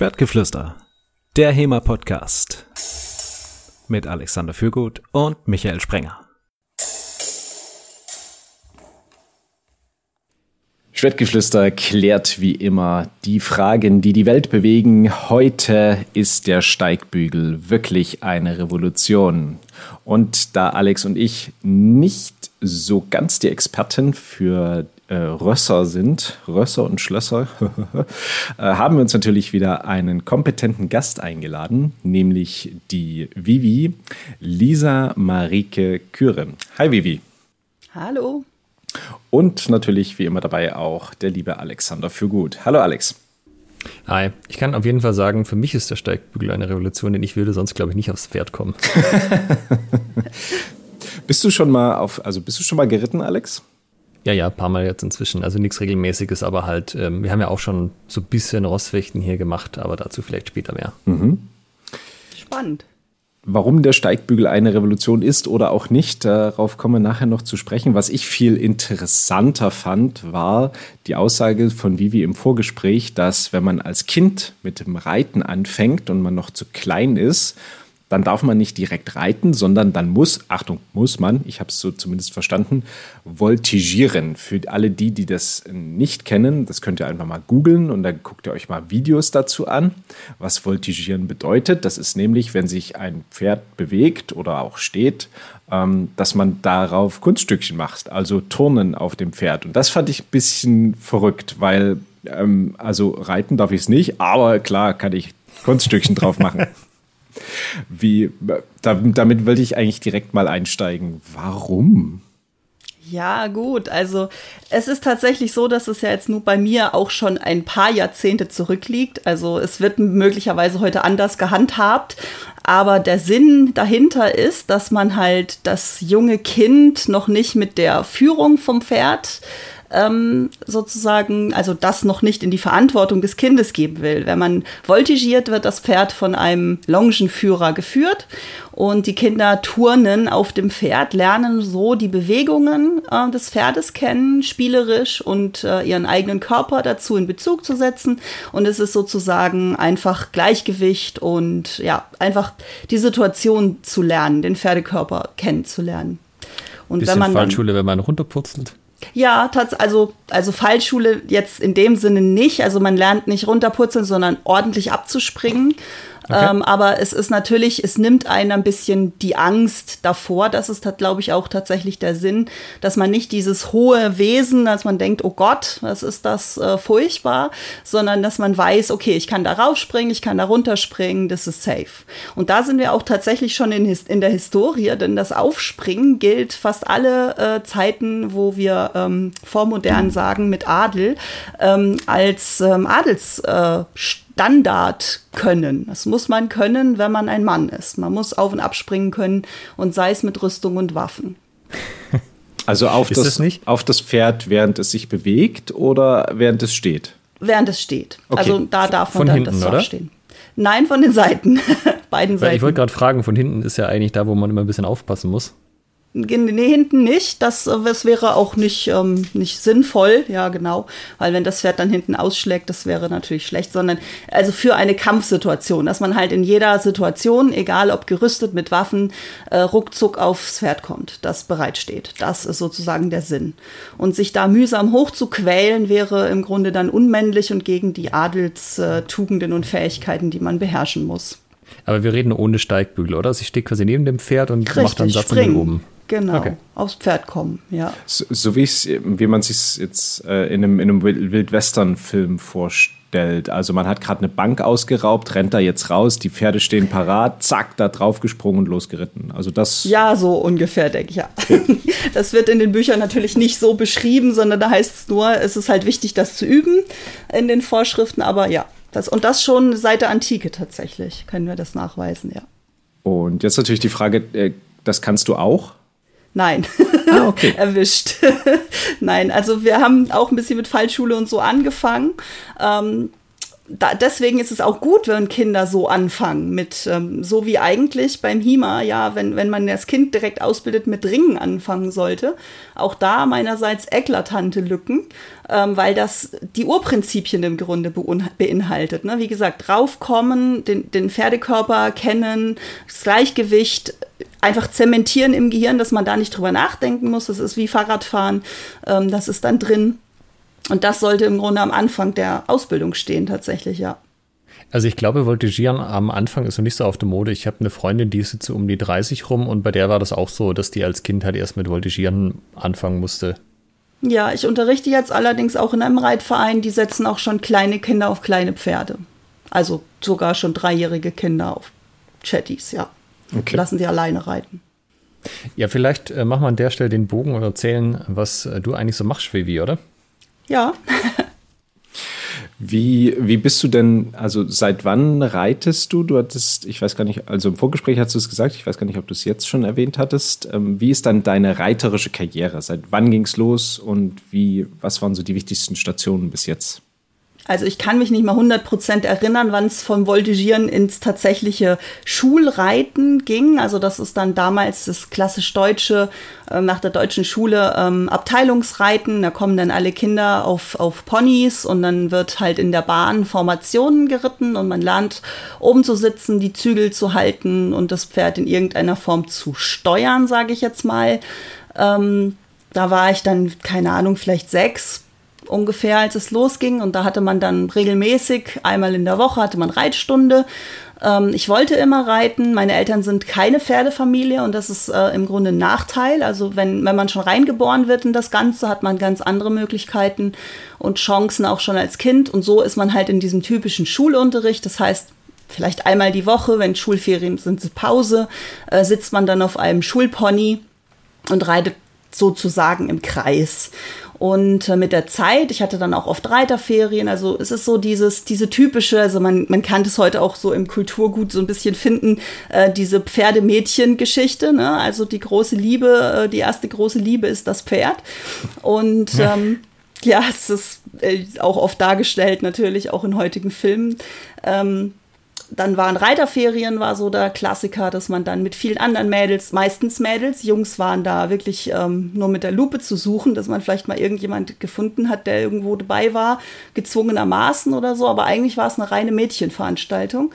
Schwertgeflüster, der HEMA-Podcast mit Alexander Fürgut und Michael Sprenger. Schwertgeflüster klärt wie immer die Fragen, die die Welt bewegen. Heute ist der Steigbügel wirklich eine Revolution. Und da Alex und ich nicht so ganz die Experten für äh, Rösser sind, Rösser und Schlösser, äh, haben wir uns natürlich wieder einen kompetenten Gast eingeladen, nämlich die Vivi, Lisa Marike Küren. Hi Vivi. Hallo. Und natürlich wie immer dabei auch der liebe Alexander Fürgut. Hallo Alex. Hi, ich kann auf jeden Fall sagen, für mich ist der Steigbügel eine Revolution, denn ich würde sonst, glaube ich, nicht aufs Pferd kommen. bist du schon mal auf, also bist du schon mal geritten, Alex? Ja, ja, ein paar Mal jetzt inzwischen. Also nichts Regelmäßiges, aber halt, ähm, wir haben ja auch schon so ein bisschen Rossfechten hier gemacht, aber dazu vielleicht später mehr. Mhm. Spannend. Warum der Steigbügel eine Revolution ist oder auch nicht, darauf kommen wir nachher noch zu sprechen. Was ich viel interessanter fand, war die Aussage von Vivi im Vorgespräch, dass wenn man als Kind mit dem Reiten anfängt und man noch zu klein ist dann darf man nicht direkt reiten, sondern dann muss, Achtung, muss man, ich habe es so zumindest verstanden, voltigieren. Für alle die, die das nicht kennen, das könnt ihr einfach mal googeln und dann guckt ihr euch mal Videos dazu an, was voltigieren bedeutet. Das ist nämlich, wenn sich ein Pferd bewegt oder auch steht, ähm, dass man darauf Kunststückchen macht, also Turnen auf dem Pferd. Und das fand ich ein bisschen verrückt, weil, ähm, also reiten darf ich es nicht, aber klar kann ich Kunststückchen drauf machen. Wie, damit wollte ich eigentlich direkt mal einsteigen. Warum? Ja, gut. Also es ist tatsächlich so, dass es ja jetzt nur bei mir auch schon ein paar Jahrzehnte zurückliegt. Also es wird möglicherweise heute anders gehandhabt. Aber der Sinn dahinter ist, dass man halt das junge Kind noch nicht mit der Führung vom Pferd ähm, sozusagen, also das noch nicht in die Verantwortung des Kindes geben will. Wenn man voltigiert, wird das Pferd von einem Longenführer geführt und die Kinder turnen auf dem Pferd, lernen so die Bewegungen äh, des Pferdes kennen, spielerisch und äh, ihren eigenen Körper dazu in Bezug zu setzen. Und es ist sozusagen einfach Gleichgewicht und ja, einfach die Situation zu lernen, den Pferdekörper kennenzulernen. Und Bisschen wenn man Fallschule, wenn man runterpurzelt. Ja, also, also Fallschule jetzt in dem Sinne nicht. Also man lernt nicht runterputzeln, sondern ordentlich abzuspringen. Okay. Ähm, aber es ist natürlich, es nimmt einen ein bisschen die Angst davor. Das ist, glaube ich, auch tatsächlich der Sinn, dass man nicht dieses hohe Wesen, dass man denkt, oh Gott, was ist das äh, furchtbar, sondern dass man weiß, okay, ich kann da raufspringen, ich kann da runterspringen, das ist safe. Und da sind wir auch tatsächlich schon in, in der Historie, denn das Aufspringen gilt fast alle äh, Zeiten, wo wir ähm, vormodern sagen, mit Adel, ähm, als ähm, Adels äh, Standard können. Das muss man können, wenn man ein Mann ist. Man muss auf und abspringen können und sei es mit Rüstung und Waffen. Also auf, das, das auf das Pferd, während es sich bewegt oder während es steht? Während es steht. Okay. Also da darf man von dann hinten, das oder? stehen. Nein, von den Seiten. Beiden Seiten. Ich wollte gerade fragen, von hinten ist ja eigentlich da, wo man immer ein bisschen aufpassen muss. Nee, hinten nicht. Das, das wäre auch nicht, ähm, nicht sinnvoll, ja, genau. Weil wenn das Pferd dann hinten ausschlägt, das wäre natürlich schlecht, sondern also für eine Kampfsituation, dass man halt in jeder Situation, egal ob gerüstet mit Waffen, äh, ruckzuck aufs Pferd kommt, das bereitsteht. Das ist sozusagen der Sinn. Und sich da mühsam hochzuquälen, wäre im Grunde dann unmännlich und gegen die Adelstugenden und Fähigkeiten, die man beherrschen muss. Aber wir reden ohne Steigbügel, oder? Sie steht quasi neben dem Pferd und Richtig, macht dann Satz springen. oben. Genau, okay. aufs Pferd kommen, ja. So, so wie, wie man sich jetzt äh, in einem, in einem Wildwestern-Film vorstellt. Also man hat gerade eine Bank ausgeraubt, rennt da jetzt raus, die Pferde stehen parat, zack, da drauf gesprungen und losgeritten. Also das. Ja, so ungefähr, denke ich, ja. das wird in den Büchern natürlich nicht so beschrieben, sondern da heißt es nur, es ist halt wichtig, das zu üben in den Vorschriften, aber ja. Das, und das schon seit der Antike tatsächlich, können wir das nachweisen, ja. Und jetzt natürlich die Frage, äh, das kannst du auch? Nein, ah, okay. erwischt. Nein, also wir haben auch ein bisschen mit Fallschule und so angefangen. Ähm, da, deswegen ist es auch gut, wenn Kinder so anfangen mit, ähm, so wie eigentlich beim HIMA, ja, wenn, wenn man das Kind direkt ausbildet, mit Ringen anfangen sollte. Auch da meinerseits eklatante Lücken, ähm, weil das die Urprinzipien im Grunde beinhaltet. Ne? Wie gesagt, draufkommen, den, den Pferdekörper kennen, das Gleichgewicht, einfach zementieren im Gehirn, dass man da nicht drüber nachdenken muss. Das ist wie Fahrradfahren, ähm, das ist dann drin. Und das sollte im Grunde am Anfang der Ausbildung stehen, tatsächlich, ja. Also ich glaube, Voltigieren am Anfang ist noch nicht so auf der Mode. Ich habe eine Freundin, die ist jetzt so um die 30 rum und bei der war das auch so, dass die als Kind halt erst mit Voltigieren anfangen musste. Ja, ich unterrichte jetzt allerdings auch in einem Reitverein, die setzen auch schon kleine Kinder auf kleine Pferde. Also sogar schon dreijährige Kinder auf Chatties, ja. Okay. Lassen die alleine reiten. Ja, vielleicht äh, machen wir an der Stelle den Bogen und erzählen, was äh, du eigentlich so machst, Vivi, oder? Ja. Wie, wie bist du denn, also seit wann reitest du? Du hattest, ich weiß gar nicht, also im Vorgespräch hast du es gesagt, ich weiß gar nicht, ob du es jetzt schon erwähnt hattest. Ähm, wie ist dann deine reiterische Karriere? Seit wann ging es los und wie, was waren so die wichtigsten Stationen bis jetzt? Also ich kann mich nicht mal 100% erinnern, wann es vom Voltigieren ins tatsächliche Schulreiten ging. Also das ist dann damals das klassisch deutsche, äh, nach der deutschen Schule ähm, Abteilungsreiten. Da kommen dann alle Kinder auf, auf Ponys und dann wird halt in der Bahn Formationen geritten und man lernt oben zu sitzen, die Zügel zu halten und das Pferd in irgendeiner Form zu steuern, sage ich jetzt mal. Ähm, da war ich dann, keine Ahnung, vielleicht sechs ungefähr, als es losging. Und da hatte man dann regelmäßig, einmal in der Woche hatte man Reitstunde. Ähm, ich wollte immer reiten. Meine Eltern sind keine Pferdefamilie und das ist äh, im Grunde ein Nachteil. Also wenn, wenn man schon reingeboren wird in das Ganze, hat man ganz andere Möglichkeiten und Chancen auch schon als Kind. Und so ist man halt in diesem typischen Schulunterricht. Das heißt, vielleicht einmal die Woche, wenn Schulferien sind, Pause, äh, sitzt man dann auf einem Schulpony und reitet sozusagen im Kreis. Und äh, mit der Zeit, ich hatte dann auch oft Reiterferien, also es ist so dieses, diese typische, also man, man kann das heute auch so im Kulturgut so ein bisschen finden, äh, diese Pferdemädchen-Geschichte, ne? Also die große Liebe, äh, die erste große Liebe ist das Pferd. Und ja. ähm, ja, es ist äh, auch oft dargestellt, natürlich auch in heutigen Filmen. Ähm, dann waren Reiterferien, war so der Klassiker, dass man dann mit vielen anderen Mädels, meistens Mädels, Jungs waren da wirklich ähm, nur mit der Lupe zu suchen, dass man vielleicht mal irgendjemand gefunden hat, der irgendwo dabei war, gezwungenermaßen oder so, aber eigentlich war es eine reine Mädchenveranstaltung.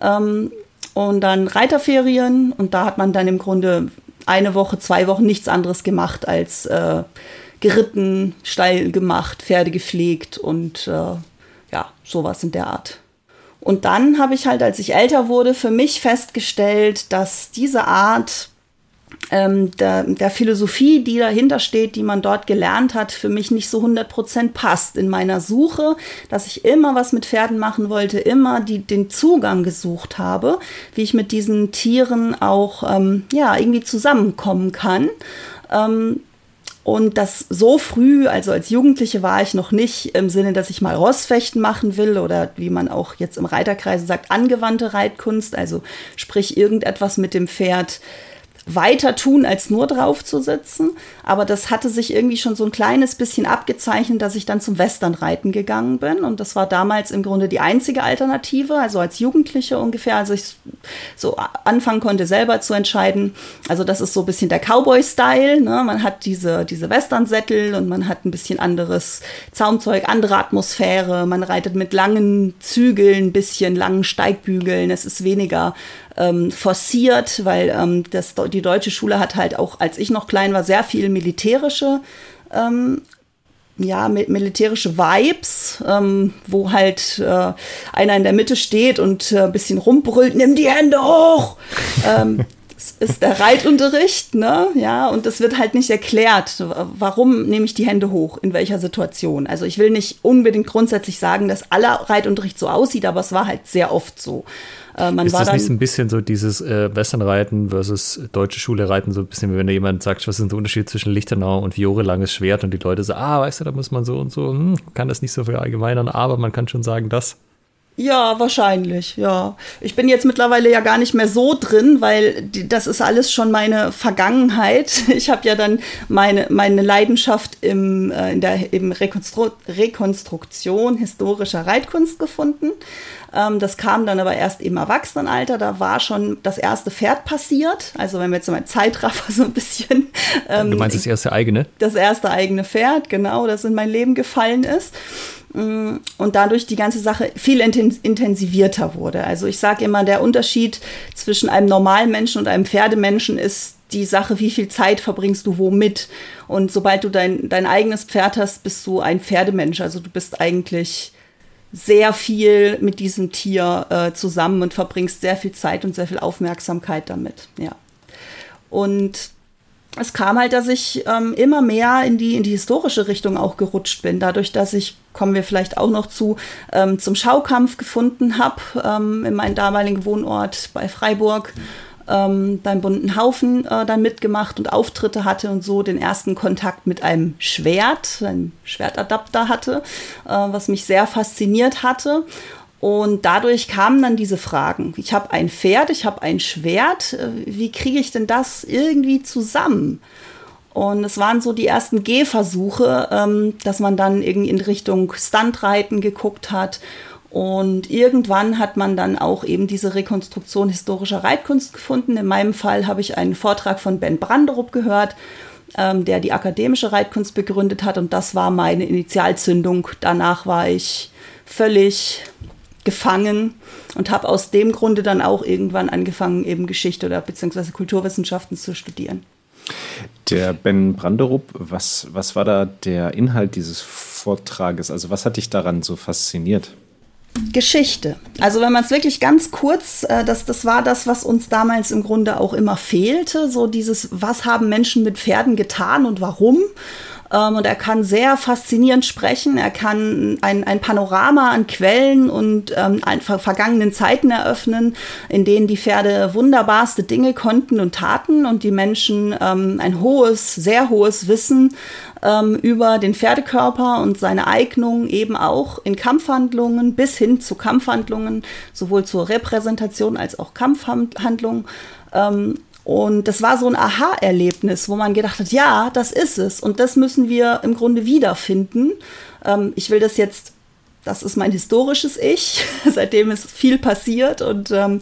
Ähm, und dann Reiterferien und da hat man dann im Grunde eine Woche, zwei Wochen nichts anderes gemacht als äh, geritten, steil gemacht, Pferde gepflegt und äh, ja, sowas in der Art. Und dann habe ich halt, als ich älter wurde, für mich festgestellt, dass diese Art ähm, der, der, Philosophie, die dahinter steht, die man dort gelernt hat, für mich nicht so 100% passt. In meiner Suche, dass ich immer was mit Pferden machen wollte, immer die, den Zugang gesucht habe, wie ich mit diesen Tieren auch ähm, ja, irgendwie zusammenkommen kann. Ähm, und das so früh, also als Jugendliche war ich noch nicht im Sinne, dass ich mal Rossfechten machen will oder wie man auch jetzt im Reiterkreis sagt, angewandte Reitkunst, also sprich irgendetwas mit dem Pferd weiter tun, als nur drauf zu sitzen. Aber das hatte sich irgendwie schon so ein kleines bisschen abgezeichnet, dass ich dann zum Westernreiten gegangen bin. Und das war damals im Grunde die einzige Alternative, also als Jugendliche ungefähr, als ich so anfangen konnte, selber zu entscheiden. Also das ist so ein bisschen der Cowboy-Style. Ne? Man hat diese, diese Western-Sättel und man hat ein bisschen anderes Zaumzeug, andere Atmosphäre. Man reitet mit langen Zügeln, ein bisschen langen Steigbügeln. Es ist weniger ähm, forciert, weil ähm, das, die deutsche Schule hat halt auch, als ich noch klein war, sehr viel militärische ähm, ja, militärische Vibes, ähm, wo halt äh, einer in der Mitte steht und äh, ein bisschen rumbrüllt, nimm die Hände hoch. ähm, das ist der Reitunterricht, ne? Ja, und es wird halt nicht erklärt, warum nehme ich die Hände hoch, in welcher Situation. Also ich will nicht unbedingt grundsätzlich sagen, dass aller Reitunterricht so aussieht, aber es war halt sehr oft so. Äh, man ist war das nicht so ein bisschen so dieses äh, Westernreiten versus deutsche Schule reiten, so ein bisschen, wie wenn da jemand sagt, was ist der Unterschied zwischen Lichtenau und Viore langes Schwert und die Leute sagen, ah, weißt du, da muss man so und so, hm, kann das nicht so verallgemeinern, aber man kann schon sagen, das. Ja, wahrscheinlich, ja. Ich bin jetzt mittlerweile ja gar nicht mehr so drin, weil die, das ist alles schon meine Vergangenheit. Ich habe ja dann meine, meine Leidenschaft im, äh, in der eben Rekonstru Rekonstruktion historischer Reitkunst gefunden. Ähm, das kam dann aber erst im Erwachsenenalter. Da war schon das erste Pferd passiert. Also wenn wir jetzt mal Zeitraffer so ein bisschen. Ähm, du meinst das erste eigene? Das erste eigene Pferd, genau, das in mein Leben gefallen ist. Mm, und dadurch die ganze Sache viel intensivierter wurde. Also ich sage immer, der Unterschied zwischen einem normalen Menschen und einem Pferdemenschen ist die Sache, wie viel Zeit verbringst du womit. Und sobald du dein, dein eigenes Pferd hast, bist du ein Pferdemensch. Also du bist eigentlich sehr viel mit diesem Tier äh, zusammen und verbringst sehr viel Zeit und sehr viel Aufmerksamkeit damit. Ja. Und es kam halt, dass ich ähm, immer mehr in die, in die historische Richtung auch gerutscht bin. Dadurch, dass ich, kommen wir vielleicht auch noch zu, ähm, zum Schaukampf gefunden habe ähm, in meinem damaligen Wohnort bei Freiburg. Ähm, beim bunten Haufen äh, dann mitgemacht und Auftritte hatte und so den ersten Kontakt mit einem Schwert, einem Schwertadapter hatte, äh, was mich sehr fasziniert hatte. Und dadurch kamen dann diese Fragen. Ich habe ein Pferd, ich habe ein Schwert. Äh, wie kriege ich denn das irgendwie zusammen? Und es waren so die ersten Gehversuche, ähm, dass man dann irgendwie in Richtung Stuntreiten geguckt hat. Und irgendwann hat man dann auch eben diese Rekonstruktion historischer Reitkunst gefunden. In meinem Fall habe ich einen Vortrag von Ben Branderup gehört, ähm, der die akademische Reitkunst begründet hat. Und das war meine Initialzündung. Danach war ich völlig gefangen und habe aus dem Grunde dann auch irgendwann angefangen, eben Geschichte oder beziehungsweise Kulturwissenschaften zu studieren. Der Ben Branderup, was, was war da der Inhalt dieses Vortrages? Also was hat dich daran so fasziniert? Geschichte. Also wenn man es wirklich ganz kurz, äh, das, das war das, was uns damals im Grunde auch immer fehlte, so dieses, was haben Menschen mit Pferden getan und warum? Ähm, und er kann sehr faszinierend sprechen. Er kann ein, ein Panorama an Quellen und ähm, einfach vergangenen Zeiten eröffnen, in denen die Pferde wunderbarste Dinge konnten und taten und die Menschen ähm, ein hohes, sehr hohes Wissen ähm, über den Pferdekörper und seine Eignung eben auch in Kampfhandlungen bis hin zu Kampfhandlungen, sowohl zur Repräsentation als auch Kampfhandlungen ähm, und das war so ein Aha-Erlebnis, wo man gedacht hat, ja, das ist es. Und das müssen wir im Grunde wiederfinden. Ähm, ich will das jetzt, das ist mein historisches Ich. Seitdem ist viel passiert und ähm,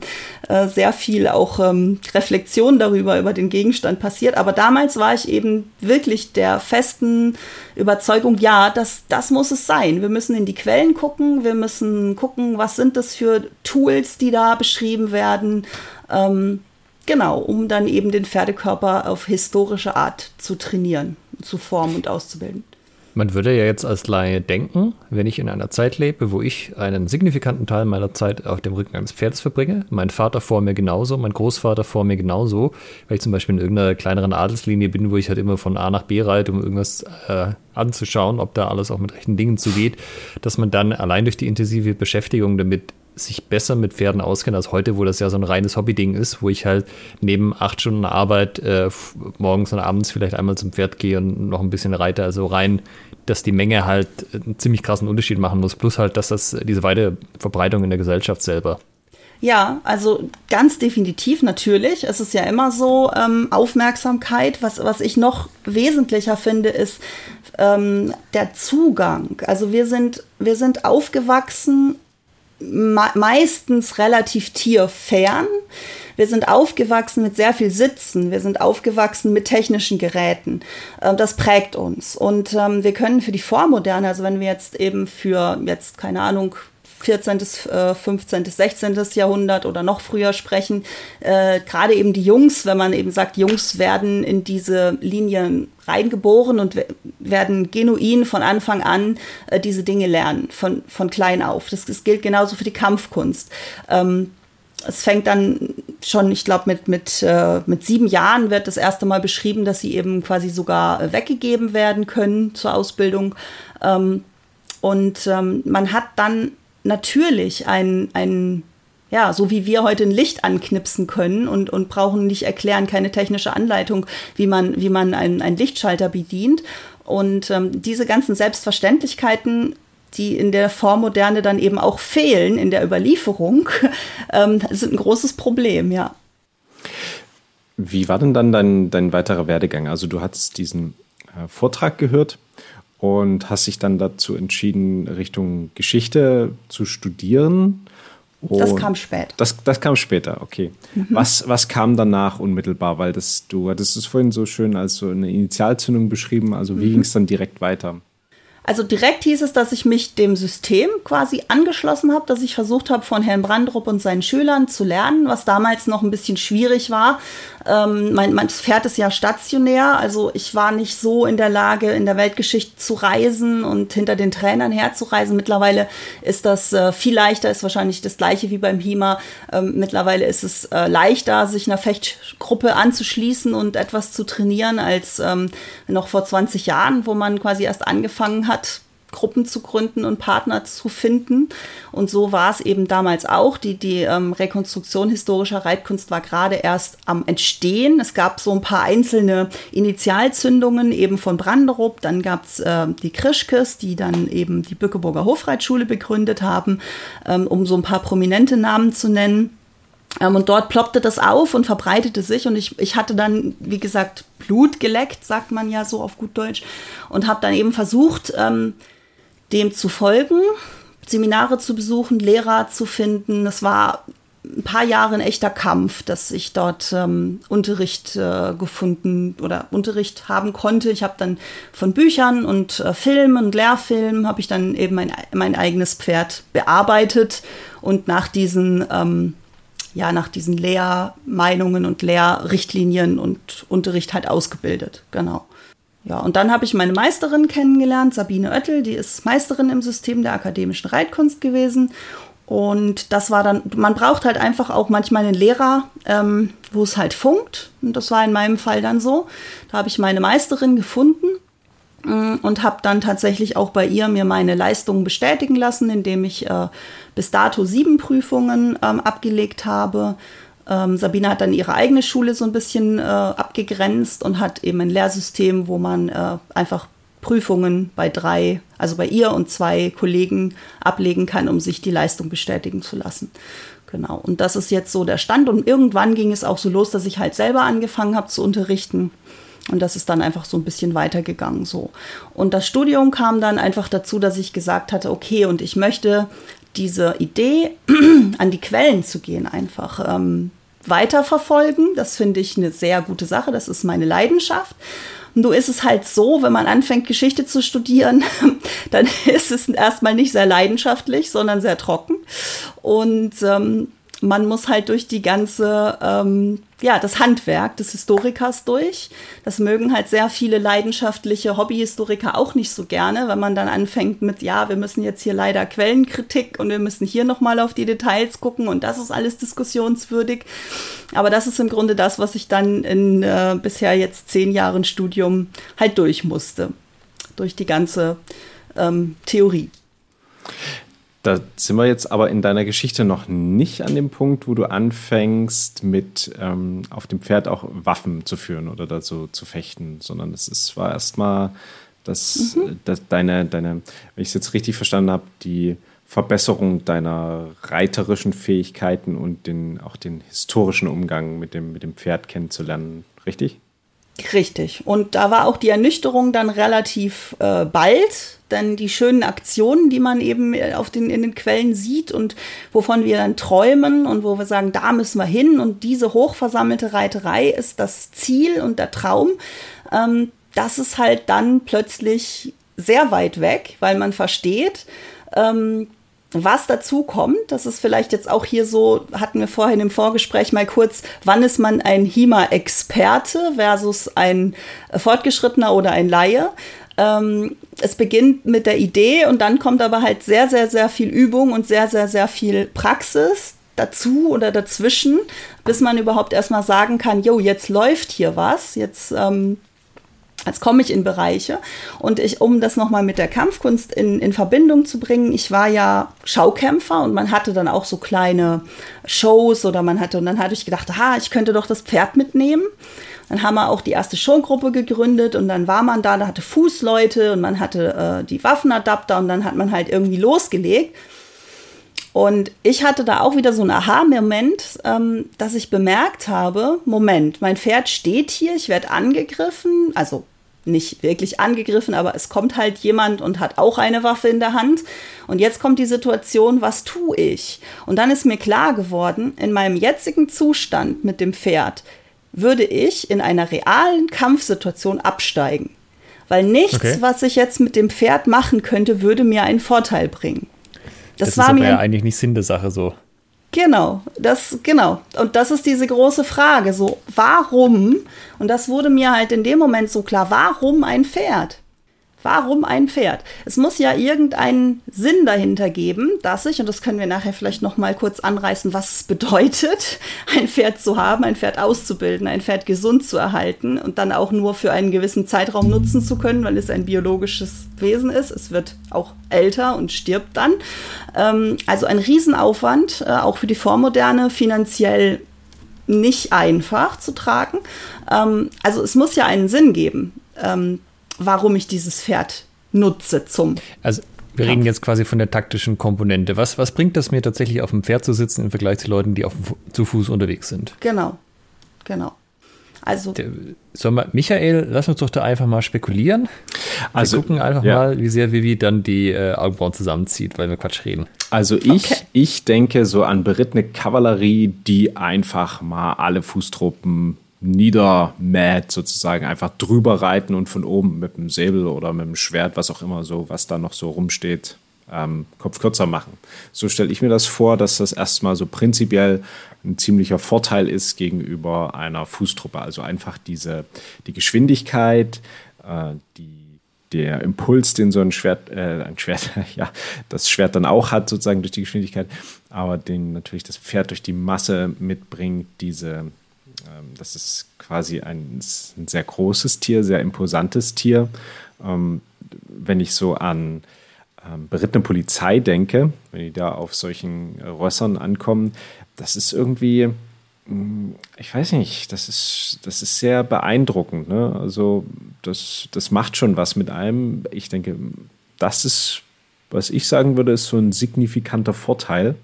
äh, sehr viel auch ähm, Reflexion darüber, über den Gegenstand passiert. Aber damals war ich eben wirklich der festen Überzeugung, ja, das, das muss es sein. Wir müssen in die Quellen gucken. Wir müssen gucken, was sind das für Tools, die da beschrieben werden. Ähm, Genau, um dann eben den Pferdekörper auf historische Art zu trainieren, zu formen und auszubilden. Man würde ja jetzt als Laie denken, wenn ich in einer Zeit lebe, wo ich einen signifikanten Teil meiner Zeit auf dem Rücken eines Pferdes verbringe, mein Vater vor mir genauso, mein Großvater vor mir genauso, weil ich zum Beispiel in irgendeiner kleineren Adelslinie bin, wo ich halt immer von A nach B reite, um irgendwas äh, anzuschauen, ob da alles auch mit rechten Dingen zugeht, dass man dann allein durch die intensive Beschäftigung damit sich besser mit Pferden auskennen als heute, wo das ja so ein reines Hobby-Ding ist, wo ich halt neben acht Stunden Arbeit äh, morgens und abends vielleicht einmal zum Pferd gehe und noch ein bisschen reite. Also rein, dass die Menge halt einen ziemlich krassen Unterschied machen muss, plus halt, dass das diese weite Verbreitung in der Gesellschaft selber. Ja, also ganz definitiv natürlich. Es ist ja immer so ähm, Aufmerksamkeit. Was, was ich noch wesentlicher finde, ist ähm, der Zugang. Also wir sind, wir sind aufgewachsen meistens relativ tierfern. Wir sind aufgewachsen mit sehr viel Sitzen. Wir sind aufgewachsen mit technischen Geräten. Ähm, das prägt uns. Und ähm, wir können für die Vormoderne, also wenn wir jetzt eben für jetzt, keine Ahnung, 14., 15., 16. Jahrhundert oder noch früher sprechen. Äh, Gerade eben die Jungs, wenn man eben sagt, Jungs werden in diese Linien reingeboren und werden genuin von Anfang an äh, diese Dinge lernen, von, von klein auf. Das, das gilt genauso für die Kampfkunst. Ähm, es fängt dann schon, ich glaube, mit, mit, äh, mit sieben Jahren wird das erste Mal beschrieben, dass sie eben quasi sogar weggegeben werden können zur Ausbildung. Ähm, und ähm, man hat dann natürlich ein, ein ja, so wie wir heute ein Licht anknipsen können und, und brauchen nicht erklären, keine technische Anleitung, wie man, wie man einen, einen Lichtschalter bedient. Und ähm, diese ganzen Selbstverständlichkeiten die in der Vormoderne dann eben auch fehlen in der Überlieferung, ähm, sind ein großes Problem, ja. Wie war denn dann dein, dein weiterer Werdegang? Also du hattest diesen äh, Vortrag gehört und hast dich dann dazu entschieden, Richtung Geschichte zu studieren. Und das kam später. Das, das kam später, okay. Mhm. Was, was kam danach unmittelbar? Weil das, du hattest es vorhin so schön als so eine Initialzündung beschrieben. Also wie mhm. ging es dann direkt weiter? Also direkt hieß es, dass ich mich dem System quasi angeschlossen habe, dass ich versucht habe, von Herrn Brandrup und seinen Schülern zu lernen, was damals noch ein bisschen schwierig war, ähm, mein, mein Pferd ist ja stationär, also ich war nicht so in der Lage, in der Weltgeschichte zu reisen und hinter den Trainern herzureisen. Mittlerweile ist das äh, viel leichter, ist wahrscheinlich das gleiche wie beim HIMA. Ähm, mittlerweile ist es äh, leichter, sich einer Fechtgruppe anzuschließen und etwas zu trainieren, als ähm, noch vor 20 Jahren, wo man quasi erst angefangen hat, Gruppen zu gründen und Partner zu finden. Und so war es eben damals auch. Die, die ähm, Rekonstruktion historischer Reitkunst war gerade erst am Entstehen. Es gab so ein paar einzelne Initialzündungen eben von Branderup. Dann gab es äh, die Krischkes, die dann eben die Bückeburger Hofreitschule begründet haben, ähm, um so ein paar prominente Namen zu nennen. Ähm, und dort ploppte das auf und verbreitete sich. Und ich, ich hatte dann, wie gesagt, Blut geleckt, sagt man ja so auf gut Deutsch. Und habe dann eben versucht, ähm, dem zu folgen, Seminare zu besuchen, Lehrer zu finden. Es war ein paar Jahre ein echter Kampf, dass ich dort ähm, Unterricht äh, gefunden oder Unterricht haben konnte. Ich habe dann von Büchern und äh, Filmen und Lehrfilmen habe ich dann eben mein, mein eigenes Pferd bearbeitet und nach diesen ähm, ja nach diesen Lehrmeinungen und Lehrrichtlinien und Unterricht halt ausgebildet. Genau. Ja, und dann habe ich meine Meisterin kennengelernt, Sabine Oettel, die ist Meisterin im System der akademischen Reitkunst gewesen. Und das war dann, man braucht halt einfach auch manchmal einen Lehrer, ähm, wo es halt funkt. Und das war in meinem Fall dann so. Da habe ich meine Meisterin gefunden äh, und habe dann tatsächlich auch bei ihr mir meine Leistungen bestätigen lassen, indem ich äh, bis dato sieben Prüfungen ähm, abgelegt habe ähm, Sabine hat dann ihre eigene Schule so ein bisschen äh, abgegrenzt und hat eben ein Lehrsystem, wo man äh, einfach Prüfungen bei drei, also bei ihr und zwei Kollegen ablegen kann, um sich die Leistung bestätigen zu lassen. Genau. Und das ist jetzt so der Stand. Und irgendwann ging es auch so los, dass ich halt selber angefangen habe zu unterrichten. Und das ist dann einfach so ein bisschen weitergegangen so. Und das Studium kam dann einfach dazu, dass ich gesagt hatte, okay, und ich möchte diese Idee, an die Quellen zu gehen, einfach ähm, weiterverfolgen. Das finde ich eine sehr gute Sache. Das ist meine Leidenschaft. So ist es halt so, wenn man anfängt, Geschichte zu studieren, dann ist es erstmal nicht sehr leidenschaftlich, sondern sehr trocken. Und ähm, man muss halt durch die ganze, ähm, ja, das Handwerk des Historikers durch. Das mögen halt sehr viele leidenschaftliche Hobbyhistoriker auch nicht so gerne, wenn man dann anfängt mit, ja, wir müssen jetzt hier leider Quellenkritik und wir müssen hier nochmal auf die Details gucken und das ist alles diskussionswürdig. Aber das ist im Grunde das, was ich dann in äh, bisher jetzt zehn Jahren Studium halt durch musste. Durch die ganze ähm, Theorie. Da sind wir jetzt aber in deiner Geschichte noch nicht an dem Punkt, wo du anfängst, mit ähm, auf dem Pferd auch Waffen zu führen oder dazu zu fechten, sondern es ist, war erstmal das, mhm. das, deine, deine, wenn ich es jetzt richtig verstanden habe, die Verbesserung deiner reiterischen Fähigkeiten und den, auch den historischen Umgang mit dem, mit dem Pferd kennenzulernen, richtig? Richtig. Und da war auch die Ernüchterung dann relativ äh, bald, denn die schönen Aktionen, die man eben äh, auf den, in den Quellen sieht und wovon wir dann träumen und wo wir sagen, da müssen wir hin. Und diese hochversammelte Reiterei ist das Ziel und der Traum, ähm, das ist halt dann plötzlich sehr weit weg, weil man versteht, ähm, was dazu kommt, das ist vielleicht jetzt auch hier so, hatten wir vorhin im Vorgespräch mal kurz, wann ist man ein HIMA-Experte versus ein Fortgeschrittener oder ein Laie? Ähm, es beginnt mit der Idee und dann kommt aber halt sehr, sehr, sehr viel Übung und sehr, sehr, sehr viel Praxis dazu oder dazwischen, bis man überhaupt erstmal sagen kann, jo, jetzt läuft hier was, jetzt ähm, Jetzt komme ich in Bereiche und ich, um das nochmal mit der Kampfkunst in, in Verbindung zu bringen, ich war ja Schaukämpfer und man hatte dann auch so kleine Shows oder man hatte, und dann hatte ich gedacht, ha, ich könnte doch das Pferd mitnehmen. Dann haben wir auch die erste Schurmgruppe gegründet und dann war man da, da hatte Fußleute und man hatte äh, die Waffenadapter und dann hat man halt irgendwie losgelegt. Und ich hatte da auch wieder so einen Aha-Moment, ähm, dass ich bemerkt habe, Moment, mein Pferd steht hier, ich werde angegriffen, also nicht wirklich angegriffen, aber es kommt halt jemand und hat auch eine Waffe in der Hand. Und jetzt kommt die Situation, was tue ich? Und dann ist mir klar geworden, in meinem jetzigen Zustand mit dem Pferd würde ich in einer realen Kampfsituation absteigen. Weil nichts, okay. was ich jetzt mit dem Pferd machen könnte, würde mir einen Vorteil bringen. Das, das war ist aber mir ja eigentlich nicht Sinn der Sache so. Genau, das, genau. Und das ist diese große Frage. So, warum? Und das wurde mir halt in dem Moment so klar, warum ein Pferd? Warum ein Pferd? Es muss ja irgendeinen Sinn dahinter geben, dass ich, und das können wir nachher vielleicht noch mal kurz anreißen, was es bedeutet, ein Pferd zu haben, ein Pferd auszubilden, ein Pferd gesund zu erhalten und dann auch nur für einen gewissen Zeitraum nutzen zu können, weil es ein biologisches Wesen ist. Es wird auch älter und stirbt dann. Ähm, also ein Riesenaufwand, äh, auch für die Vormoderne, finanziell nicht einfach zu tragen. Ähm, also es muss ja einen Sinn geben. Ähm, warum ich dieses Pferd nutze zum. Also wir reden jetzt quasi von der taktischen Komponente. Was, was bringt das mir tatsächlich auf dem Pferd zu sitzen im Vergleich zu Leuten, die auf, zu Fuß unterwegs sind? Genau, genau. Also. Sollen wir, Michael, lass uns doch da einfach mal spekulieren. Wir also, gucken einfach ja. mal, wie sehr Vivi dann die äh, Augenbrauen zusammenzieht, weil wir Quatsch reden. Also ich, okay. ich denke so an berittene Kavallerie, die einfach mal alle Fußtruppen niedermäht, sozusagen einfach drüber reiten und von oben mit dem Säbel oder mit dem Schwert, was auch immer so, was da noch so rumsteht, ähm, Kopf kürzer machen. So stelle ich mir das vor, dass das erstmal so prinzipiell ein ziemlicher Vorteil ist gegenüber einer Fußtruppe. Also einfach diese, die Geschwindigkeit, äh, die der Impuls, den so ein Schwert, äh, ein Schwert, ja, das Schwert dann auch hat, sozusagen durch die Geschwindigkeit, aber den natürlich das Pferd durch die Masse mitbringt, diese das ist quasi ein, ein, sehr großes Tier, sehr imposantes Tier. Ähm, wenn ich so an ähm, berittene Polizei denke, wenn die da auf solchen Rössern ankommen, das ist irgendwie, mm, ich weiß nicht, das ist, das ist sehr beeindruckend. Ne? Also das, das macht schon was mit einem. Ich denke, das ist, was ich sagen würde, ist so ein signifikanter Vorteil.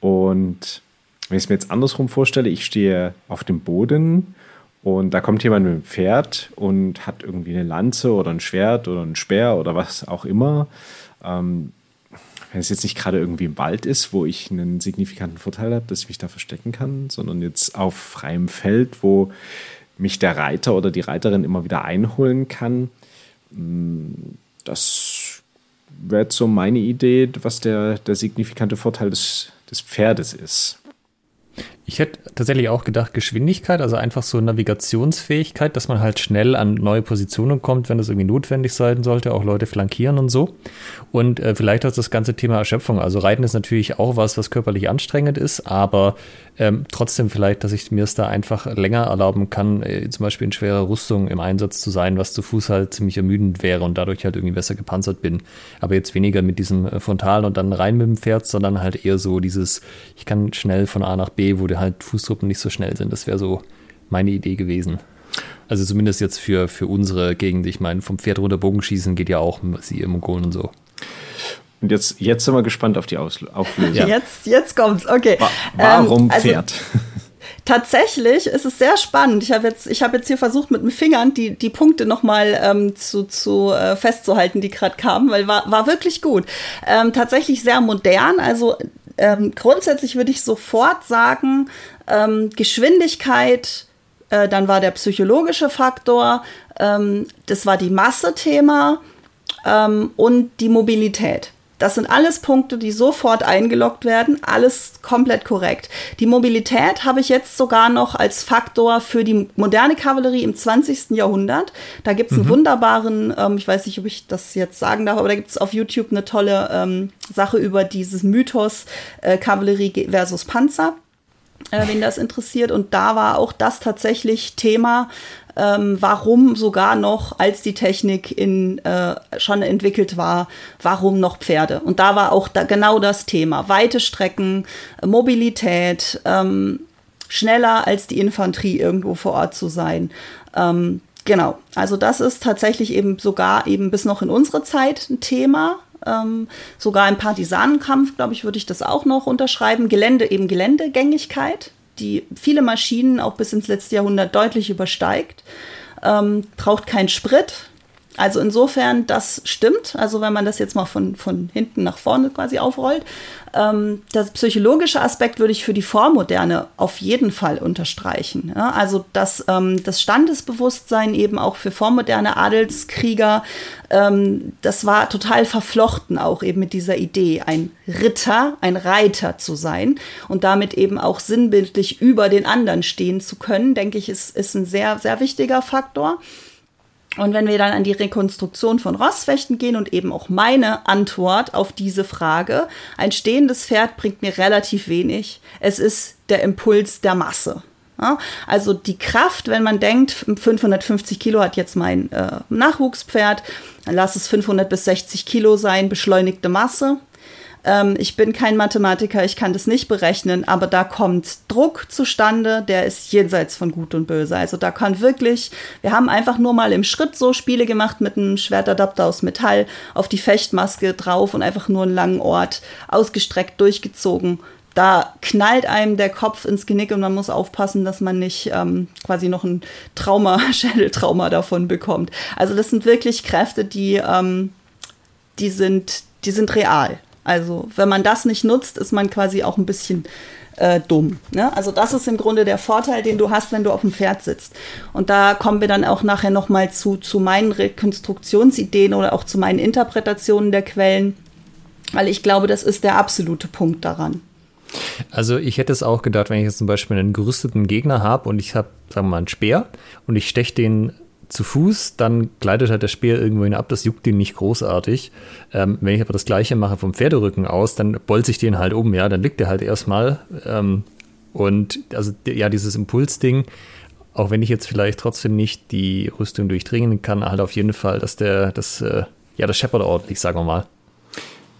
Und wenn ich es mir jetzt andersrum vorstelle, ich stehe auf dem Boden und da kommt jemand mit dem Pferd und hat irgendwie eine Lanze oder ein Schwert oder ein Speer oder was auch immer. Ähm, wenn es jetzt nicht gerade irgendwie im Wald ist, wo ich einen signifikanten Vorteil habe, dass ich mich da verstecken kann, sondern jetzt auf freiem Feld, wo mich der Reiter oder die Reiterin immer wieder einholen kann. Mm, das wäre jetzt so meine Idee, was der, der signifikante Vorteil des, des Pferdes ist. Ich hätte tatsächlich auch gedacht, Geschwindigkeit, also einfach so Navigationsfähigkeit, dass man halt schnell an neue Positionen kommt, wenn das irgendwie notwendig sein sollte, auch Leute flankieren und so. Und äh, vielleicht auch das ganze Thema Erschöpfung. Also Reiten ist natürlich auch was, was körperlich anstrengend ist, aber ähm, trotzdem vielleicht, dass ich mir es da einfach länger erlauben kann, äh, zum Beispiel in schwerer Rüstung im Einsatz zu sein, was zu Fuß halt ziemlich ermüdend wäre und dadurch halt irgendwie besser gepanzert bin. Aber jetzt weniger mit diesem äh, Frontal und dann rein mit dem Pferd, sondern halt eher so dieses, ich kann schnell von A nach B, wo die halt Fußtruppen nicht so schnell sind. Das wäre so meine Idee gewesen. Also zumindest jetzt für, für unsere Gegend. Ich meine, vom Pferd runter Bogenschießen geht ja auch sie im Mongolen und so. Und jetzt, jetzt sind wir gespannt auf die Auflösung. Ja. Jetzt, jetzt kommt's, okay. Warum ähm, also, Pferd? Tatsächlich ist es sehr spannend. Ich habe jetzt, hab jetzt hier versucht, mit den Fingern die, die Punkte nochmal ähm, zu, zu äh, festzuhalten, die gerade kamen, weil war, war wirklich gut. Ähm, tatsächlich sehr modern. Also ähm, grundsätzlich würde ich sofort sagen, ähm, Geschwindigkeit, äh, dann war der psychologische Faktor, ähm, das war die Masse-Thema ähm, und die Mobilität. Das sind alles Punkte, die sofort eingeloggt werden, alles komplett korrekt. Die Mobilität habe ich jetzt sogar noch als Faktor für die moderne Kavallerie im 20. Jahrhundert. Da gibt es einen mhm. wunderbaren, ähm, ich weiß nicht, ob ich das jetzt sagen darf, aber da gibt es auf YouTube eine tolle ähm, Sache über dieses Mythos äh, Kavallerie versus Panzer äh, wen das interessiert. Und da war auch das tatsächlich Thema, ähm, warum sogar noch, als die Technik in, äh, schon entwickelt war, warum noch Pferde? Und da war auch da genau das Thema. Weite Strecken, Mobilität, ähm, schneller als die Infanterie irgendwo vor Ort zu sein. Ähm, genau, also das ist tatsächlich eben sogar eben bis noch in unsere Zeit ein Thema. Ähm, sogar im Partisanenkampf, glaube ich, würde ich das auch noch unterschreiben. Gelände, eben Geländegängigkeit, die viele Maschinen auch bis ins letzte Jahrhundert deutlich übersteigt. Ähm, braucht keinen Sprit, also insofern, das stimmt. Also wenn man das jetzt mal von, von hinten nach vorne quasi aufrollt. Ähm, das psychologische Aspekt würde ich für die Vormoderne auf jeden Fall unterstreichen. Ja? Also dass ähm, das Standesbewusstsein eben auch für vormoderne Adelskrieger, ähm, das war total verflochten auch eben mit dieser Idee, ein Ritter, ein Reiter zu sein und damit eben auch sinnbildlich über den anderen stehen zu können, denke ich, ist, ist ein sehr, sehr wichtiger Faktor. Und wenn wir dann an die Rekonstruktion von Rossfechten gehen und eben auch meine Antwort auf diese Frage, ein stehendes Pferd bringt mir relativ wenig. Es ist der Impuls der Masse. Ja, also die Kraft, wenn man denkt, 550 Kilo hat jetzt mein äh, Nachwuchspferd, dann lass es 500 bis 60 Kilo sein, beschleunigte Masse. Ähm, ich bin kein Mathematiker, ich kann das nicht berechnen, aber da kommt Druck zustande, der ist jenseits von Gut und Böse. Also da kann wirklich, wir haben einfach nur mal im Schritt so Spiele gemacht mit einem Schwertadapter aus Metall auf die Fechtmaske drauf und einfach nur einen langen Ort ausgestreckt durchgezogen da knallt einem der Kopf ins Genick und man muss aufpassen, dass man nicht ähm, quasi noch ein Trauma, Schädeltrauma davon bekommt. Also das sind wirklich Kräfte, die, ähm, die, sind, die sind real. Also wenn man das nicht nutzt, ist man quasi auch ein bisschen äh, dumm. Ne? Also das ist im Grunde der Vorteil, den du hast, wenn du auf dem Pferd sitzt. Und da kommen wir dann auch nachher noch mal zu, zu meinen Rekonstruktionsideen oder auch zu meinen Interpretationen der Quellen, weil ich glaube, das ist der absolute Punkt daran. Also ich hätte es auch gedacht, wenn ich jetzt zum Beispiel einen gerüsteten Gegner habe und ich habe, sagen wir mal, einen Speer und ich steche den zu Fuß, dann gleitet halt der Speer irgendwo hin ab, das juckt ihn nicht großartig. Ähm, wenn ich aber das gleiche mache vom Pferderücken aus, dann bolze ich den halt um, ja, dann liegt der halt erstmal. Ähm, und also ja, dieses Impulsding, auch wenn ich jetzt vielleicht trotzdem nicht die Rüstung durchdringen kann, halt auf jeden Fall, dass der, das, äh, ja, das scheppert ordentlich, sagen wir mal.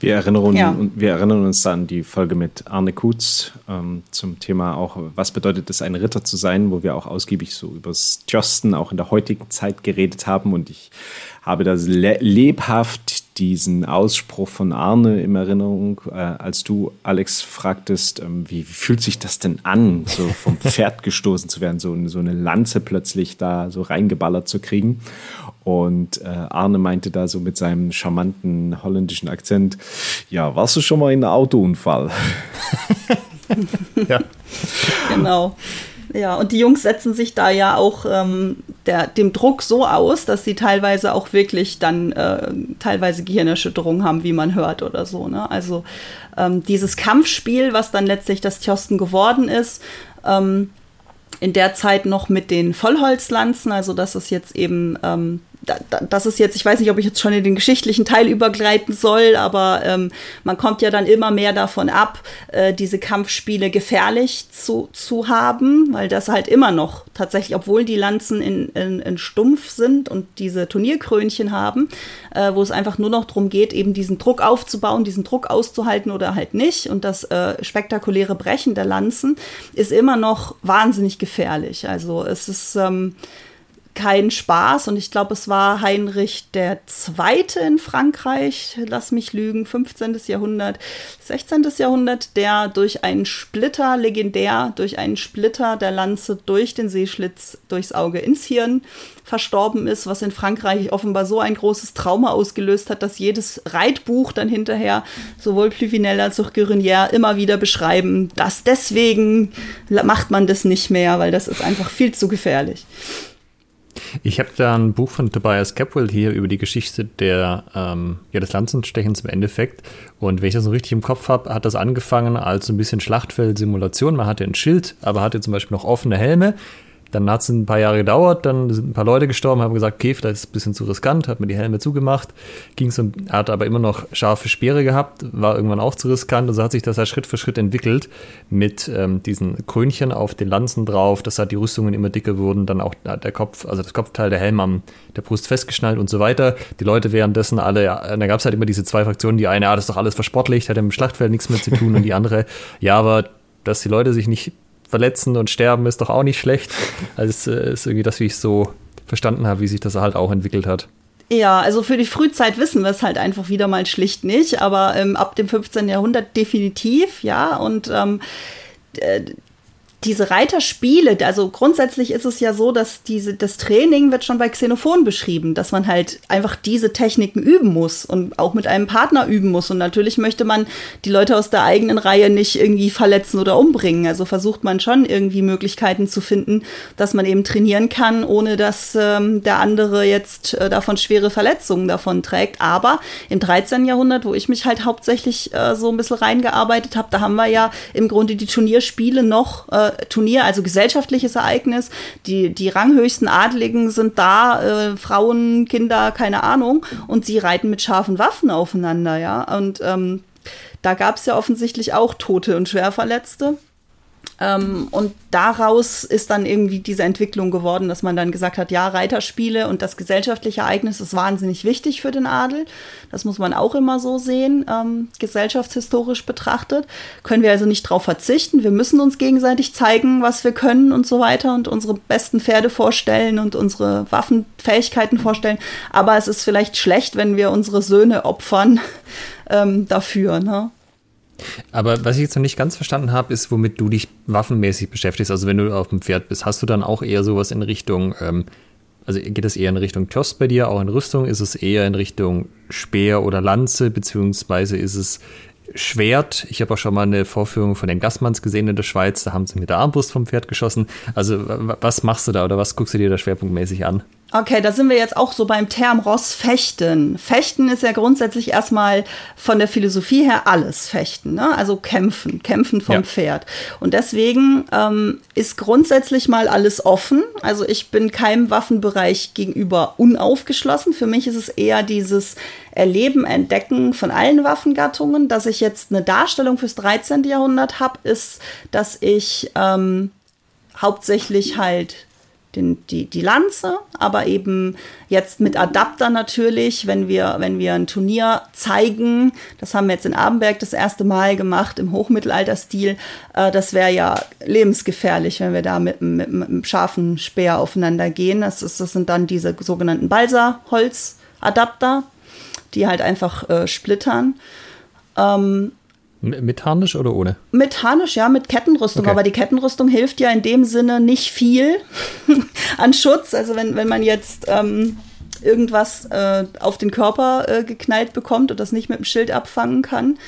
Wir erinnern, ja. wir erinnern uns an die Folge mit Arne Kutz ähm, zum Thema auch, was bedeutet es, ein Ritter zu sein, wo wir auch ausgiebig so über das Tjosten auch in der heutigen Zeit geredet haben. Und ich habe da le lebhaft diesen Ausspruch von Arne in Erinnerung, äh, als du, Alex, fragtest, ähm, wie, wie, fühlt sich das denn an, so vom Pferd gestoßen zu werden, so, so eine Lanze plötzlich da so reingeballert zu kriegen. Und äh, Arne meinte da so mit seinem charmanten holländischen Akzent, ja, warst du schon mal in einem Autounfall? ja. Genau. Ja, und die Jungs setzen sich da ja auch ähm, der, dem Druck so aus, dass sie teilweise auch wirklich dann äh, teilweise Gehirnerschütterungen haben, wie man hört oder so. Ne? Also ähm, dieses Kampfspiel, was dann letztlich das Tjosten geworden ist, ähm, in der Zeit noch mit den Vollholzlanzen, also das ist jetzt eben ähm, das ist jetzt, ich weiß nicht, ob ich jetzt schon in den geschichtlichen Teil übergleiten soll, aber ähm, man kommt ja dann immer mehr davon ab, äh, diese Kampfspiele gefährlich zu, zu haben, weil das halt immer noch tatsächlich, obwohl die Lanzen in, in, in Stumpf sind und diese Turnierkrönchen haben, äh, wo es einfach nur noch darum geht, eben diesen Druck aufzubauen, diesen Druck auszuhalten oder halt nicht. Und das äh, spektakuläre Brechen der Lanzen ist immer noch wahnsinnig gefährlich. Also es ist ähm, kein Spaß. Und ich glaube, es war Heinrich der Zweite in Frankreich, lass mich lügen, 15. Jahrhundert, 16. Jahrhundert, der durch einen Splitter, legendär, durch einen Splitter der Lanze durch den Seeschlitz durchs Auge ins Hirn verstorben ist, was in Frankreich offenbar so ein großes Trauma ausgelöst hat, dass jedes Reitbuch dann hinterher sowohl Pluvinel als auch Guerinier immer wieder beschreiben, dass deswegen macht man das nicht mehr, weil das ist einfach viel zu gefährlich. Ich habe da ein Buch von Tobias Capwell hier über die Geschichte der, ähm, ja, des Lanzenstechens im Endeffekt. Und wenn ich das so richtig im Kopf habe, hat das angefangen als so ein bisschen Schlachtfeldsimulation. Man hatte ein Schild, aber hatte zum Beispiel noch offene Helme. Dann hat es ein paar Jahre gedauert, dann sind ein paar Leute gestorben, haben gesagt, okay, vielleicht ist ein bisschen zu riskant, hat mir die Helme zugemacht, ging so, hat aber immer noch scharfe Speere gehabt, war irgendwann auch zu riskant, also hat sich das ja Schritt für Schritt entwickelt mit ähm, diesen Krönchen auf den Lanzen drauf, dass halt die Rüstungen immer dicker wurden, dann auch der Kopf, also das Kopfteil der Helm am der Brust festgeschnallt und so weiter. Die Leute währenddessen alle, ja, da gab es halt immer diese zwei Fraktionen, die eine, ja, das ist doch alles versportlicht, hat im Schlachtfeld nichts mehr zu tun. Und die andere, ja, aber dass die Leute sich nicht verletzen und sterben ist doch auch nicht schlecht. Also es äh, ist irgendwie das, wie ich so verstanden habe, wie sich das halt auch entwickelt hat. Ja, also für die Frühzeit wissen wir es halt einfach wieder mal schlicht nicht, aber ähm, ab dem 15. Jahrhundert definitiv, ja. Und ähm, diese Reiterspiele, also grundsätzlich ist es ja so, dass diese, das Training wird schon bei Xenophon beschrieben, dass man halt einfach diese Techniken üben muss und auch mit einem Partner üben muss. Und natürlich möchte man die Leute aus der eigenen Reihe nicht irgendwie verletzen oder umbringen. Also versucht man schon irgendwie Möglichkeiten zu finden, dass man eben trainieren kann, ohne dass ähm, der andere jetzt äh, davon schwere Verletzungen davon trägt. Aber im 13. Jahrhundert, wo ich mich halt hauptsächlich äh, so ein bisschen reingearbeitet habe, da haben wir ja im Grunde die Turnierspiele noch äh, Turnier, also gesellschaftliches Ereignis. Die, die ranghöchsten Adligen sind da, äh, Frauen, Kinder, keine Ahnung, und sie reiten mit scharfen Waffen aufeinander, ja. Und ähm, da gab es ja offensichtlich auch Tote und Schwerverletzte. Ähm, und daraus ist dann irgendwie diese Entwicklung geworden, dass man dann gesagt hat, ja, Reiterspiele und das gesellschaftliche Ereignis ist wahnsinnig wichtig für den Adel. Das muss man auch immer so sehen, ähm, gesellschaftshistorisch betrachtet. Können wir also nicht drauf verzichten. Wir müssen uns gegenseitig zeigen, was wir können und so weiter und unsere besten Pferde vorstellen und unsere Waffenfähigkeiten vorstellen. Aber es ist vielleicht schlecht, wenn wir unsere Söhne opfern ähm, dafür. Ne? Aber was ich jetzt noch nicht ganz verstanden habe, ist, womit du dich waffenmäßig beschäftigst. Also wenn du auf dem Pferd bist, hast du dann auch eher sowas in Richtung, ähm, also geht es eher in Richtung Tost bei dir, auch in Rüstung? Ist es eher in Richtung Speer oder Lanze, beziehungsweise ist es Schwert. Ich habe auch schon mal eine Vorführung von den Gassmanns gesehen in der Schweiz. Da haben sie mit der Armbrust vom Pferd geschossen. Also was machst du da oder was guckst du dir da schwerpunktmäßig an? Okay, da sind wir jetzt auch so beim Term Ross Fechten. Fechten ist ja grundsätzlich erstmal von der Philosophie her alles Fechten, ne? also kämpfen, kämpfen vom ja. Pferd. Und deswegen ähm, ist grundsätzlich mal alles offen. Also ich bin keinem Waffenbereich gegenüber unaufgeschlossen. Für mich ist es eher dieses Erleben, Entdecken von allen Waffengattungen. Dass ich jetzt eine Darstellung fürs 13. Jahrhundert habe, ist, dass ich ähm, hauptsächlich halt den, die, die Lanze, aber eben jetzt mit Adapter natürlich, wenn wir, wenn wir ein Turnier zeigen, das haben wir jetzt in Abenberg das erste Mal gemacht im Hochmittelalterstil, äh, das wäre ja lebensgefährlich, wenn wir da mit, mit, mit einem scharfen Speer aufeinander gehen. Das, ist, das sind dann diese sogenannten Balsa-Holzadapter, die halt einfach äh, splittern. Ähm, mit Harnisch oder ohne? Mit Harnisch, ja, mit Kettenrüstung. Okay. Aber die Kettenrüstung hilft ja in dem Sinne nicht viel an Schutz. Also wenn, wenn man jetzt ähm, irgendwas äh, auf den Körper äh, geknallt bekommt und das nicht mit dem Schild abfangen kann,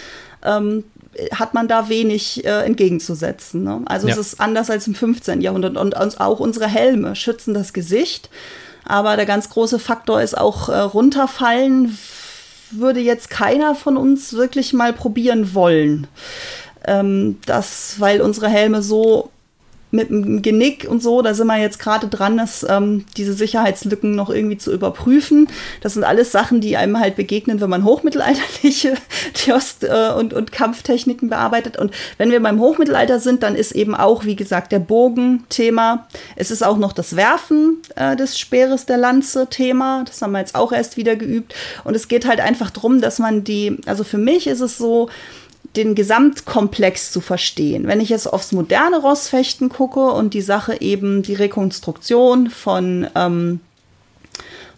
ähm, hat man da wenig äh, entgegenzusetzen. Ne? Also ja. es ist anders als im 15. Jahrhundert. Und, und auch unsere Helme schützen das Gesicht. Aber der ganz große Faktor ist auch äh, runterfallen, würde jetzt keiner von uns wirklich mal probieren wollen. Ähm, das, weil unsere Helme so mit dem Genick und so, da sind wir jetzt gerade dran, dass ähm, diese Sicherheitslücken noch irgendwie zu überprüfen. Das sind alles Sachen, die einem halt begegnen, wenn man hochmittelalterliche Tiost äh, und, und Kampftechniken bearbeitet. Und wenn wir beim Hochmittelalter sind, dann ist eben auch, wie gesagt, der Bogen Thema. Es ist auch noch das Werfen äh, des Speeres der Lanze Thema. Das haben wir jetzt auch erst wieder geübt. Und es geht halt einfach darum, dass man die, also für mich ist es so, den Gesamtkomplex zu verstehen. Wenn ich jetzt aufs moderne Rossfechten gucke und die Sache eben die Rekonstruktion von, ähm,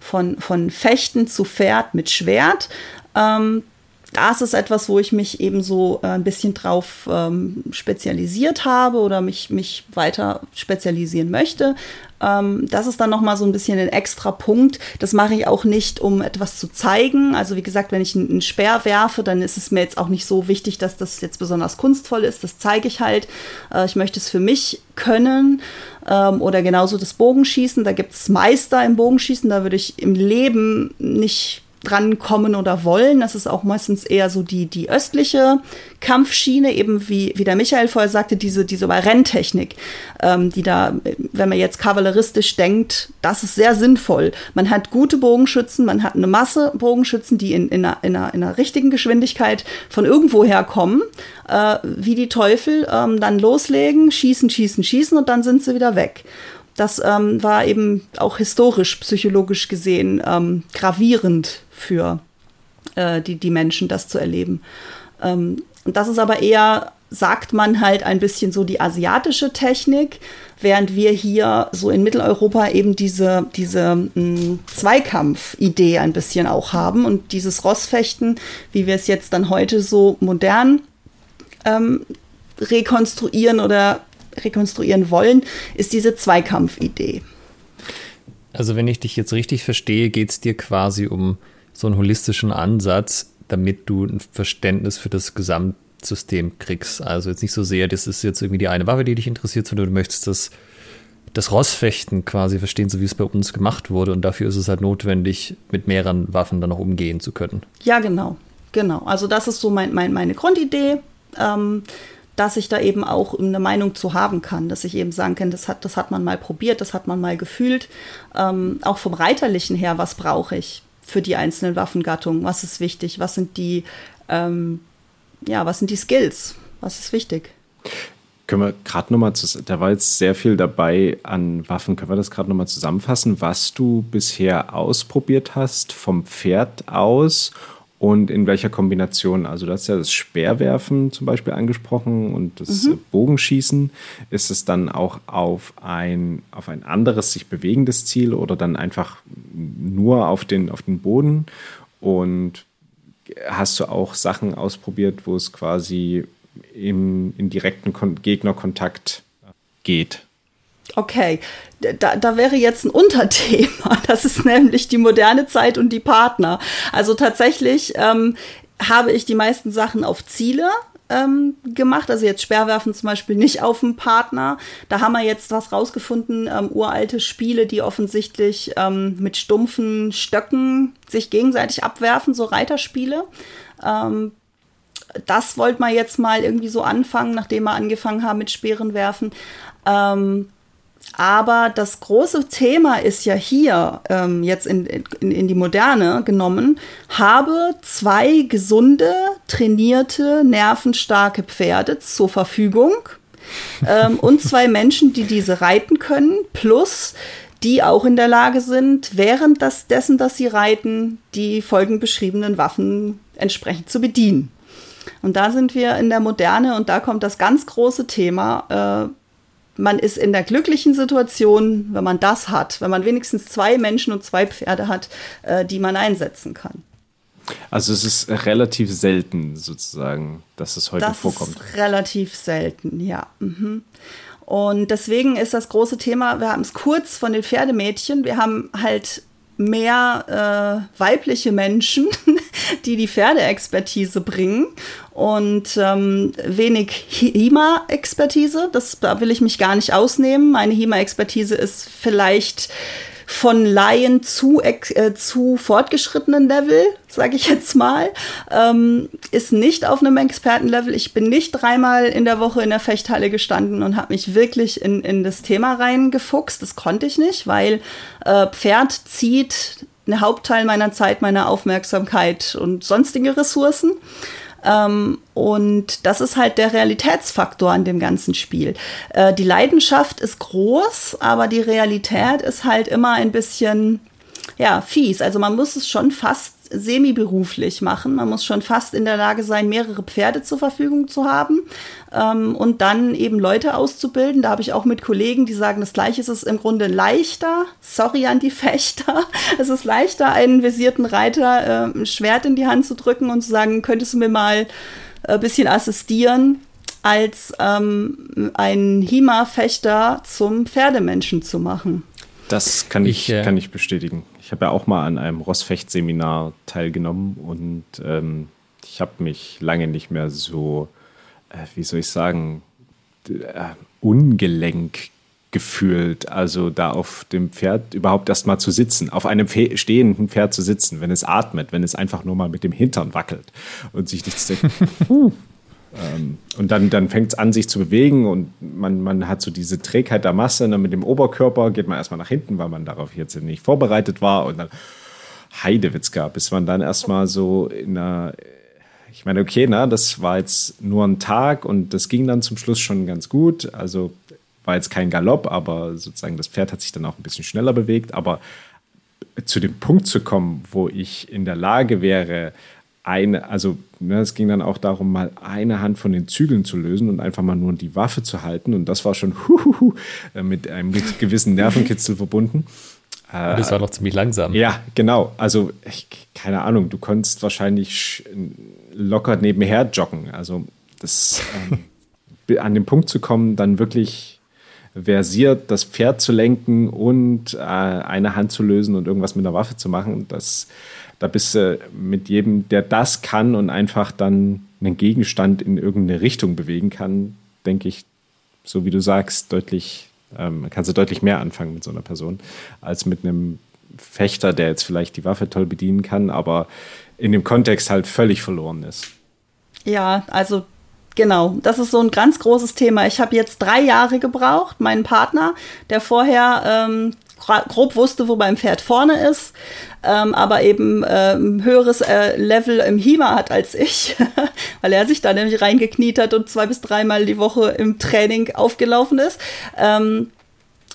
von, von Fechten zu Pferd mit Schwert, ähm, das ist etwas, wo ich mich eben so äh, ein bisschen drauf ähm, spezialisiert habe oder mich, mich weiter spezialisieren möchte. Ähm, das ist dann nochmal so ein bisschen ein extra Punkt. Das mache ich auch nicht, um etwas zu zeigen. Also wie gesagt, wenn ich einen Speer werfe, dann ist es mir jetzt auch nicht so wichtig, dass das jetzt besonders kunstvoll ist. Das zeige ich halt. Äh, ich möchte es für mich können. Ähm, oder genauso das Bogenschießen. Da gibt es Meister im Bogenschießen. Da würde ich im Leben nicht drankommen oder wollen. Das ist auch meistens eher so die, die östliche Kampfschiene, eben wie, wie der Michael vorher sagte, diese, diese Renntechnik, ähm, die da, wenn man jetzt kavalleristisch denkt, das ist sehr sinnvoll. Man hat gute Bogenschützen, man hat eine Masse Bogenschützen, die in, in, einer, in, einer, in einer richtigen Geschwindigkeit von irgendwoher kommen, äh, wie die Teufel, ähm, dann loslegen, schießen, schießen, schießen und dann sind sie wieder weg. Das ähm, war eben auch historisch, psychologisch gesehen ähm, gravierend für äh, die, die Menschen, das zu erleben. Ähm, und das ist aber eher sagt man halt ein bisschen so die asiatische Technik, während wir hier so in Mitteleuropa eben diese, diese hm, Zweikampf-Idee ein bisschen auch haben und dieses Rossfechten, wie wir es jetzt dann heute so modern ähm, rekonstruieren oder rekonstruieren wollen, ist diese Zweikampf-Idee. Also wenn ich dich jetzt richtig verstehe, geht es dir quasi um so einen holistischen Ansatz, damit du ein Verständnis für das Gesamtsystem kriegst. Also jetzt nicht so sehr, das ist jetzt irgendwie die eine Waffe, die dich interessiert, sondern du möchtest das, das Rossfechten quasi verstehen, so wie es bei uns gemacht wurde. Und dafür ist es halt notwendig, mit mehreren Waffen dann auch umgehen zu können. Ja, genau. Genau. Also das ist so mein, mein, meine Grundidee. Ähm, dass ich da eben auch eine Meinung zu haben kann, dass ich eben sagen kann, das hat, das hat man mal probiert, das hat man mal gefühlt. Ähm, auch vom Reiterlichen her, was brauche ich für die einzelnen Waffengattungen? Was ist wichtig? Was sind die, ähm, ja, was sind die Skills? Was ist wichtig? Können wir gerade nochmal, da war jetzt sehr viel dabei an Waffen, können wir das gerade nochmal zusammenfassen, was du bisher ausprobiert hast vom Pferd aus und in welcher Kombination? Also du hast ja das Speerwerfen zum Beispiel angesprochen und das mhm. Bogenschießen. Ist es dann auch auf ein, auf ein anderes, sich bewegendes Ziel oder dann einfach nur auf den, auf den Boden? Und hast du auch Sachen ausprobiert, wo es quasi im, in direkten Kon Gegnerkontakt geht? Okay, da, da wäre jetzt ein Unterthema. Das ist nämlich die moderne Zeit und die Partner. Also tatsächlich ähm, habe ich die meisten Sachen auf Ziele ähm, gemacht. Also jetzt Sperrwerfen zum Beispiel nicht auf dem Partner. Da haben wir jetzt was rausgefunden, ähm, uralte Spiele, die offensichtlich ähm, mit stumpfen Stöcken sich gegenseitig abwerfen, so Reiterspiele. Ähm, das wollte man jetzt mal irgendwie so anfangen, nachdem wir angefangen haben mit Speerenwerfen. Ähm, aber das große Thema ist ja hier, ähm, jetzt in, in, in die Moderne genommen, habe zwei gesunde, trainierte, nervenstarke Pferde zur Verfügung ähm, und zwei Menschen, die diese reiten können, plus die auch in der Lage sind, während das, dessen, dass sie reiten, die folgend beschriebenen Waffen entsprechend zu bedienen. Und da sind wir in der Moderne und da kommt das ganz große Thema, äh, man ist in der glücklichen Situation, wenn man das hat, wenn man wenigstens zwei Menschen und zwei Pferde hat, äh, die man einsetzen kann. Also es ist relativ selten sozusagen, dass es heute das vorkommt. Ist relativ selten, ja. Mhm. Und deswegen ist das große Thema, wir haben es kurz von den Pferdemädchen, wir haben halt mehr äh, weibliche Menschen, die die Pferdeexpertise bringen und ähm, wenig HIMA-Expertise. Das da will ich mich gar nicht ausnehmen. Meine HIMA-Expertise ist vielleicht von Laien zu, äh, zu fortgeschrittenen Level, sage ich jetzt mal, ähm, ist nicht auf einem Expertenlevel. Ich bin nicht dreimal in der Woche in der Fechthalle gestanden und habe mich wirklich in, in das Thema reingefuchst. Das konnte ich nicht, weil äh, Pferd zieht einen Hauptteil meiner Zeit, meiner Aufmerksamkeit und sonstige Ressourcen. Ähm, und das ist halt der Realitätsfaktor an dem ganzen Spiel. Äh, die Leidenschaft ist groß, aber die Realität ist halt immer ein bisschen, ja, fies. Also man muss es schon fast semi-beruflich machen. Man muss schon fast in der Lage sein, mehrere Pferde zur Verfügung zu haben ähm, und dann eben Leute auszubilden. Da habe ich auch mit Kollegen, die sagen, das Gleiche ist es im Grunde leichter. Sorry an die Fechter. Es ist leichter, einen visierten Reiter äh, ein Schwert in die Hand zu drücken und zu sagen, könntest du mir mal ein äh, bisschen assistieren, als ähm, einen Hima-Fechter zum Pferdemenschen zu machen. Das kann ich, ich äh, kann ich bestätigen. Ich habe ja auch mal an einem Rossfechtseminar teilgenommen und ähm, ich habe mich lange nicht mehr so, äh, wie soll ich sagen, äh, ungelenk gefühlt, also da auf dem Pferd überhaupt erst mal zu sitzen, auf einem stehenden Pferd zu sitzen, wenn es atmet, wenn es einfach nur mal mit dem Hintern wackelt und sich nichts denkt. Ähm, und dann, dann fängt es an, sich zu bewegen und man, man hat so diese Trägheit der Masse. Und dann mit dem Oberkörper geht man erstmal nach hinten, weil man darauf jetzt nicht vorbereitet war. Und dann Heidewitzka, bis man dann erstmal so in einer. Ich meine, okay, na, das war jetzt nur ein Tag und das ging dann zum Schluss schon ganz gut. Also war jetzt kein Galopp, aber sozusagen das Pferd hat sich dann auch ein bisschen schneller bewegt. Aber zu dem Punkt zu kommen, wo ich in der Lage wäre, eine, also ne, es ging dann auch darum, mal eine Hand von den Zügeln zu lösen und einfach mal nur die Waffe zu halten. Und das war schon huhuhu, äh, mit einem gewissen Nervenkitzel verbunden. das war noch ziemlich langsam. Ja, genau. Also, ich, keine Ahnung, du konntest wahrscheinlich locker nebenher joggen. Also, das ähm, an den Punkt zu kommen, dann wirklich versiert das Pferd zu lenken und äh, eine Hand zu lösen und irgendwas mit der Waffe zu machen, das da bist du mit jedem, der das kann und einfach dann einen Gegenstand in irgendeine Richtung bewegen kann, denke ich, so wie du sagst, deutlich, ähm, kannst du deutlich mehr anfangen mit so einer Person, als mit einem Fechter, der jetzt vielleicht die Waffe toll bedienen kann, aber in dem Kontext halt völlig verloren ist. Ja, also Genau, das ist so ein ganz großes Thema. Ich habe jetzt drei Jahre gebraucht, meinen Partner, der vorher ähm, grob wusste, wo beim Pferd vorne ist, ähm, aber eben ähm, höheres äh, Level im HIMA hat als ich, weil er sich da nämlich reingekniet hat und zwei bis dreimal die Woche im Training aufgelaufen ist. Ähm,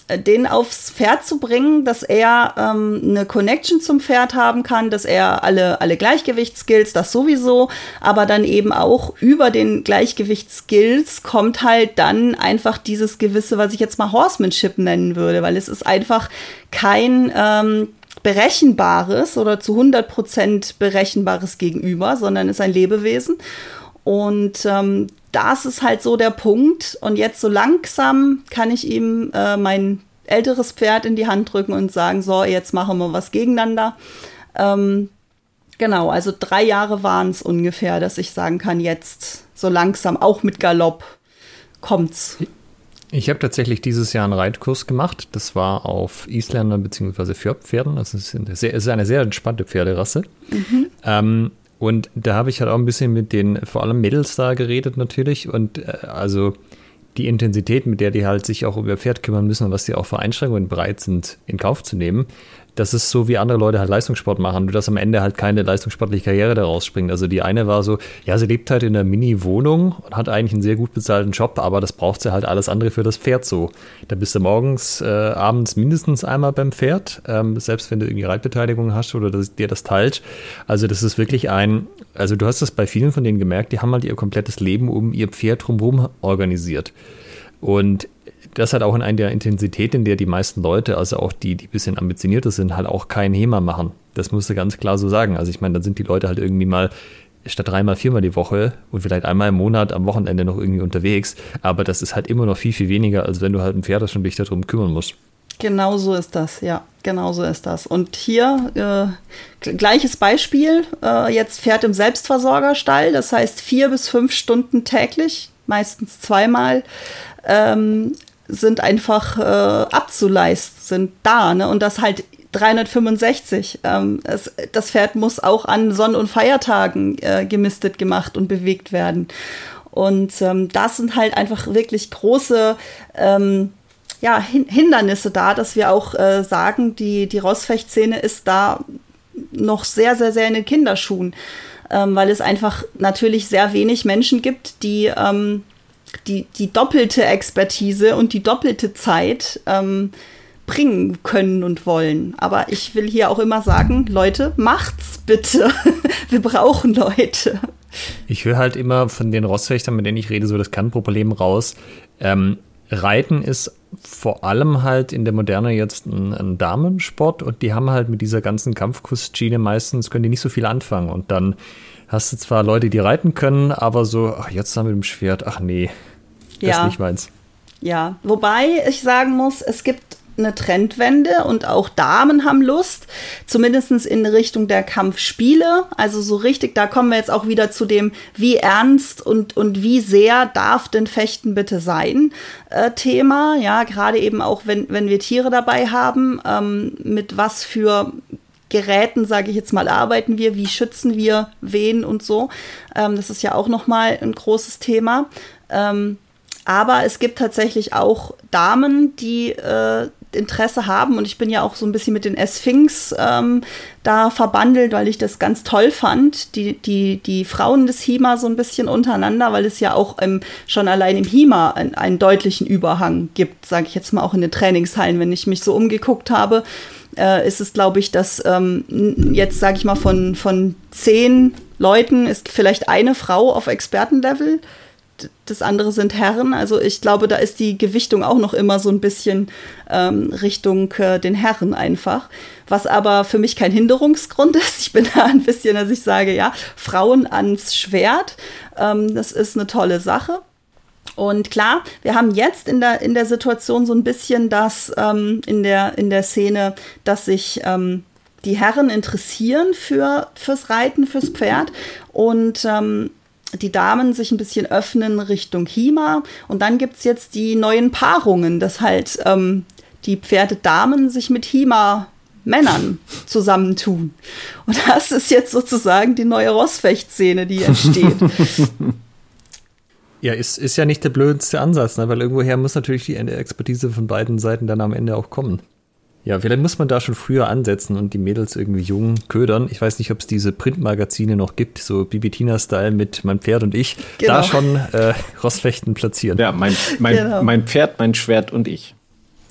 den aufs Pferd zu bringen, dass er ähm, eine Connection zum Pferd haben kann, dass er alle, alle Gleichgewichtsskills, das sowieso, aber dann eben auch über den Gleichgewichtsskills kommt halt dann einfach dieses gewisse, was ich jetzt mal Horsemanship nennen würde, weil es ist einfach kein ähm, berechenbares oder zu 100% berechenbares Gegenüber, sondern ist ein Lebewesen. Und ähm, das ist halt so der Punkt. Und jetzt so langsam kann ich ihm äh, mein älteres Pferd in die Hand drücken und sagen, so, jetzt machen wir was gegeneinander. Ähm, genau, also drei Jahre waren es ungefähr, dass ich sagen kann, jetzt so langsam, auch mit Galopp, kommt's. Ich habe tatsächlich dieses Jahr einen Reitkurs gemacht. Das war auf Isländer bzw. Fjordpferden. Das ist eine sehr, ist eine sehr entspannte Pferderasse. Mhm. Ähm, und da habe ich halt auch ein bisschen mit den, vor allem Mädels da geredet natürlich. Und äh, also die Intensität, mit der die halt sich auch über Pferd kümmern müssen und was die auch für Einschränkungen bereit sind, in Kauf zu nehmen, das ist so, wie andere Leute halt Leistungssport machen, nur dass am Ende halt keine leistungssportliche Karriere daraus springt. Also die eine war so, ja, sie lebt halt in einer Mini-Wohnung und hat eigentlich einen sehr gut bezahlten Job, aber das braucht sie halt alles andere für das Pferd so. Da bist du morgens, äh, abends mindestens einmal beim Pferd, ähm, selbst wenn du irgendwie Reitbeteiligung hast oder das, dir das teilt. Also das ist wirklich ein, also du hast das bei vielen von denen gemerkt, die haben halt ihr komplettes Leben um ihr Pferd drumherum organisiert. Und das hat auch in einer der Intensität, in der die meisten Leute, also auch die, die ein bisschen ambitionierter sind, halt auch kein HEMA machen. Das musst du ganz klar so sagen. Also ich meine, dann sind die Leute halt irgendwie mal statt dreimal, viermal die Woche und vielleicht einmal im Monat am Wochenende noch irgendwie unterwegs. Aber das ist halt immer noch viel, viel weniger, als wenn du halt ein Pferd hast und dich darum kümmern musst. Genau so ist das, ja, genau so ist das. Und hier äh, gleiches Beispiel, äh, jetzt Pferd im Selbstversorgerstall, das heißt vier bis fünf Stunden täglich, meistens zweimal. Ähm, sind einfach äh, abzuleisten, sind da. Ne? Und das halt 365. Ähm, es, das Pferd muss auch an Sonn- und Feiertagen äh, gemistet, gemacht und bewegt werden. Und ähm, das sind halt einfach wirklich große ähm, ja, Hin Hindernisse da, dass wir auch äh, sagen, die, die Rossfechtszene ist da noch sehr, sehr, sehr in den Kinderschuhen. Ähm, weil es einfach natürlich sehr wenig Menschen gibt, die ähm, die, die doppelte Expertise und die doppelte Zeit ähm, bringen können und wollen. Aber ich will hier auch immer sagen, Leute, macht's bitte. Wir brauchen Leute. Ich höre halt immer von den Rossfechtern, mit denen ich rede, so das Kann-Problem raus. Ähm, Reiten ist vor allem halt in der Moderne jetzt ein, ein, Damensport und die haben halt mit dieser ganzen Kampfkussschiene meistens, können die nicht so viel anfangen und dann hast du zwar Leute, die reiten können, aber so, ach, jetzt dann mit dem Schwert, ach nee, das ja. ist nicht meins. Ja, wobei ich sagen muss, es gibt eine Trendwende und auch Damen haben Lust, zumindest in Richtung der Kampfspiele. Also so richtig, da kommen wir jetzt auch wieder zu dem, wie ernst und, und wie sehr darf denn Fechten bitte sein, äh, Thema. Ja, gerade eben auch, wenn, wenn wir Tiere dabei haben, ähm, mit was für Geräten, sage ich jetzt mal, arbeiten wir, wie schützen wir wen und so. Ähm, das ist ja auch nochmal ein großes Thema. Ähm, aber es gibt tatsächlich auch Damen, die äh, Interesse haben. Und ich bin ja auch so ein bisschen mit den S-Finks ähm, da verbandelt, weil ich das ganz toll fand, die, die, die Frauen des HIMA so ein bisschen untereinander, weil es ja auch im, schon allein im HIMA einen, einen deutlichen Überhang gibt, sage ich jetzt mal auch in den Trainingshallen, wenn ich mich so umgeguckt habe, äh, ist es glaube ich, dass ähm, jetzt sage ich mal von, von zehn Leuten ist vielleicht eine Frau auf Expertenlevel das andere sind Herren. Also ich glaube, da ist die Gewichtung auch noch immer so ein bisschen ähm, Richtung äh, den Herren einfach. Was aber für mich kein Hinderungsgrund ist. Ich bin da ein bisschen, dass ich sage, ja, Frauen ans Schwert, ähm, das ist eine tolle Sache. Und klar, wir haben jetzt in der, in der Situation so ein bisschen das ähm, in, der, in der Szene, dass sich ähm, die Herren interessieren für, fürs Reiten, fürs Pferd. Und ähm, die Damen sich ein bisschen öffnen Richtung Hima. Und dann gibt es jetzt die neuen Paarungen, dass halt ähm, die Pferdedamen sich mit Hima Männern zusammentun. Und das ist jetzt sozusagen die neue Rossfechtszene, die entsteht. Ja, ist, ist ja nicht der blödste Ansatz, ne? weil irgendwoher muss natürlich die Expertise von beiden Seiten dann am Ende auch kommen. Ja, vielleicht muss man da schon früher ansetzen und die Mädels irgendwie jung ködern. Ich weiß nicht, ob es diese Printmagazine noch gibt, so Bibitina-Style mit mein Pferd und ich. Genau. Da schon äh, Rossfechten platzieren. Ja, mein, mein, genau. mein Pferd, mein Schwert und ich.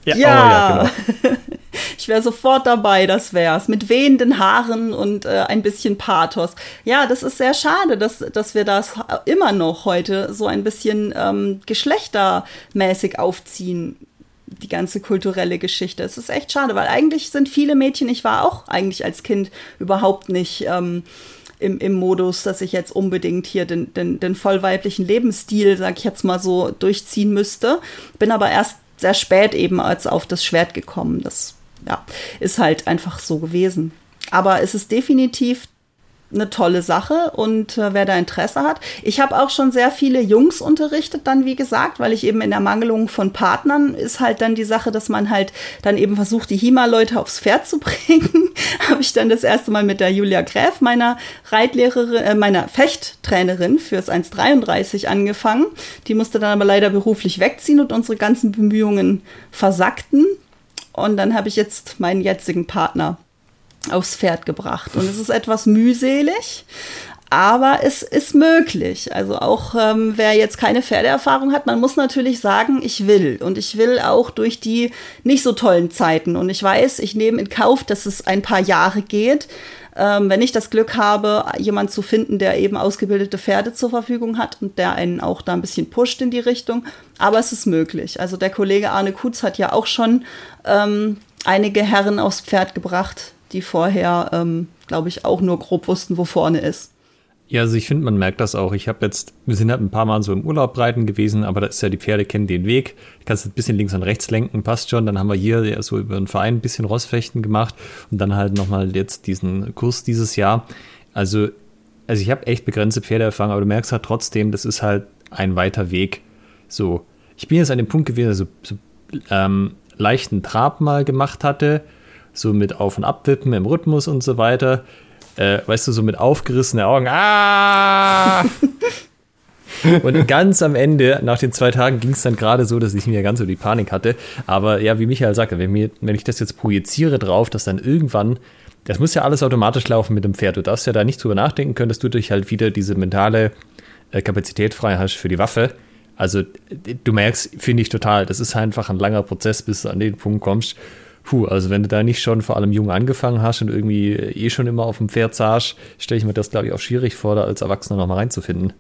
Ja, ja. Oh, ja genau. ich wäre sofort dabei, das wär's. Mit wehenden Haaren und äh, ein bisschen Pathos. Ja, das ist sehr schade, dass, dass wir das immer noch heute so ein bisschen ähm, geschlechtermäßig aufziehen die ganze kulturelle Geschichte. Es ist echt schade, weil eigentlich sind viele Mädchen, ich war auch eigentlich als Kind überhaupt nicht ähm, im, im Modus, dass ich jetzt unbedingt hier den, den, den vollweiblichen Lebensstil, sag ich jetzt mal so, durchziehen müsste. Bin aber erst sehr spät eben als auf das Schwert gekommen. Das ja, ist halt einfach so gewesen. Aber es ist definitiv eine tolle Sache und äh, wer da Interesse hat. Ich habe auch schon sehr viele Jungs unterrichtet, dann wie gesagt, weil ich eben in der Mangelung von Partnern ist halt dann die Sache, dass man halt dann eben versucht, die HIMA-Leute aufs Pferd zu bringen. habe ich dann das erste Mal mit der Julia Gräf, meiner Reitlehrerin, äh, meiner Fechttrainerin fürs 1,33 angefangen. Die musste dann aber leider beruflich wegziehen und unsere ganzen Bemühungen versackten. Und dann habe ich jetzt meinen jetzigen Partner aufs Pferd gebracht. Und es ist etwas mühselig, aber es ist möglich. Also auch ähm, wer jetzt keine Pferdeerfahrung hat, man muss natürlich sagen, ich will. Und ich will auch durch die nicht so tollen Zeiten. Und ich weiß, ich nehme in Kauf, dass es ein paar Jahre geht. Ähm, wenn ich das Glück habe, jemand zu finden, der eben ausgebildete Pferde zur Verfügung hat und der einen auch da ein bisschen pusht in die Richtung. Aber es ist möglich. Also der Kollege Arne Kutz hat ja auch schon ähm, einige Herren aufs Pferd gebracht, die vorher, ähm, glaube ich, auch nur grob wussten, wo vorne ist. Ja, also ich finde, man merkt das auch. Ich habe jetzt, wir sind halt ein paar Mal so im Urlaub reiten gewesen, aber da ist ja, die Pferde kennen den Weg. Du kannst ein bisschen links und rechts lenken, passt schon. Dann haben wir hier ja so über den Verein ein bisschen Rossfechten gemacht und dann halt nochmal jetzt diesen Kurs dieses Jahr. Also, also ich habe echt begrenzte Pferdeerfahrung, aber du merkst halt trotzdem, das ist halt ein weiter Weg. So, ich bin jetzt an dem Punkt gewesen, also so ähm, leichten Trab mal gemacht hatte so mit Auf- und Abwippen im Rhythmus und so weiter. Äh, weißt du, so mit aufgerissenen Augen. Ah! und ganz am Ende, nach den zwei Tagen, ging es dann gerade so, dass ich mir ganz so die Panik hatte. Aber ja, wie Michael sagte, wenn, mir, wenn ich das jetzt projiziere drauf, dass dann irgendwann, das muss ja alles automatisch laufen mit dem Pferd. Du darfst ja da nicht drüber nachdenken können, dass du dich halt wieder diese mentale äh, Kapazität frei hast für die Waffe. Also du merkst, finde ich total, das ist einfach ein langer Prozess, bis du an den Punkt kommst, puh, also wenn du da nicht schon vor allem jung angefangen hast und irgendwie eh schon immer auf dem Pferd saßt, stelle ich mir das, glaube ich, auch schwierig vor, da als Erwachsener nochmal reinzufinden.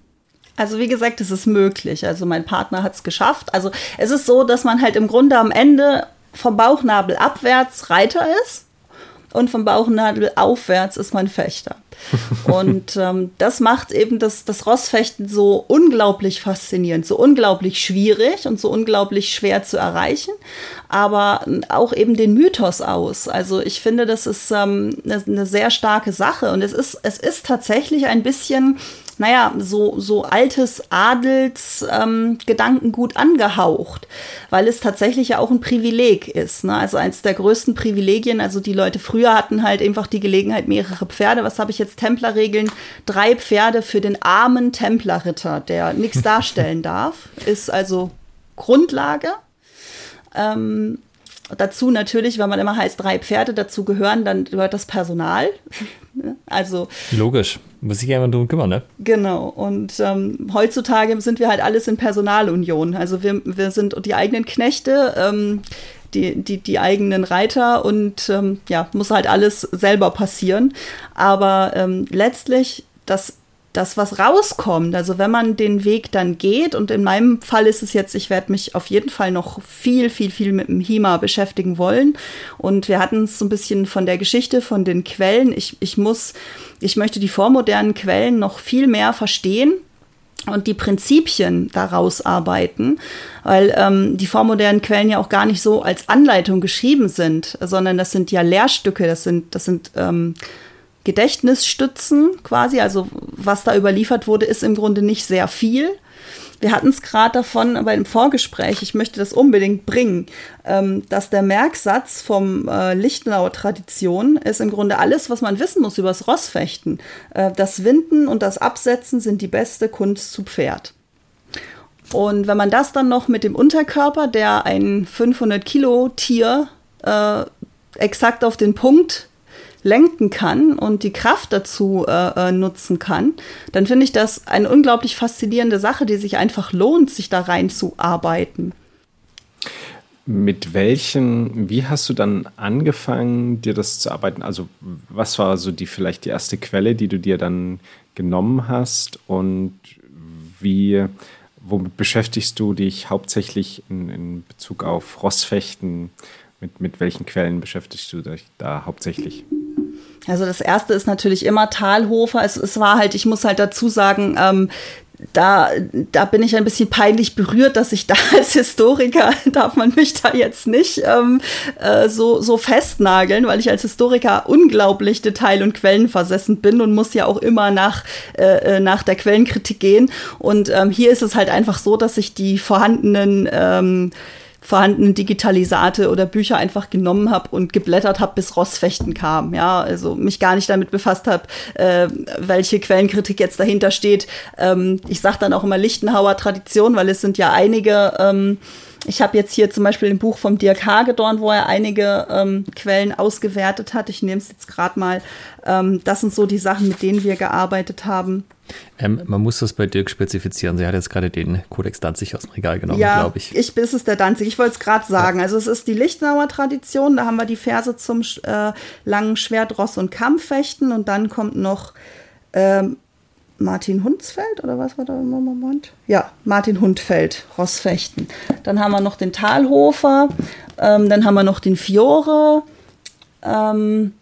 Also wie gesagt, es ist möglich. Also mein Partner hat es geschafft. Also es ist so, dass man halt im Grunde am Ende vom Bauchnabel abwärts Reiter ist und vom Bauchnabel aufwärts ist man Fechter. Und ähm, das macht eben das, das Rossfechten so unglaublich faszinierend, so unglaublich schwierig und so unglaublich schwer zu erreichen, aber auch eben den Mythos aus. Also ich finde, das ist ähm, eine, eine sehr starke Sache und es ist, es ist tatsächlich ein bisschen naja, so, so altes Adelsgedankengut ähm, angehaucht, weil es tatsächlich ja auch ein Privileg ist. Ne? Also eins der größten Privilegien, also die Leute früher hatten halt einfach die Gelegenheit, mehrere Pferde. Was habe ich jetzt? Templerregeln. Drei Pferde für den armen Templerritter, der nichts darstellen darf, ist also Grundlage. Ähm, dazu natürlich, weil man immer heißt, drei Pferde dazu gehören, dann gehört das Personal. Also logisch, muss sich jemand darum kümmern, ne? Genau. Und ähm, heutzutage sind wir halt alles in Personalunion. Also wir, wir sind die eigenen Knechte. Ähm, die, die, die eigenen Reiter und ähm, ja, muss halt alles selber passieren. Aber ähm, letztlich das dass was rauskommt. Also wenn man den Weg dann geht, und in meinem Fall ist es jetzt, ich werde mich auf jeden Fall noch viel, viel, viel mit dem HIMA beschäftigen wollen. Und wir hatten es so ein bisschen von der Geschichte, von den Quellen. Ich, ich muss, ich möchte die vormodernen Quellen noch viel mehr verstehen und die Prinzipien daraus arbeiten, weil ähm, die vormodernen Quellen ja auch gar nicht so als Anleitung geschrieben sind, sondern das sind ja Lehrstücke, das sind, das sind ähm, Gedächtnisstützen quasi. Also was da überliefert wurde, ist im Grunde nicht sehr viel. Wir hatten es gerade davon bei dem Vorgespräch, ich möchte das unbedingt bringen, ähm, dass der Merksatz vom äh, Lichtenauer Tradition ist im Grunde alles, was man wissen muss über das Rossfechten. Äh, das Winden und das Absetzen sind die beste Kunst zu Pferd. Und wenn man das dann noch mit dem Unterkörper, der ein 500 Kilo Tier äh, exakt auf den Punkt lenken kann und die Kraft dazu äh, äh, nutzen kann, dann finde ich das eine unglaublich faszinierende Sache, die sich einfach lohnt, sich da reinzuarbeiten. Mit welchen, wie hast du dann angefangen, dir das zu arbeiten? Also, was war so die vielleicht die erste Quelle, die du dir dann genommen hast und wie, womit beschäftigst du dich hauptsächlich in, in Bezug auf Rossfechten? Mit, mit welchen Quellen beschäftigst du dich da hauptsächlich? Also das erste ist natürlich immer Talhofer. Es, es war halt, ich muss halt dazu sagen, ähm, da, da bin ich ein bisschen peinlich berührt, dass ich da als Historiker, darf man mich da jetzt nicht ähm, äh, so, so festnageln, weil ich als Historiker unglaublich detail- und quellenversessen bin und muss ja auch immer nach, äh, äh, nach der Quellenkritik gehen. Und ähm, hier ist es halt einfach so, dass ich die vorhandenen ähm, vorhandenen Digitalisate oder Bücher einfach genommen habe und geblättert habe, bis Rossfechten kam. Ja, also mich gar nicht damit befasst habe, äh, welche Quellenkritik jetzt dahinter steht. Ähm, ich sage dann auch immer Lichtenhauer Tradition, weil es sind ja einige ähm, ich habe jetzt hier zum Beispiel ein Buch vom Dirk Hagedorn, wo er einige ähm, Quellen ausgewertet hat. Ich nehme es jetzt gerade mal. Ähm, das sind so die Sachen, mit denen wir gearbeitet haben. Ähm, man muss das bei Dirk spezifizieren. Sie hat jetzt gerade den Kodex Danzig aus dem Regal genommen, ja, glaube ich. ich. Es ist der Danzig. Ich wollte es gerade sagen. Ja. Also es ist die Lichtenauer Tradition. Da haben wir die Verse zum äh, langen Schwert, Ross und Kampffechten. Und dann kommt noch ähm, Martin Hundsfeld oder was war da im Moment? Ja, Martin Hundfeld, Rossfechten. Dann haben wir noch den Talhofer, ähm, dann haben wir noch den Fiore. Ähm,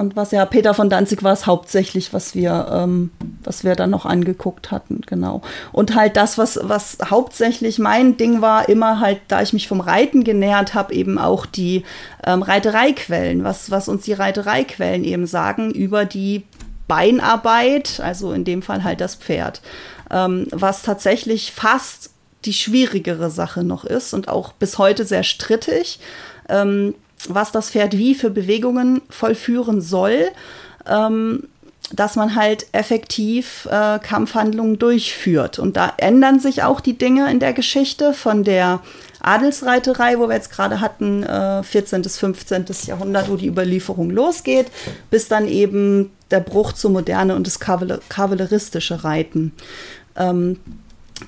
und was ja Peter von Danzig war es hauptsächlich, was wir, ähm, was wir dann noch angeguckt hatten, genau. Und halt das, was, was hauptsächlich mein Ding war, immer halt, da ich mich vom Reiten genähert habe, eben auch die ähm, Reitereiquellen, was, was uns die Reitereiquellen eben sagen über die Beinarbeit, also in dem Fall halt das Pferd, ähm, was tatsächlich fast die schwierigere Sache noch ist und auch bis heute sehr strittig, ähm, was das Pferd wie für Bewegungen vollführen soll. Ähm, dass man halt effektiv äh, Kampfhandlungen durchführt. Und da ändern sich auch die Dinge in der Geschichte von der Adelsreiterei, wo wir jetzt gerade hatten, äh, 14. bis 15. Jahrhundert, wo die Überlieferung losgeht, bis dann eben der Bruch zur Moderne und das kavalleristische Reiten. Ähm,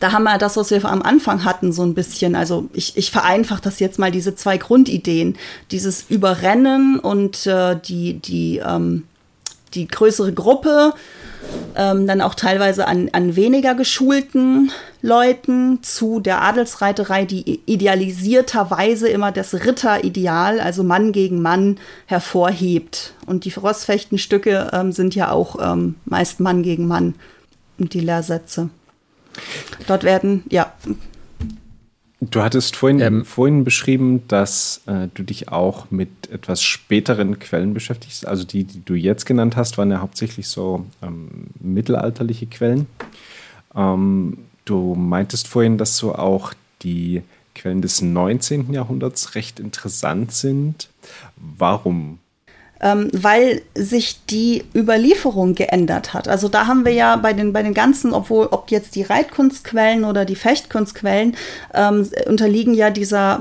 da haben wir das, was wir am Anfang hatten, so ein bisschen. Also ich, ich vereinfache das jetzt mal, diese zwei Grundideen. Dieses Überrennen und äh, die, die, ähm, die größere Gruppe ähm, dann auch teilweise an, an weniger geschulten Leuten zu der Adelsreiterei, die idealisierterweise immer das Ritterideal, also Mann gegen Mann, hervorhebt. Und die Rossfechtenstücke ähm, sind ja auch ähm, meist Mann gegen Mann und die Lehrsätze. Dort werden, ja, Du hattest vorhin, ähm, vorhin beschrieben, dass äh, du dich auch mit etwas späteren Quellen beschäftigst. Also die, die du jetzt genannt hast, waren ja hauptsächlich so ähm, mittelalterliche Quellen. Ähm, du meintest vorhin, dass so auch die Quellen des 19. Jahrhunderts recht interessant sind. Warum ähm, weil sich die Überlieferung geändert hat. Also da haben wir ja bei den, bei den ganzen, obwohl, ob jetzt die Reitkunstquellen oder die Fechtkunstquellen, ähm, unterliegen ja dieser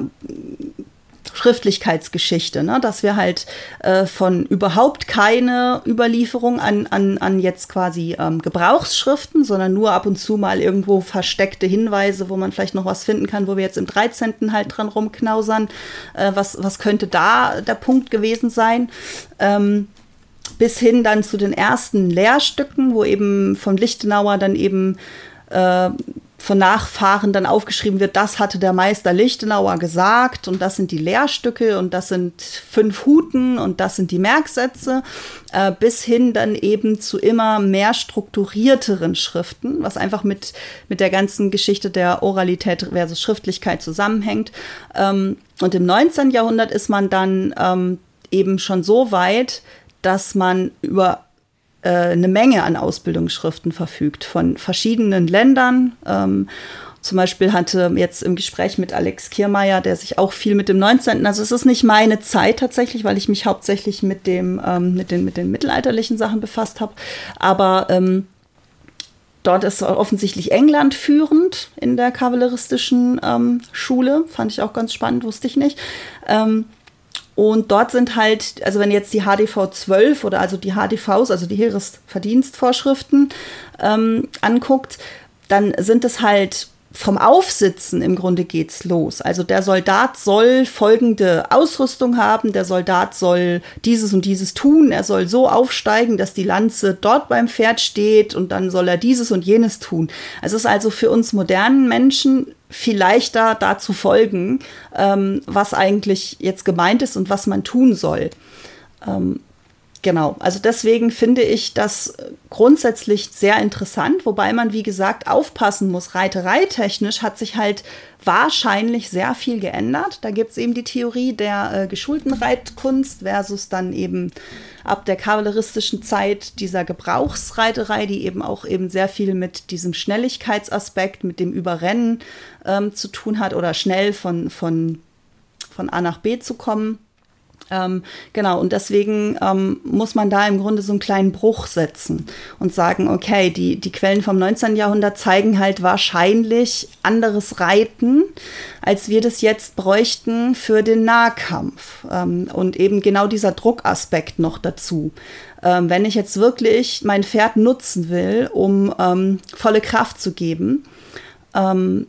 Schriftlichkeitsgeschichte, ne? dass wir halt äh, von überhaupt keine Überlieferung an, an, an jetzt quasi ähm, Gebrauchsschriften, sondern nur ab und zu mal irgendwo versteckte Hinweise, wo man vielleicht noch was finden kann, wo wir jetzt im 13. halt dran rumknausern. Äh, was, was könnte da der Punkt gewesen sein? Ähm, bis hin dann zu den ersten Lehrstücken, wo eben von Lichtenauer dann eben äh, von Nachfahren dann aufgeschrieben wird, das hatte der Meister Lichtenauer gesagt und das sind die Lehrstücke und das sind fünf Huten und das sind die Merksätze, äh, bis hin dann eben zu immer mehr strukturierteren Schriften, was einfach mit, mit der ganzen Geschichte der Oralität versus Schriftlichkeit zusammenhängt. Ähm, und im 19. Jahrhundert ist man dann ähm, eben schon so weit, dass man über eine Menge an Ausbildungsschriften verfügt von verschiedenen Ländern. Ähm, zum Beispiel hatte jetzt im Gespräch mit Alex Kiermeier, der sich auch viel mit dem 19., also es ist nicht meine Zeit tatsächlich, weil ich mich hauptsächlich mit dem, ähm, mit den, mit den mittelalterlichen Sachen befasst habe. Aber ähm, dort ist offensichtlich England führend in der kavalleristischen ähm, Schule. Fand ich auch ganz spannend, wusste ich nicht. Und dort sind halt, also wenn jetzt die HDV 12 oder also die HDVs, also die Heeresverdienstvorschriften ähm, anguckt, dann sind es halt vom Aufsitzen im Grunde geht's los. Also der Soldat soll folgende Ausrüstung haben, der Soldat soll dieses und dieses tun, er soll so aufsteigen, dass die Lanze dort beim Pferd steht und dann soll er dieses und jenes tun. Es ist also für uns modernen Menschen viel leichter da zu folgen, ähm, was eigentlich jetzt gemeint ist und was man tun soll. Ähm, Genau, also deswegen finde ich das grundsätzlich sehr interessant, wobei man, wie gesagt, aufpassen muss. Reitereitechnisch hat sich halt wahrscheinlich sehr viel geändert. Da gibt es eben die Theorie der äh, geschulten Reitkunst versus dann eben ab der kavalleristischen Zeit dieser Gebrauchsreiterei, die eben auch eben sehr viel mit diesem Schnelligkeitsaspekt, mit dem Überrennen ähm, zu tun hat oder schnell von, von, von A nach B zu kommen. Ähm, genau, und deswegen ähm, muss man da im Grunde so einen kleinen Bruch setzen und sagen, okay, die, die Quellen vom 19. Jahrhundert zeigen halt wahrscheinlich anderes Reiten, als wir das jetzt bräuchten für den Nahkampf. Ähm, und eben genau dieser Druckaspekt noch dazu. Ähm, wenn ich jetzt wirklich mein Pferd nutzen will, um ähm, volle Kraft zu geben, ähm,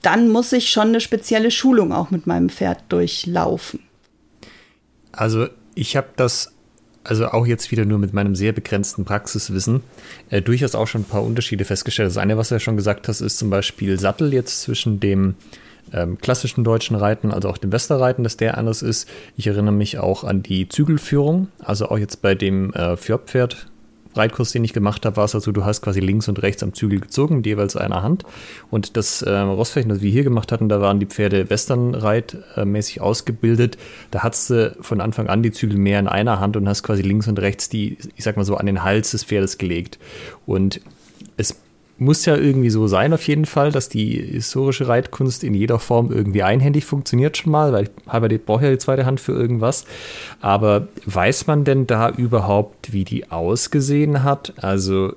dann muss ich schon eine spezielle Schulung auch mit meinem Pferd durchlaufen. Also ich habe das, also auch jetzt wieder nur mit meinem sehr begrenzten Praxiswissen, äh, durchaus auch schon ein paar Unterschiede festgestellt. Das eine, was du ja schon gesagt hast, ist zum Beispiel Sattel jetzt zwischen dem ähm, klassischen deutschen Reiten, also auch dem Westerreiten, dass der anders ist. Ich erinnere mich auch an die Zügelführung, also auch jetzt bei dem äh, Fjordpferd Reitkurs, den ich gemacht habe, war es also, du hast quasi links und rechts am Zügel gezogen, mit jeweils einer Hand. Und das äh, Rossfechten, das wir hier gemacht hatten, da waren die Pferde westernreitmäßig ausgebildet. Da hattest du von Anfang an die Zügel mehr in einer Hand und hast quasi links und rechts die, ich sag mal so, an den Hals des Pferdes gelegt. Und es muss ja irgendwie so sein, auf jeden Fall, dass die historische Reitkunst in jeder Form irgendwie einhändig funktioniert schon mal, weil Halbert braucht ja die zweite Hand für irgendwas. Aber weiß man denn da überhaupt, wie die ausgesehen hat? Also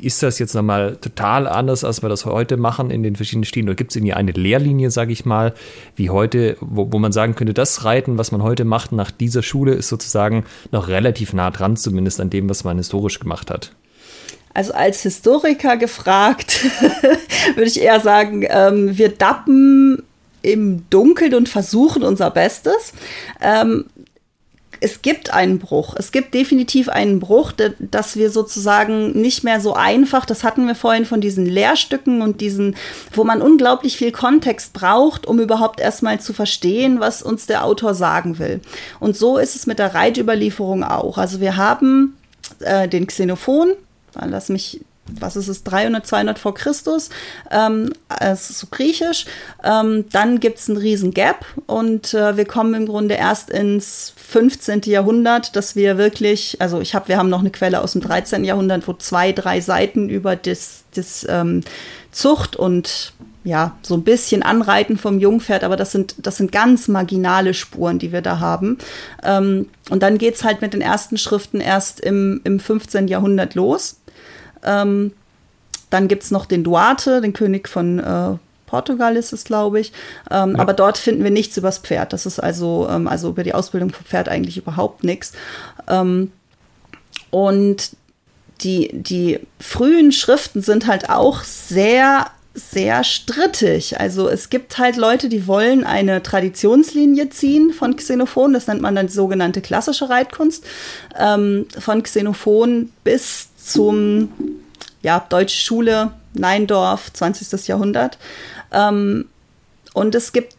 ist das jetzt nochmal total anders, als wir das heute machen in den verschiedenen Stilen? Oder gibt es irgendwie eine Lehrlinie, sage ich mal, wie heute, wo, wo man sagen könnte, das Reiten, was man heute macht nach dieser Schule, ist sozusagen noch relativ nah dran, zumindest an dem, was man historisch gemacht hat? Also als Historiker gefragt, würde ich eher sagen, ähm, wir dappen im Dunkeln und versuchen unser Bestes. Ähm, es gibt einen Bruch. Es gibt definitiv einen Bruch, dass wir sozusagen nicht mehr so einfach, das hatten wir vorhin von diesen Lehrstücken und diesen, wo man unglaublich viel Kontext braucht, um überhaupt erstmal zu verstehen, was uns der Autor sagen will. Und so ist es mit der Reitüberlieferung auch. Also wir haben äh, den Xenophon, lass mich was ist es, 300, 200 vor Christus, ähm, es ist so griechisch. Ähm, dann gibt es einen riesen Gap und äh, wir kommen im Grunde erst ins 15. Jahrhundert, dass wir wirklich, also ich habe, wir haben noch eine Quelle aus dem 13. Jahrhundert, wo zwei, drei Seiten über das, das ähm, Zucht und ja, so ein bisschen Anreiten vom Jungpferd, aber das sind, das sind ganz marginale Spuren, die wir da haben. Ähm, und dann geht es halt mit den ersten Schriften erst im, im 15. Jahrhundert los. Ähm, dann gibt es noch den Duarte, den König von äh, Portugal ist es, glaube ich. Ähm, ja. Aber dort finden wir nichts übers Pferd. Das ist also, ähm, also über die Ausbildung vom Pferd eigentlich überhaupt nichts. Ähm, und die, die frühen Schriften sind halt auch sehr sehr strittig. Also es gibt halt Leute, die wollen eine Traditionslinie ziehen von Xenophon. Das nennt man dann sogenannte klassische Reitkunst. Ähm, von Xenophon bis zum, ja, Deutsche Schule, Neindorf, 20. Jahrhundert. Ähm, und es gibt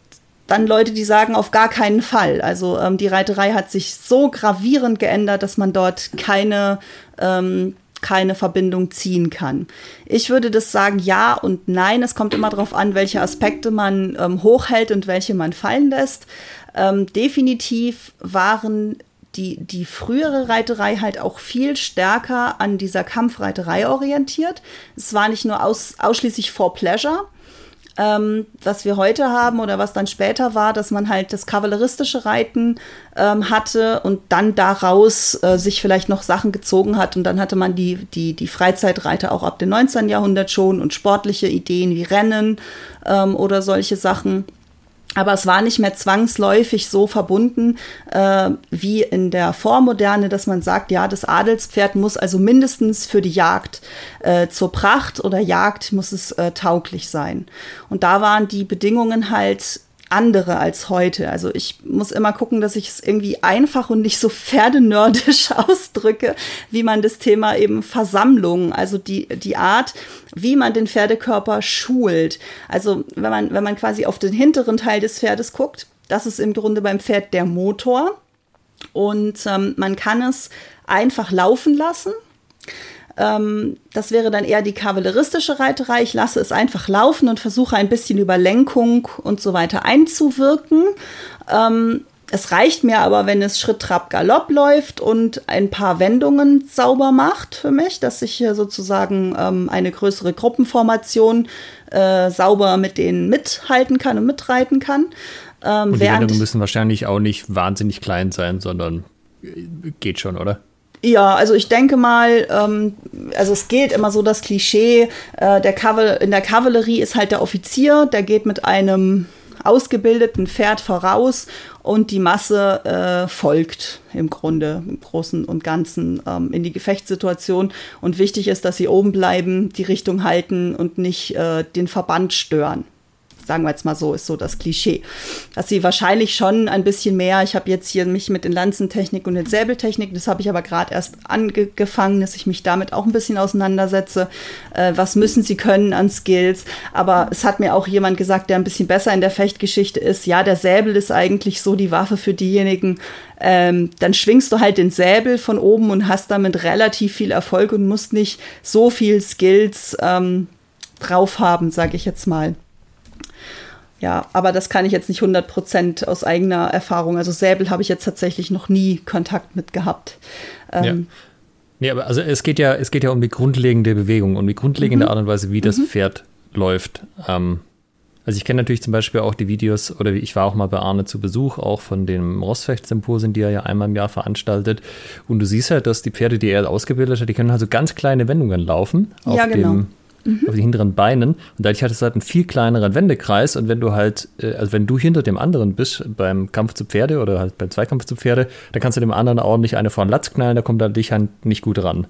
dann Leute, die sagen, auf gar keinen Fall. Also ähm, die Reiterei hat sich so gravierend geändert, dass man dort keine, ähm, keine Verbindung ziehen kann. Ich würde das sagen, ja und nein. Es kommt immer darauf an, welche Aspekte man ähm, hochhält und welche man fallen lässt. Ähm, definitiv waren die, die frühere Reiterei halt auch viel stärker an dieser Kampfreiterei orientiert. Es war nicht nur aus, ausschließlich for pleasure, ähm, was wir heute haben oder was dann später war, dass man halt das kavalleristische Reiten ähm, hatte und dann daraus äh, sich vielleicht noch Sachen gezogen hat und dann hatte man die, die, die Freizeitreiter auch ab dem 19. Jahrhundert schon und sportliche Ideen wie Rennen ähm, oder solche Sachen. Aber es war nicht mehr zwangsläufig so verbunden äh, wie in der Vormoderne, dass man sagt, ja, das Adelspferd muss also mindestens für die Jagd äh, zur Pracht oder Jagd muss es äh, tauglich sein. Und da waren die Bedingungen halt andere als heute. Also ich muss immer gucken, dass ich es irgendwie einfach und nicht so pferdenördisch ausdrücke, wie man das Thema eben Versammlung, also die, die Art, wie man den Pferdekörper schult. Also wenn man, wenn man quasi auf den hinteren Teil des Pferdes guckt, das ist im Grunde beim Pferd der Motor. Und ähm, man kann es einfach laufen lassen. Ähm, das wäre dann eher die kavalleristische Reiterei. Ich lasse es einfach laufen und versuche ein bisschen über Lenkung und so weiter einzuwirken. Ähm, es reicht mir aber, wenn es Schritt, Trab, Galopp läuft und ein paar Wendungen sauber macht für mich, dass ich hier sozusagen ähm, eine größere Gruppenformation äh, sauber mit denen mithalten kann und mitreiten kann. Und die Wendungen müssen wahrscheinlich auch nicht wahnsinnig klein sein, sondern äh, geht schon, oder? Ja, also ich denke mal, ähm, also es geht immer so das Klischee, äh, der Kaval in der Kavallerie ist halt der Offizier, der geht mit einem ausgebildeten Pferd voraus und die Masse äh, folgt im Grunde im Großen und Ganzen ähm, in die Gefechtssituation. Und wichtig ist, dass sie oben bleiben, die Richtung halten und nicht äh, den Verband stören sagen wir jetzt mal so, ist so das Klischee. Dass sie wahrscheinlich schon ein bisschen mehr, ich habe jetzt hier mich mit den Lanzentechnik und den Säbeltechnik, das habe ich aber gerade erst angefangen, dass ich mich damit auch ein bisschen auseinandersetze. Äh, was müssen sie können an Skills? Aber es hat mir auch jemand gesagt, der ein bisschen besser in der Fechtgeschichte ist, ja, der Säbel ist eigentlich so die Waffe für diejenigen, ähm, dann schwingst du halt den Säbel von oben und hast damit relativ viel Erfolg und musst nicht so viel Skills ähm, drauf haben, sage ich jetzt mal. Ja, aber das kann ich jetzt nicht 100% aus eigener Erfahrung. Also Säbel habe ich jetzt tatsächlich noch nie Kontakt mit gehabt. Ähm, ja. Nee, aber also es geht ja, es geht ja um die grundlegende Bewegung, um die grundlegende mhm. Art und Weise, wie das mhm. Pferd läuft. Ähm, also ich kenne natürlich zum Beispiel auch die Videos, oder ich war auch mal bei Arne zu Besuch, auch von dem Rossfecht-Symposien, die er ja einmal im Jahr veranstaltet. Und du siehst halt, dass die Pferde, die er ausgebildet hat, die können also ganz kleine Wendungen laufen auf ja, genau. dem mhm. auf den hinteren Beinen. Und dadurch hat es halt einen viel kleineren Wendekreis. Und wenn du halt, äh, also wenn du hinter dem anderen bist beim Kampf zu Pferde oder halt beim Zweikampf zu Pferde, dann kannst du dem anderen ordentlich eine vor den Latz knallen, da kommt er dich halt nicht gut ran.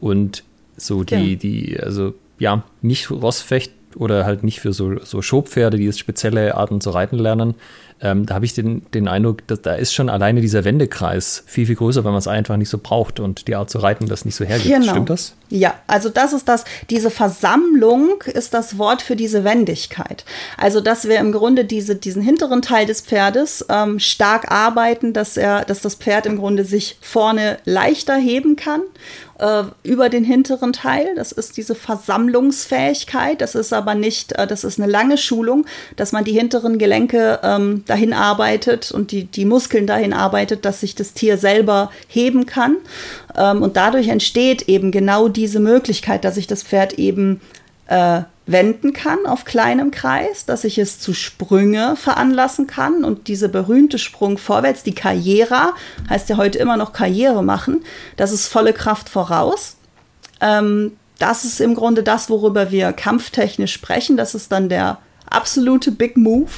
Und so die, ja. die, also ja, nicht Rossfecht oder halt nicht für so, so Schobpferde, die jetzt spezielle Arten zu reiten lernen, ähm, da habe ich den, den Eindruck, dass da ist schon alleine dieser Wendekreis viel, viel größer, wenn man es einfach nicht so braucht und die Art zu reiten das nicht so hergibt. Genau. Stimmt das? Ja, also das ist das, diese Versammlung ist das Wort für diese Wendigkeit. Also, dass wir im Grunde diese, diesen hinteren Teil des Pferdes ähm, stark arbeiten, dass er, dass das Pferd im Grunde sich vorne leichter heben kann äh, über den hinteren Teil. Das ist diese Versammlungsfähigkeit. Das ist aber nicht, äh, das ist eine lange Schulung, dass man die hinteren Gelenke ähm, dahin arbeitet und die, die Muskeln dahin arbeitet, dass sich das Tier selber heben kann. Ähm, und dadurch entsteht eben genau diese Möglichkeit, dass sich das Pferd eben äh, wenden kann auf kleinem Kreis, dass ich es zu Sprünge veranlassen kann und diese berühmte Sprung vorwärts, die Karriere, heißt ja heute immer noch Karriere machen, das ist volle Kraft voraus. Ähm, das ist im Grunde das, worüber wir kampftechnisch sprechen. Das ist dann der absolute Big Move,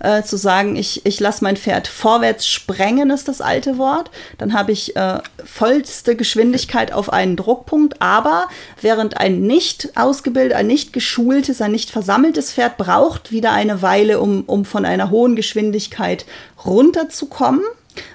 äh, zu sagen, ich, ich lasse mein Pferd vorwärts sprengen, ist das alte Wort. Dann habe ich äh, vollste Geschwindigkeit auf einen Druckpunkt, aber während ein nicht ausgebildetes, ein nicht geschultes, ein nicht versammeltes Pferd braucht wieder eine Weile, um, um von einer hohen Geschwindigkeit runterzukommen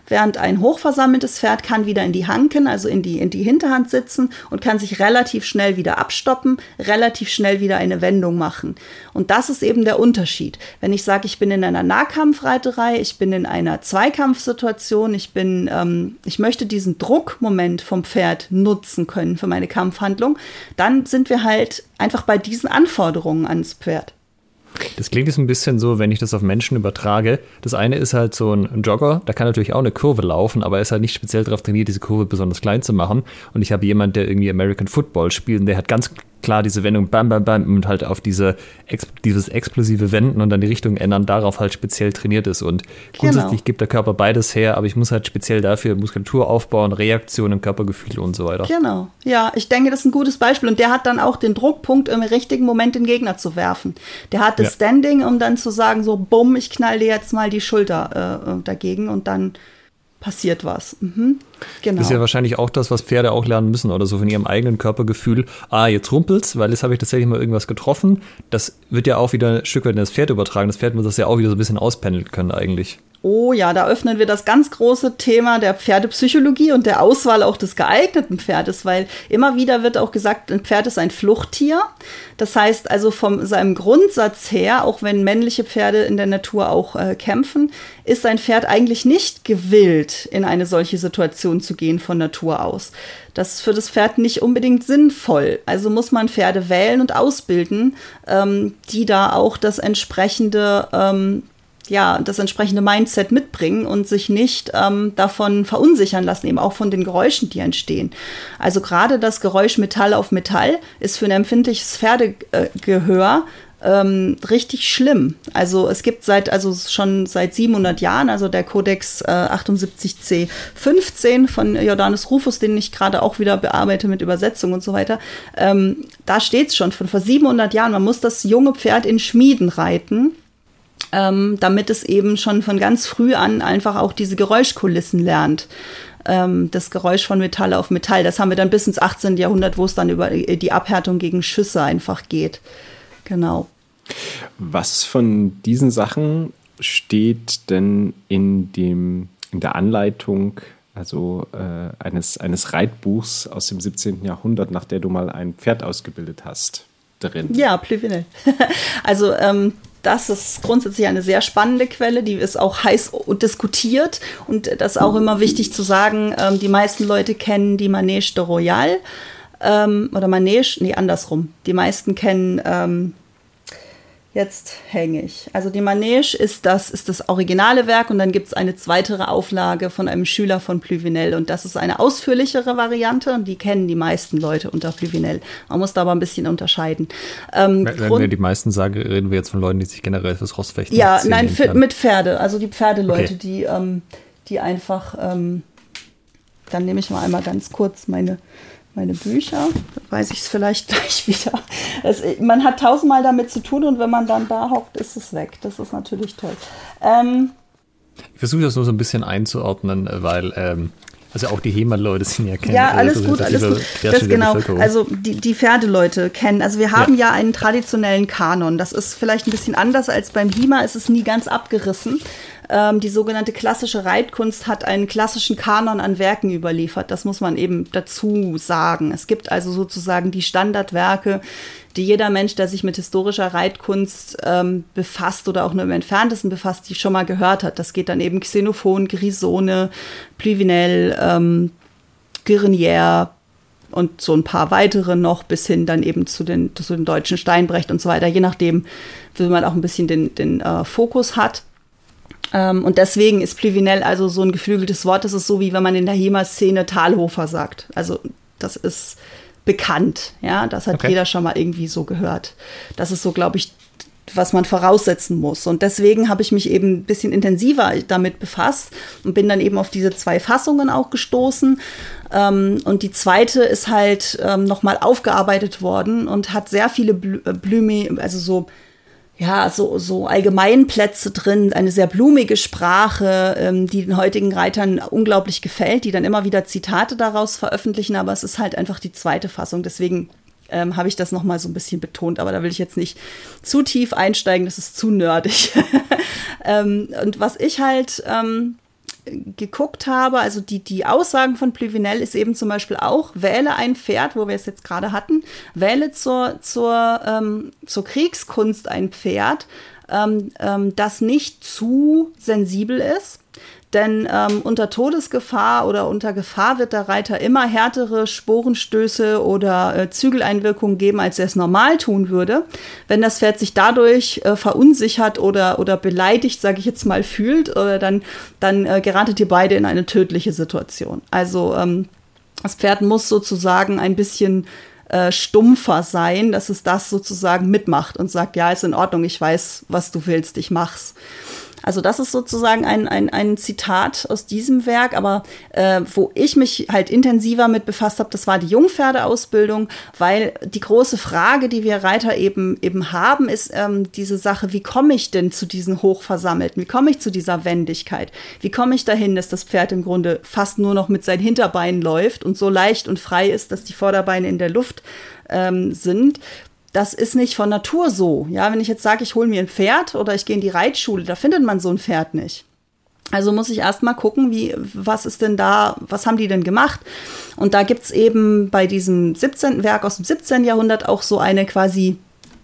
während ein hochversammeltes Pferd kann wieder in die Hanken, also in die, in die Hinterhand sitzen und kann sich relativ schnell wieder abstoppen, relativ schnell wieder eine Wendung machen. Und das ist eben der Unterschied. Wenn ich sage, ich bin in einer Nahkampfreiterei, ich bin in einer Zweikampfsituation, ich bin, ähm, ich möchte diesen Druckmoment vom Pferd nutzen können für meine Kampfhandlung, dann sind wir halt einfach bei diesen Anforderungen ans Pferd. Das klingt jetzt ein bisschen so, wenn ich das auf Menschen übertrage. Das eine ist halt so ein Jogger, da kann natürlich auch eine Kurve laufen, aber er ist halt nicht speziell darauf trainiert, diese Kurve besonders klein zu machen. Und ich habe jemanden, der irgendwie American Football spielt und der hat ganz klar diese Wendung bam, bam, bam und halt auf diese, dieses explosive Wenden und dann die Richtung ändern, darauf halt speziell trainiert ist. Und grundsätzlich genau. gibt der Körper beides her, aber ich muss halt speziell dafür Muskulatur aufbauen, Reaktionen, Körpergefühle und so weiter. Genau, ja, ich denke, das ist ein gutes Beispiel. Und der hat dann auch den Druckpunkt, im richtigen Moment den Gegner zu werfen. Der hat das ja. Standing, um dann zu sagen, so, bumm, ich knall dir jetzt mal die Schulter äh, dagegen und dann passiert was. Mhm. Genau. Das ist ja wahrscheinlich auch das, was Pferde auch lernen müssen oder so von ihrem eigenen Körpergefühl. Ah, jetzt rumpelt's, weil jetzt habe ich tatsächlich mal irgendwas getroffen. Das wird ja auch wieder ein Stück weit in das Pferd übertragen. Das Pferd muss das ja auch wieder so ein bisschen auspendeln können eigentlich. Oh ja, da öffnen wir das ganz große Thema der Pferdepsychologie und der Auswahl auch des geeigneten Pferdes, weil immer wieder wird auch gesagt, ein Pferd ist ein Fluchttier. Das heißt also von seinem Grundsatz her, auch wenn männliche Pferde in der Natur auch äh, kämpfen, ist ein Pferd eigentlich nicht gewillt, in eine solche Situation zu gehen von Natur aus. Das ist für das Pferd nicht unbedingt sinnvoll. Also muss man Pferde wählen und ausbilden, ähm, die da auch das entsprechende ähm, ja, das entsprechende Mindset mitbringen und sich nicht ähm, davon verunsichern lassen, eben auch von den Geräuschen, die entstehen. Also gerade das Geräusch Metall auf Metall ist für ein empfindliches Pferdegehör ähm, richtig schlimm. Also es gibt seit, also schon seit 700 Jahren, also der Codex äh, 78c15 von Jordanus Rufus, den ich gerade auch wieder bearbeite mit Übersetzung und so weiter, ähm, da steht es schon von vor 700 Jahren, man muss das junge Pferd in Schmieden reiten ähm, damit es eben schon von ganz früh an einfach auch diese Geräuschkulissen lernt. Ähm, das Geräusch von Metall auf Metall. Das haben wir dann bis ins 18. Jahrhundert, wo es dann über die Abhärtung gegen Schüsse einfach geht. Genau. Was von diesen Sachen steht denn in, dem, in der Anleitung also äh, eines, eines Reitbuchs aus dem 17. Jahrhundert, nach der du mal ein Pferd ausgebildet hast, drin? Ja, Plüvinel. also ähm, das ist grundsätzlich eine sehr spannende Quelle, die ist auch heiß diskutiert und das ist auch immer wichtig zu sagen, ähm, die meisten Leute kennen die Manege de Royal ähm, oder Manege, nee, andersrum. Die meisten kennen ähm, Jetzt hänge ich. Also die Manege ist das, ist das originale Werk und dann gibt es eine zweite Auflage von einem Schüler von Pluvinel und das ist eine ausführlichere Variante und die kennen die meisten Leute unter Pluvinel. Man muss da aber ein bisschen unterscheiden. Ähm, Wenn Grund, wir die meisten sagen, reden wir jetzt von Leuten, die sich generell fürs Rostfechten Ja, nein, mit Pferde, also die Pferdeleute, okay. die, ähm, die einfach, ähm, dann nehme ich mal einmal ganz kurz meine meine Bücher, weiß ich es vielleicht gleich wieder. Es, man hat tausendmal damit zu tun und wenn man dann da hockt, ist es weg. Das ist natürlich toll. Ähm, ich versuche das nur so ein bisschen einzuordnen, weil ähm, also auch die HEMA-Leute sind ja kennen. Ja, alles gut, alles gut. Das genau, also die, die Pferdeleute kennen. Also wir haben ja. ja. einen traditionellen Kanon. Das ist vielleicht ein bisschen anders als beim HEMA. Es ist nie ganz abgerissen. Ähm, die sogenannte klassische Reitkunst hat einen klassischen Kanon an Werken überliefert. Das muss man eben dazu sagen. Es gibt also sozusagen die Standardwerke, die jeder Mensch, der sich mit historischer Reitkunst ähm, befasst oder auch nur im Entferntesten befasst, die schon mal gehört hat. Das geht dann eben Xenophon, Grisone, Pluvinel, ähm, Guerinier, und so ein paar weitere noch bis hin dann eben zu den, zu den deutschen Steinbrecht und so weiter, je nachdem, wie man auch ein bisschen den, den äh, Fokus hat. Ähm, und deswegen ist Plivinel also so ein geflügeltes Wort. Das ist so, wie wenn man in der HEMA-Szene Talhofer sagt. Also das ist bekannt. Ja, das hat okay. jeder schon mal irgendwie so gehört. Das ist so, glaube ich, was man voraussetzen muss. Und deswegen habe ich mich eben ein bisschen intensiver damit befasst und bin dann eben auf diese zwei Fassungen auch gestoßen. Ähm, und die zweite ist halt ähm, nochmal aufgearbeitet worden und hat sehr viele Blü Blüme, also so ja, so, so Allgemeinplätze drin, eine sehr blumige Sprache, ähm, die den heutigen Reitern unglaublich gefällt, die dann immer wieder Zitate daraus veröffentlichen, aber es ist halt einfach die zweite Fassung. Deswegen ähm, habe ich das noch mal so ein bisschen betont, aber da will ich jetzt nicht zu tief einsteigen, das ist zu nerdig. ähm, und was ich halt ähm, geguckt habe, also die, die Aussagen von Pluvinel ist eben zum Beispiel auch, wähle ein Pferd, wo wir es jetzt gerade hatten, wähle zur, zur, ähm, zur Kriegskunst ein Pferd, ähm, ähm, das nicht zu sensibel ist denn ähm, unter Todesgefahr oder unter Gefahr wird der Reiter immer härtere Sporenstöße oder äh, Zügeleinwirkungen geben, als er es normal tun würde. Wenn das Pferd sich dadurch äh, verunsichert oder, oder beleidigt, sage ich jetzt mal, fühlt, oder dann, dann äh, geratet ihr beide in eine tödliche Situation. Also ähm, das Pferd muss sozusagen ein bisschen äh, stumpfer sein, dass es das sozusagen mitmacht und sagt, ja, ist in Ordnung, ich weiß, was du willst, ich mach's. Also das ist sozusagen ein, ein, ein Zitat aus diesem Werk, aber äh, wo ich mich halt intensiver mit befasst habe, das war die Jungpferdeausbildung, weil die große Frage, die wir Reiter eben eben haben, ist ähm, diese Sache, wie komme ich denn zu diesen Hochversammelten? Wie komme ich zu dieser Wendigkeit? Wie komme ich dahin, dass das Pferd im Grunde fast nur noch mit seinen Hinterbeinen läuft und so leicht und frei ist, dass die Vorderbeine in der Luft ähm, sind? Das ist nicht von Natur so. Ja, wenn ich jetzt sage, ich hole mir ein Pferd oder ich gehe in die Reitschule, da findet man so ein Pferd nicht. Also muss ich erst mal gucken, wie, was ist denn da, was haben die denn gemacht? Und da gibt es eben bei diesem 17. Werk aus dem 17. Jahrhundert auch so eine quasi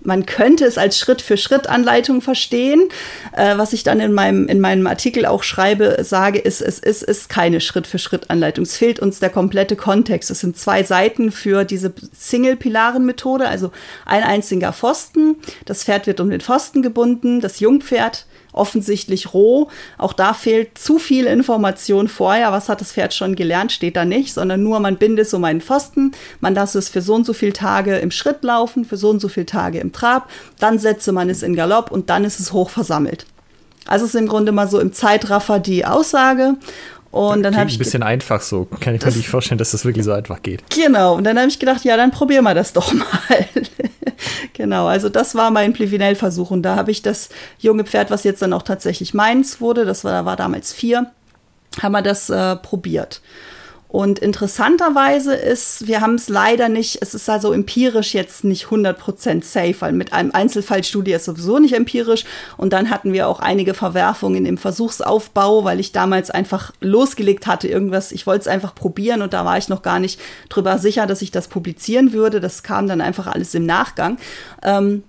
man könnte es als Schritt-für-Schritt-Anleitung verstehen. Äh, was ich dann in meinem, in meinem Artikel auch schreibe, sage, ist, es ist, ist keine Schritt-für-Schritt-Anleitung. Es fehlt uns der komplette Kontext. Es sind zwei Seiten für diese Single-Pilaren-Methode, also ein einziger Pfosten. Das Pferd wird um den Pfosten gebunden, das Jungpferd offensichtlich roh. Auch da fehlt zu viel Information vorher. Was hat das Pferd schon gelernt, steht da nicht, sondern nur, man bindet so meinen Pfosten, man lässt es für so und so viele Tage im Schritt laufen, für so und so viele Tage im Trab, dann setze man es in Galopp und dann ist es hoch versammelt. Also ist im Grunde mal so im Zeitraffer die Aussage. Und dann habe ich ein bisschen einfach so. Kann ich mir nicht vorstellen, dass das wirklich so einfach geht. Genau. Und dann habe ich gedacht, ja, dann probieren wir das doch mal. genau. Also das war mein Plivinell-Versuch. Und da habe ich das junge Pferd, was jetzt dann auch tatsächlich meins wurde, das war, war damals vier, haben wir das äh, probiert. Und interessanterweise ist, wir haben es leider nicht, es ist also empirisch jetzt nicht 100% safe, weil mit einem Einzelfallstudie ist sowieso nicht empirisch. Und dann hatten wir auch einige Verwerfungen im Versuchsaufbau, weil ich damals einfach losgelegt hatte, irgendwas, ich wollte es einfach probieren und da war ich noch gar nicht drüber sicher, dass ich das publizieren würde. Das kam dann einfach alles im Nachgang. Ähm,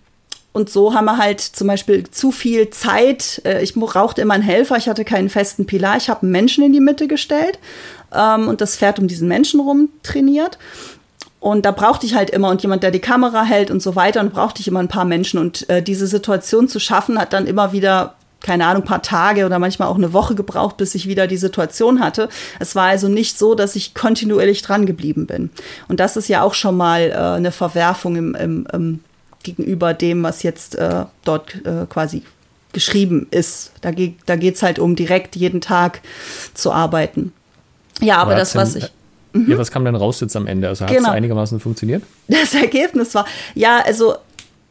und so haben wir halt zum Beispiel zu viel Zeit. Äh, ich brauchte immer einen Helfer, ich hatte keinen festen Pilar. Ich habe einen Menschen in die Mitte gestellt ähm, und das Pferd um diesen Menschen rum trainiert. Und da brauchte ich halt immer und jemand, der die Kamera hält und so weiter. Und brauchte ich immer ein paar Menschen. Und äh, diese Situation zu schaffen, hat dann immer wieder keine Ahnung, paar Tage oder manchmal auch eine Woche gebraucht, bis ich wieder die Situation hatte. Es war also nicht so, dass ich kontinuierlich dran geblieben bin. Und das ist ja auch schon mal äh, eine Verwerfung im, im, im, gegenüber dem, was jetzt äh, dort äh, quasi geschrieben ist. Da, geht da geht's halt um direkt jeden Tag zu arbeiten. Ja, aber, aber das, was ich. Mhm. Ja, was kam denn raus jetzt am Ende? Also hat es genau. einigermaßen funktioniert? Das Ergebnis war, ja, also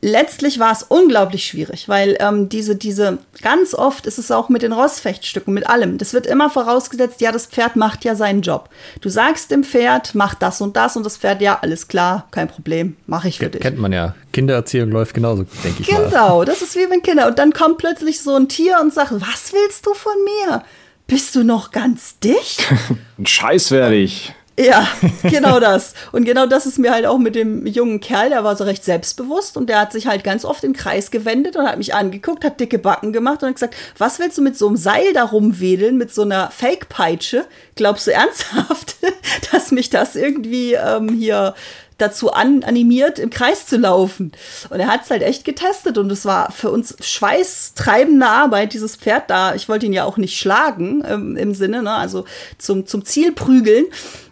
letztlich war es unglaublich schwierig, weil ähm, diese, diese, ganz oft ist es auch mit den Rossfechtstücken, mit allem. Das wird immer vorausgesetzt, ja, das Pferd macht ja seinen Job. Du sagst dem Pferd, mach das und das und das Pferd, ja, alles klar, kein Problem, mache ich für Kennt dich. Kennt man ja. Kindererziehung läuft genauso, denke ich genau, mal. Genau, das ist wie mit Kindern. Und dann kommt plötzlich so ein Tier und sagt, was willst du von mir? Bist du noch ganz dicht? Ein Scheiß werde ich. Ja, genau das. Und genau das ist mir halt auch mit dem jungen Kerl, der war so recht selbstbewusst und der hat sich halt ganz oft im Kreis gewendet und hat mich angeguckt, hat dicke Backen gemacht und hat gesagt, was willst du mit so einem Seil da rumwedeln, mit so einer Fake-Peitsche? Glaubst du ernsthaft, dass mich das irgendwie ähm, hier dazu an, animiert, im Kreis zu laufen. Und er hat es halt echt getestet und es war für uns schweißtreibende Arbeit, dieses Pferd da. Ich wollte ihn ja auch nicht schlagen ähm, im Sinne, ne? also zum, zum Ziel prügeln.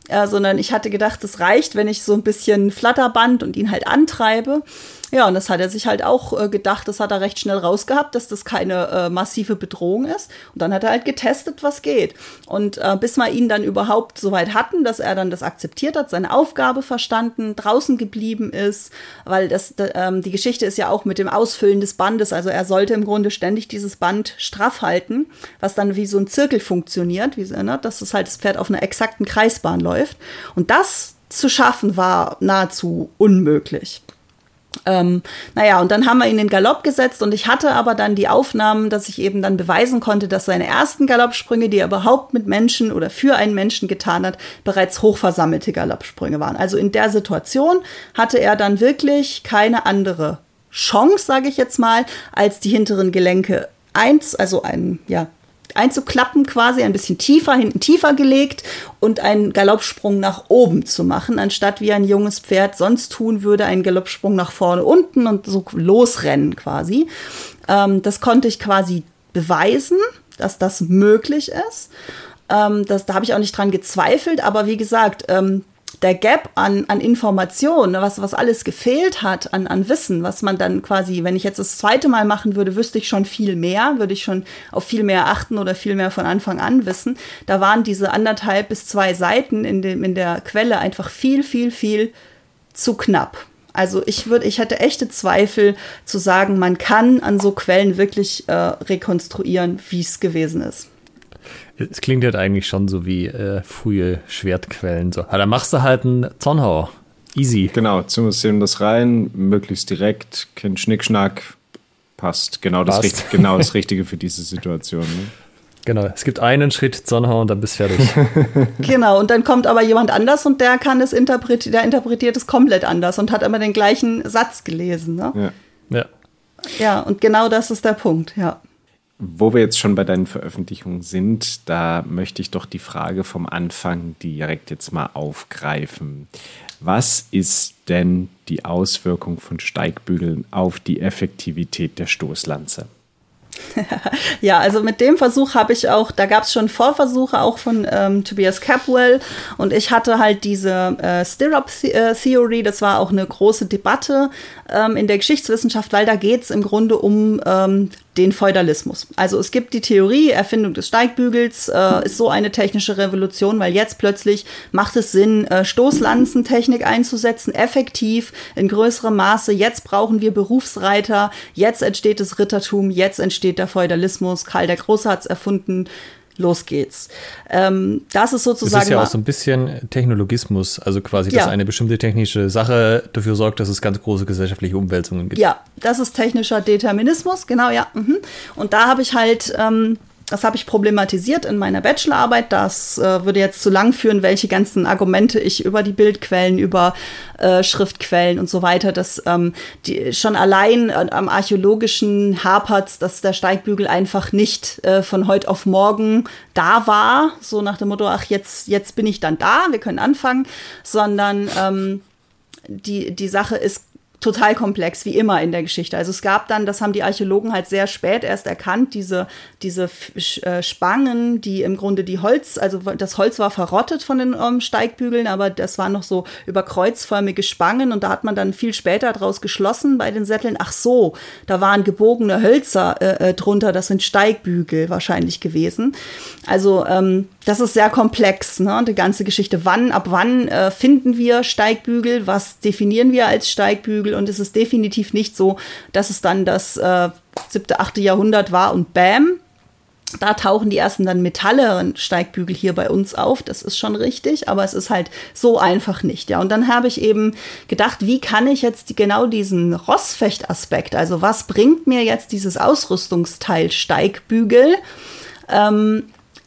Äh, sondern ich hatte gedacht, es reicht, wenn ich so ein bisschen Flatterband und ihn halt antreibe. Ja, und das hat er sich halt auch äh, gedacht, das hat er recht schnell rausgehabt, dass das keine äh, massive Bedrohung ist. Und dann hat er halt getestet, was geht. Und äh, bis wir ihn dann überhaupt so weit hatten, dass er dann das akzeptiert hat, seine Aufgabe verstanden, draußen geblieben ist, weil das, ähm, die Geschichte ist ja auch mit dem Ausfüllen des Bandes. Also er sollte im Grunde ständig dieses Band straff halten, was dann wie so ein Zirkel funktioniert, wie, ne, dass das halt das Pferd auf einer exakten Kreisbahn läuft. Und das zu schaffen war nahezu unmöglich. Ähm, naja, und dann haben wir ihn in den Galopp gesetzt und ich hatte aber dann die Aufnahmen, dass ich eben dann beweisen konnte, dass seine ersten Galoppsprünge, die er überhaupt mit Menschen oder für einen Menschen getan hat, bereits hochversammelte Galoppsprünge waren. Also in der Situation hatte er dann wirklich keine andere Chance, sage ich jetzt mal, als die hinteren Gelenke eins, also ein, ja, einzuklappen quasi, ein bisschen tiefer, hinten tiefer gelegt und einen Galoppsprung nach oben zu machen, anstatt wie ein junges Pferd sonst tun würde, einen Galoppsprung nach vorne unten und so losrennen quasi. Ähm, das konnte ich quasi beweisen, dass das möglich ist. Ähm, das, da habe ich auch nicht dran gezweifelt, aber wie gesagt, ähm, der Gap an, an Informationen, was, was alles gefehlt hat an, an Wissen, was man dann quasi, wenn ich jetzt das zweite Mal machen würde, wüsste ich schon viel mehr, würde ich schon auf viel mehr achten oder viel mehr von Anfang an wissen. Da waren diese anderthalb bis zwei Seiten in, dem, in der Quelle einfach viel, viel, viel zu knapp. Also ich würde, ich hätte echte Zweifel zu sagen, man kann an so Quellen wirklich äh, rekonstruieren, wie es gewesen ist. Es klingt halt eigentlich schon so wie äh, frühe Schwertquellen. So. Ja, dann machst du halt einen Zornhauer. Easy. Genau, ziehen das rein, möglichst direkt, kein Schnickschnack. Passt. Genau das, Passt. Richtig, genau das Richtige für diese Situation. Ne? Genau, es gibt einen Schritt Zornhauer und dann bist du fertig. genau, und dann kommt aber jemand anders und der kann es interpretieren, der interpretiert es komplett anders und hat immer den gleichen Satz gelesen. Ne? Ja. ja. Ja, und genau das ist der Punkt, ja. Wo wir jetzt schon bei deinen Veröffentlichungen sind, da möchte ich doch die Frage vom Anfang direkt jetzt mal aufgreifen. Was ist denn die Auswirkung von Steigbügeln auf die Effektivität der Stoßlanze? ja, also mit dem Versuch habe ich auch, da gab es schon Vorversuche auch von ähm, Tobias Capwell und ich hatte halt diese äh, Stirrup äh, Theory, das war auch eine große Debatte ähm, in der Geschichtswissenschaft, weil da geht es im Grunde um ähm, den Feudalismus. Also es gibt die Theorie, Erfindung des Steigbügels äh, ist so eine technische Revolution, weil jetzt plötzlich macht es Sinn, äh, Stoßlanzentechnik einzusetzen, effektiv, in größerem Maße. Jetzt brauchen wir Berufsreiter, jetzt entsteht das Rittertum, jetzt entsteht der Feudalismus. Karl der Große hat es erfunden los geht's. Ähm, das ist sozusagen. Das ist ja auch so ein bisschen Technologismus, also quasi, dass ja. eine bestimmte technische Sache dafür sorgt, dass es ganz große gesellschaftliche Umwälzungen gibt. Ja, das ist technischer Determinismus, genau, ja. Mhm. Und da habe ich halt ähm, das habe ich problematisiert in meiner Bachelorarbeit. Das äh, würde jetzt zu lang führen, welche ganzen Argumente ich über die Bildquellen, über äh, Schriftquellen und so weiter, dass ähm, die, schon allein äh, am archäologischen hapert's, dass der Steigbügel einfach nicht äh, von heute auf morgen da war, so nach dem Motto, ach jetzt jetzt bin ich dann da, wir können anfangen, sondern ähm, die die Sache ist total komplex, wie immer in der Geschichte. Also es gab dann, das haben die Archäologen halt sehr spät erst erkannt, diese, diese äh, Spangen, die im Grunde die Holz, also das Holz war verrottet von den ähm, Steigbügeln, aber das waren noch so über kreuzförmige Spangen und da hat man dann viel später daraus geschlossen bei den Sätteln, ach so, da waren gebogene Hölzer äh, äh, drunter, das sind Steigbügel wahrscheinlich gewesen. Also ähm, das ist sehr komplex, ne? Die ganze Geschichte. Wann, ab wann äh, finden wir Steigbügel? Was definieren wir als Steigbügel? Und es ist definitiv nicht so, dass es dann das äh, siebte, achte Jahrhundert war und bam, da tauchen die ersten dann metalleren Steigbügel hier bei uns auf. Das ist schon richtig, aber es ist halt so einfach nicht. Ja, und dann habe ich eben gedacht, wie kann ich jetzt genau diesen Rossfechtaspekt, also was bringt mir jetzt dieses Ausrüstungsteil Steigbügel? Ähm,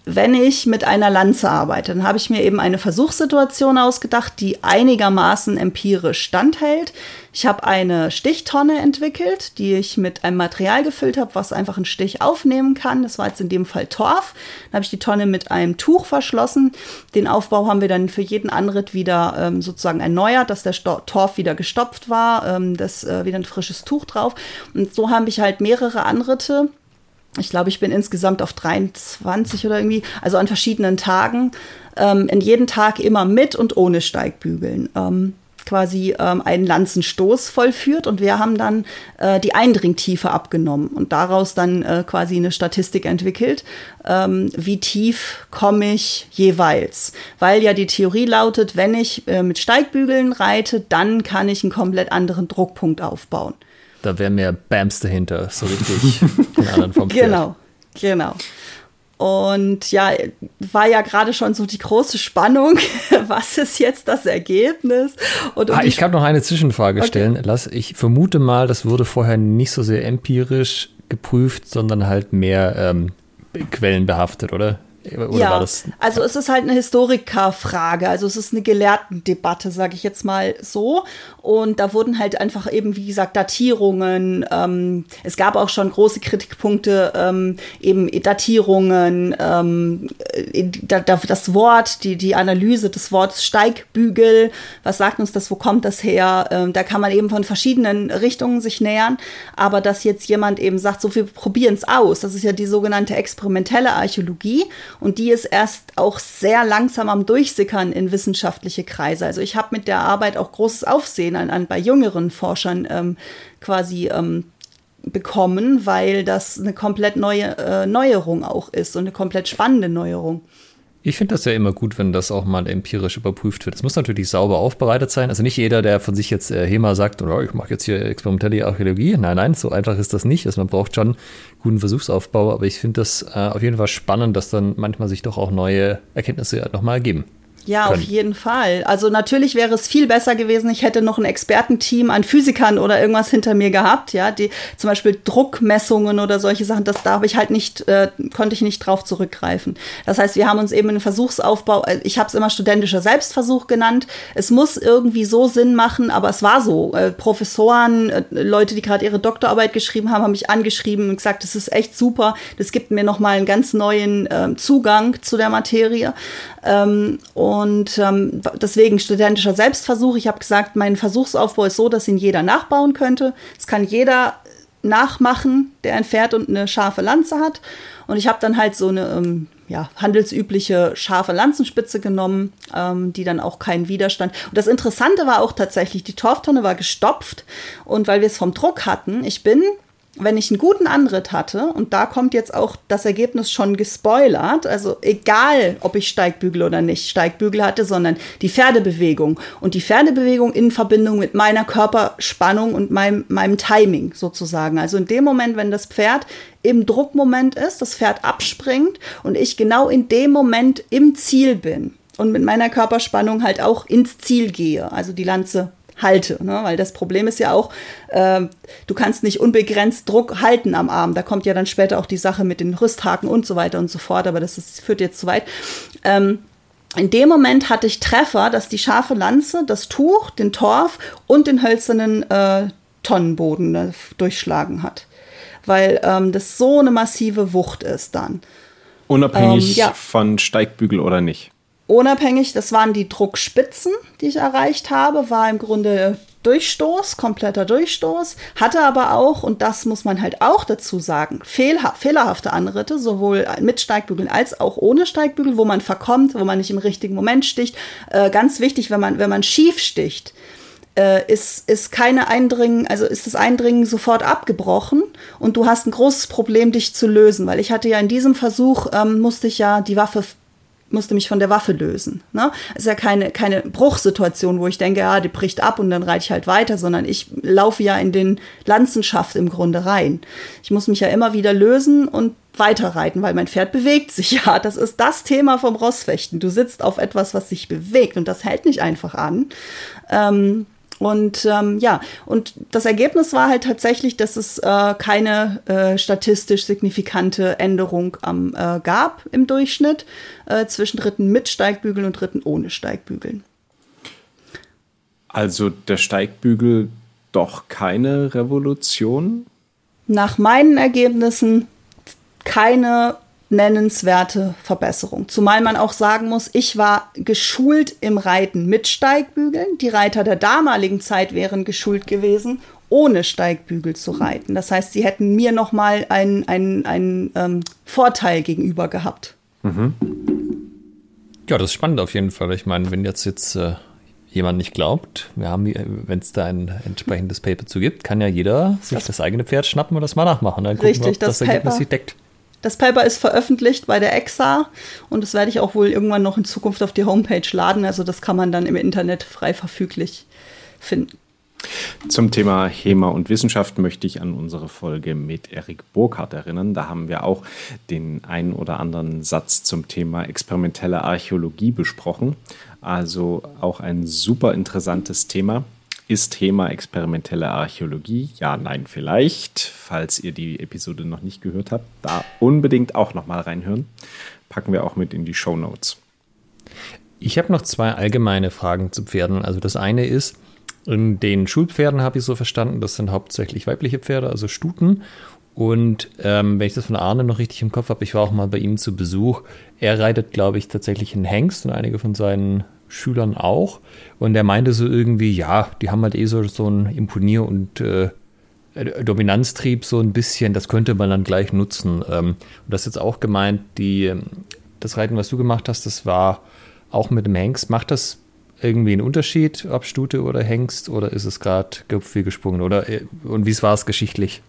wenn ich mit einer Lanze arbeite, dann habe ich mir eben eine Versuchssituation ausgedacht, die einigermaßen empirisch standhält. Ich habe eine Stichtonne entwickelt, die ich mit einem Material gefüllt habe, was einfach einen Stich aufnehmen kann. Das war jetzt in dem Fall Torf. Dann habe ich die Tonne mit einem Tuch verschlossen. Den Aufbau haben wir dann für jeden Anritt wieder ähm, sozusagen erneuert, dass der Sto Torf wieder gestopft war, ähm, das äh, wieder ein frisches Tuch drauf. Und so habe ich halt mehrere Anritte ich glaube, ich bin insgesamt auf 23 oder irgendwie, also an verschiedenen Tagen, ähm, in jeden Tag immer mit und ohne Steigbügeln. Ähm, quasi ähm, einen Lanzenstoß vollführt und wir haben dann äh, die Eindringtiefe abgenommen und daraus dann äh, quasi eine Statistik entwickelt, ähm, wie tief komme ich jeweils. Weil ja die Theorie lautet, wenn ich äh, mit Steigbügeln reite, dann kann ich einen komplett anderen Druckpunkt aufbauen. Da wäre mehr Bams dahinter, so richtig den anderen vom Pferd. Genau, genau. Und ja, war ja gerade schon so die große Spannung. Was ist jetzt das Ergebnis? Und ah, ich kann noch eine Zwischenfrage okay. stellen. Lass, ich vermute mal, das wurde vorher nicht so sehr empirisch geprüft, sondern halt mehr ähm, quellenbehaftet, oder? Oder ja, also es ist halt eine Historikerfrage, also es ist eine Gelehrtendebatte, sage ich jetzt mal so. Und da wurden halt einfach eben, wie gesagt, Datierungen. Ähm, es gab auch schon große Kritikpunkte, ähm, eben Datierungen, ähm, äh, das Wort, die, die Analyse des Wortes Steigbügel. Was sagt uns das? Wo kommt das her? Ähm, da kann man eben von verschiedenen Richtungen sich nähern. Aber dass jetzt jemand eben sagt, so wir probieren es aus, das ist ja die sogenannte experimentelle Archäologie. Und die ist erst auch sehr langsam am Durchsickern in wissenschaftliche Kreise. Also ich habe mit der Arbeit auch großes Aufsehen an, an bei jüngeren Forschern ähm, quasi ähm, bekommen, weil das eine komplett neue äh, Neuerung auch ist und eine komplett spannende Neuerung. Ich finde das ja immer gut, wenn das auch mal empirisch überprüft wird. Es muss natürlich sauber aufbereitet sein. Also nicht jeder, der von sich jetzt äh, HEMA sagt, oh, ich mache jetzt hier experimentelle Archäologie. Nein, nein, so einfach ist das nicht. Also man braucht schon guten Versuchsaufbau. Aber ich finde das äh, auf jeden Fall spannend, dass dann manchmal sich doch auch neue Erkenntnisse nochmal ergeben. Ja, können. auf jeden Fall. Also natürlich wäre es viel besser gewesen, ich hätte noch ein Expertenteam an Physikern oder irgendwas hinter mir gehabt, ja, die zum Beispiel Druckmessungen oder solche Sachen, das da habe ich halt nicht, äh, konnte ich nicht drauf zurückgreifen. Das heißt, wir haben uns eben einen Versuchsaufbau, äh, ich habe es immer studentischer Selbstversuch genannt. Es muss irgendwie so Sinn machen, aber es war so. Äh, Professoren, äh, Leute, die gerade ihre Doktorarbeit geschrieben haben, haben mich angeschrieben und gesagt, das ist echt super, das gibt mir nochmal einen ganz neuen äh, Zugang zu der Materie. Ähm, und ähm, deswegen studentischer Selbstversuch. Ich habe gesagt, mein Versuchsaufbau ist so, dass ihn jeder nachbauen könnte. Es kann jeder nachmachen, der ein Pferd und eine scharfe Lanze hat. Und ich habe dann halt so eine ähm, ja, handelsübliche scharfe Lanzenspitze genommen, ähm, die dann auch keinen Widerstand. Und das Interessante war auch tatsächlich, die Torftonne war gestopft. Und weil wir es vom Druck hatten, ich bin wenn ich einen guten Anritt hatte, und da kommt jetzt auch das Ergebnis schon gespoilert, also egal, ob ich Steigbügel oder nicht Steigbügel hatte, sondern die Pferdebewegung und die Pferdebewegung in Verbindung mit meiner Körperspannung und meinem, meinem Timing sozusagen. Also in dem Moment, wenn das Pferd im Druckmoment ist, das Pferd abspringt und ich genau in dem Moment im Ziel bin und mit meiner Körperspannung halt auch ins Ziel gehe, also die Lanze halte. Ne? Weil das Problem ist ja auch, äh, du kannst nicht unbegrenzt Druck halten am Arm. Da kommt ja dann später auch die Sache mit den Rüsthaken und so weiter und so fort, aber das ist, führt jetzt zu weit. Ähm, in dem Moment hatte ich Treffer, dass die scharfe Lanze das Tuch, den Torf und den hölzernen äh, Tonnenboden äh, durchschlagen hat. Weil ähm, das so eine massive Wucht ist dann. Unabhängig ähm, ja. von Steigbügel oder nicht unabhängig, das waren die Druckspitzen, die ich erreicht habe, war im Grunde Durchstoß, kompletter Durchstoß, hatte aber auch, und das muss man halt auch dazu sagen, fehlha fehlerhafte Anritte, sowohl mit Steigbügeln als auch ohne Steigbügel, wo man verkommt, wo man nicht im richtigen Moment sticht. Äh, ganz wichtig, wenn man, wenn man schief sticht, äh, ist, ist keine Eindringen, also ist das Eindringen sofort abgebrochen und du hast ein großes Problem, dich zu lösen, weil ich hatte ja in diesem Versuch, ähm, musste ich ja die Waffe musste mich von der Waffe lösen. Ne? ist ja keine, keine Bruchsituation, wo ich denke, ja, die bricht ab und dann reite ich halt weiter, sondern ich laufe ja in den Lanzenschaft im Grunde rein. Ich muss mich ja immer wieder lösen und weiterreiten, weil mein Pferd bewegt sich ja. Das ist das Thema vom Rossfechten. Du sitzt auf etwas, was sich bewegt und das hält nicht einfach an. Ähm, und ähm, ja, und das Ergebnis war halt tatsächlich, dass es äh, keine äh, statistisch signifikante Änderung am, äh, gab im Durchschnitt äh, zwischen Dritten mit Steigbügeln und Dritten ohne Steigbügeln. Also der Steigbügel doch keine Revolution? Nach meinen Ergebnissen keine nennenswerte Verbesserung. Zumal man auch sagen muss, ich war geschult im Reiten mit Steigbügeln. Die Reiter der damaligen Zeit wären geschult gewesen, ohne Steigbügel zu reiten. Das heißt, sie hätten mir noch mal einen, einen, einen ähm, Vorteil gegenüber gehabt. Mhm. Ja, das ist spannend auf jeden Fall. Ich meine, wenn jetzt jetzt äh, jemand nicht glaubt, wir haben, wenn es da ein entsprechendes Paper zu gibt, kann ja jeder sich das, das eigene Pferd schnappen und das mal nachmachen. Dann richtig, gucken, ob das, das Ergebnis sich deckt. Das Paper ist veröffentlicht bei der EXA und das werde ich auch wohl irgendwann noch in Zukunft auf die Homepage laden. Also das kann man dann im Internet frei verfüglich finden. Zum Thema HEMA und Wissenschaft möchte ich an unsere Folge mit Erik Burkhardt erinnern. Da haben wir auch den einen oder anderen Satz zum Thema experimentelle Archäologie besprochen. Also auch ein super interessantes Thema. Ist Thema experimentelle Archäologie? Ja, nein, vielleicht. Falls ihr die Episode noch nicht gehört habt, da unbedingt auch noch mal reinhören. Packen wir auch mit in die Show Notes. Ich habe noch zwei allgemeine Fragen zu Pferden. Also das eine ist, in den Schulpferden habe ich so verstanden, das sind hauptsächlich weibliche Pferde, also Stuten. Und ähm, wenn ich das von Arne noch richtig im Kopf habe, ich war auch mal bei ihm zu Besuch. Er reitet, glaube ich, tatsächlich einen Hengst und einige von seinen Schülern auch. Und er meinte so irgendwie, ja, die haben halt eh so, so einen Imponier- und äh, Dominanztrieb so ein bisschen, das könnte man dann gleich nutzen. Ähm, und das ist jetzt auch gemeint, die, ähm, das Reiten, was du gemacht hast, das war auch mit dem Hengst. Macht das irgendwie einen Unterschied, ob Stute oder Hengst, oder ist es gerade viel gesprungen? Oder, äh, und wie war es geschichtlich?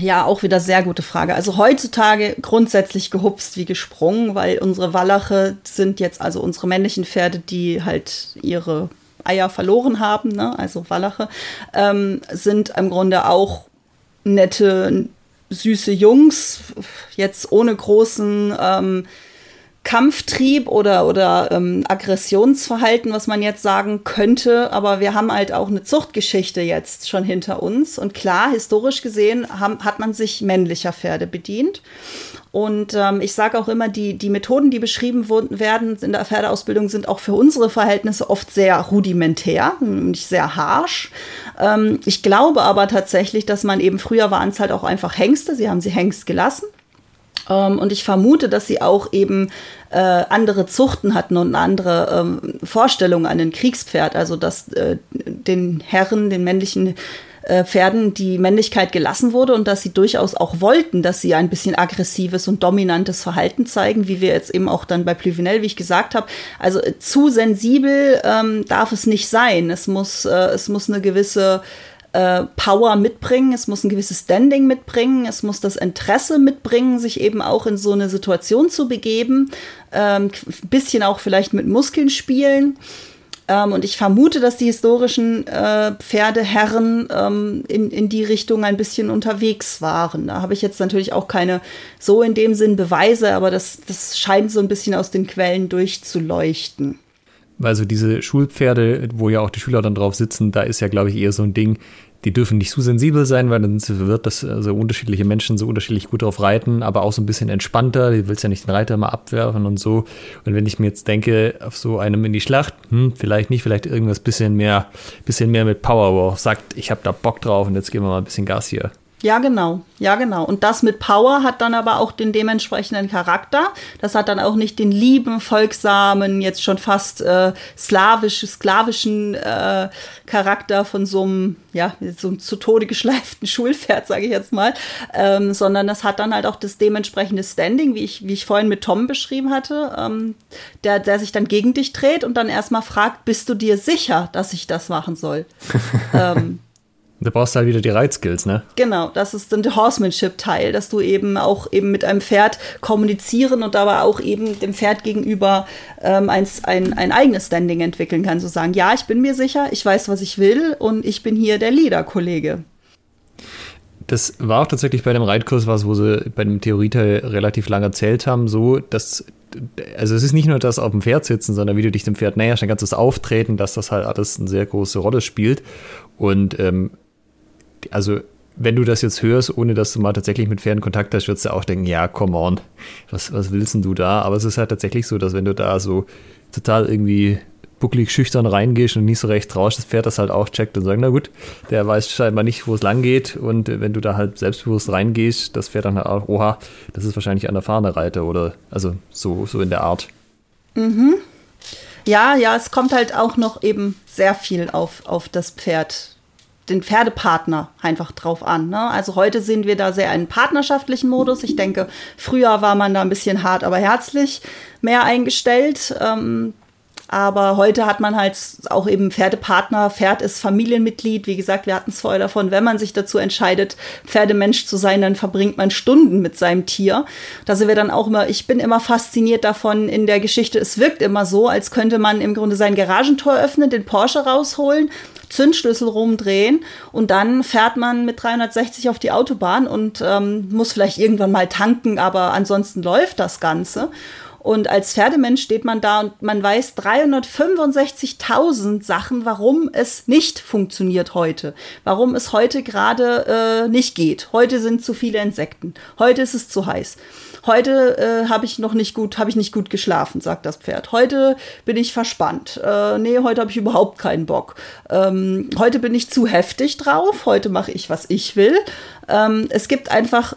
Ja, auch wieder sehr gute Frage. Also heutzutage grundsätzlich gehupst wie gesprungen, weil unsere Wallache sind jetzt also unsere männlichen Pferde, die halt ihre Eier verloren haben, ne? also Wallache, ähm, sind im Grunde auch nette, süße Jungs, jetzt ohne großen ähm, Kampftrieb oder, oder ähm, Aggressionsverhalten, was man jetzt sagen könnte. Aber wir haben halt auch eine Zuchtgeschichte jetzt schon hinter uns. Und klar, historisch gesehen haben, hat man sich männlicher Pferde bedient. Und ähm, ich sage auch immer, die, die Methoden, die beschrieben werden in der Pferdeausbildung, sind auch für unsere Verhältnisse oft sehr rudimentär, nicht sehr harsh. Ähm, ich glaube aber tatsächlich, dass man eben früher waren es halt auch einfach Hengste. Sie haben sie Hengst gelassen. Ähm, und ich vermute, dass sie auch eben äh, andere Zuchten hatten und andere ähm, Vorstellung an ein Kriegspferd. Also dass äh, den Herren, den männlichen äh, Pferden die Männlichkeit gelassen wurde und dass sie durchaus auch wollten, dass sie ein bisschen aggressives und dominantes Verhalten zeigen, wie wir jetzt eben auch dann bei Pluvinel, wie ich gesagt habe. Also äh, zu sensibel ähm, darf es nicht sein. Es muss, äh, es muss eine gewisse äh, Power mitbringen, es muss ein gewisses Standing mitbringen, es muss das Interesse mitbringen, sich eben auch in so eine Situation zu begeben, ähm, bisschen auch vielleicht mit Muskeln spielen. Ähm, und ich vermute, dass die historischen äh, Pferdeherren ähm, in, in die Richtung ein bisschen unterwegs waren. Da habe ich jetzt natürlich auch keine so in dem Sinn Beweise, aber das, das scheint so ein bisschen aus den Quellen durchzuleuchten. Also diese Schulpferde, wo ja auch die Schüler dann drauf sitzen, da ist ja, glaube ich, eher so ein Ding, die dürfen nicht zu sensibel sein, weil dann wird das also unterschiedliche Menschen so unterschiedlich gut drauf reiten, aber auch so ein bisschen entspannter. Du willst ja nicht den Reiter mal abwerfen und so. Und wenn ich mir jetzt denke, auf so einem in die Schlacht, hm, vielleicht nicht, vielleicht irgendwas bisschen mehr, bisschen mehr mit Power, wo auch sagt, ich habe da Bock drauf und jetzt geben wir mal ein bisschen Gas hier. Ja, genau. Ja, genau. Und das mit Power hat dann aber auch den dementsprechenden Charakter. Das hat dann auch nicht den lieben, folgsamen, jetzt schon fast äh, slawisch, sklavischen äh, Charakter von so einem, ja, so einem zu Tode geschleiften Schulpferd, sage ich jetzt mal, ähm, sondern das hat dann halt auch das dementsprechende Standing, wie ich, wie ich vorhin mit Tom beschrieben hatte, ähm, der, der sich dann gegen dich dreht und dann erstmal fragt, bist du dir sicher, dass ich das machen soll? ähm, da brauchst du halt wieder die Reitskills, ne? Genau, das ist dann der Horsemanship-Teil, dass du eben auch eben mit einem Pferd kommunizieren und dabei auch eben dem Pferd gegenüber ähm, ein, ein, ein eigenes Standing entwickeln kannst. So sagen, ja, ich bin mir sicher, ich weiß, was ich will und ich bin hier der Leader-Kollege. Das war auch tatsächlich bei dem Reitkurs was, wo sie bei dem Theorieteil relativ lange erzählt haben, so, dass also es ist nicht nur das auf dem Pferd sitzen, sondern wie du dich dem Pferd näherst, dann kannst du es auftreten, dass das halt alles eine sehr große Rolle spielt. Und ähm, also wenn du das jetzt hörst, ohne dass du mal tatsächlich mit Pferden Kontakt hast, würdest du auch denken, ja, come on, was, was willst denn du da? Aber es ist halt tatsächlich so, dass wenn du da so total irgendwie bucklig schüchtern reingehst und nicht so recht traust, das Pferd das halt auch checkt und sagt, na gut, der weiß scheinbar nicht, wo es lang geht und wenn du da halt selbstbewusst reingehst, das Pferd dann halt auch, oha, das ist wahrscheinlich ein erfahrener Reiter oder also so, so in der Art. Mhm. Ja, ja, es kommt halt auch noch eben sehr viel auf, auf das Pferd den Pferdepartner einfach drauf an. Ne? Also heute sehen wir da sehr einen partnerschaftlichen Modus. Ich denke, früher war man da ein bisschen hart, aber herzlich mehr eingestellt. Ähm, Aber heute hat man halt auch eben Pferdepartner. Pferd ist Familienmitglied. Wie gesagt, wir hatten es vorher davon, wenn man sich dazu entscheidet, Pferdemensch zu sein, dann verbringt man Stunden mit seinem Tier. Da sind wir dann auch immer, ich bin immer fasziniert davon in der Geschichte. Es wirkt immer so, als könnte man im Grunde sein Garagentor öffnen, den Porsche rausholen, Zündschlüssel rumdrehen und dann fährt man mit 360 auf die Autobahn und ähm, muss vielleicht irgendwann mal tanken, aber ansonsten läuft das Ganze. Und als Pferdemensch steht man da und man weiß 365.000 Sachen, warum es nicht funktioniert heute. Warum es heute gerade äh, nicht geht. Heute sind zu viele Insekten. Heute ist es zu heiß. Heute äh, habe ich noch nicht gut, habe ich nicht gut geschlafen, sagt das Pferd. Heute bin ich verspannt. Äh, nee, heute habe ich überhaupt keinen Bock. Ähm, heute bin ich zu heftig drauf. Heute mache ich, was ich will. Ähm, es gibt einfach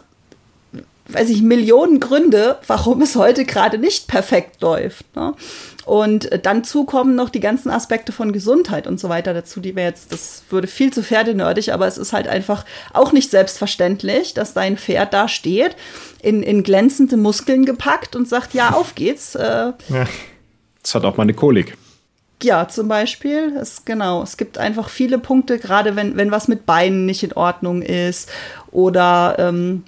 weiß ich, Millionen Gründe, warum es heute gerade nicht perfekt läuft. Ne? Und äh, dann zukommen noch die ganzen Aspekte von Gesundheit und so weiter dazu, die wir jetzt, das würde viel zu pferdenördig, aber es ist halt einfach auch nicht selbstverständlich, dass dein Pferd da steht, in, in glänzende Muskeln gepackt und sagt, ja, auf geht's. Äh, ja. Das hat auch mal eine Kolik. Ja, zum Beispiel. Es, genau, es gibt einfach viele Punkte, gerade wenn, wenn was mit Beinen nicht in Ordnung ist oder ähm,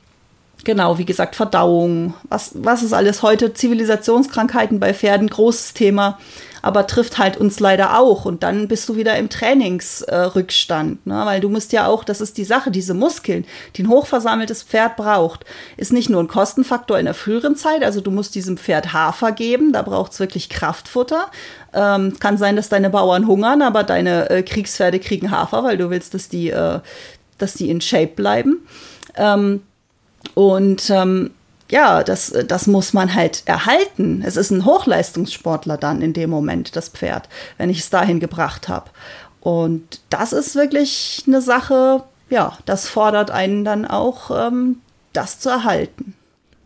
Genau, wie gesagt, Verdauung, was, was ist alles heute? Zivilisationskrankheiten bei Pferden, großes Thema, aber trifft halt uns leider auch. Und dann bist du wieder im Trainingsrückstand, äh, ne? weil du musst ja auch, das ist die Sache, diese Muskeln, die ein hochversammeltes Pferd braucht, ist nicht nur ein Kostenfaktor in der früheren Zeit, also du musst diesem Pferd Hafer geben, da braucht es wirklich Kraftfutter. Ähm, kann sein, dass deine Bauern hungern, aber deine äh, Kriegspferde kriegen Hafer, weil du willst, dass die, äh, dass die in Shape bleiben. Ähm, und ähm, ja, das, das muss man halt erhalten. Es ist ein Hochleistungssportler dann in dem Moment, das Pferd, wenn ich es dahin gebracht habe. Und das ist wirklich eine Sache, ja, das fordert einen dann auch, ähm, das zu erhalten.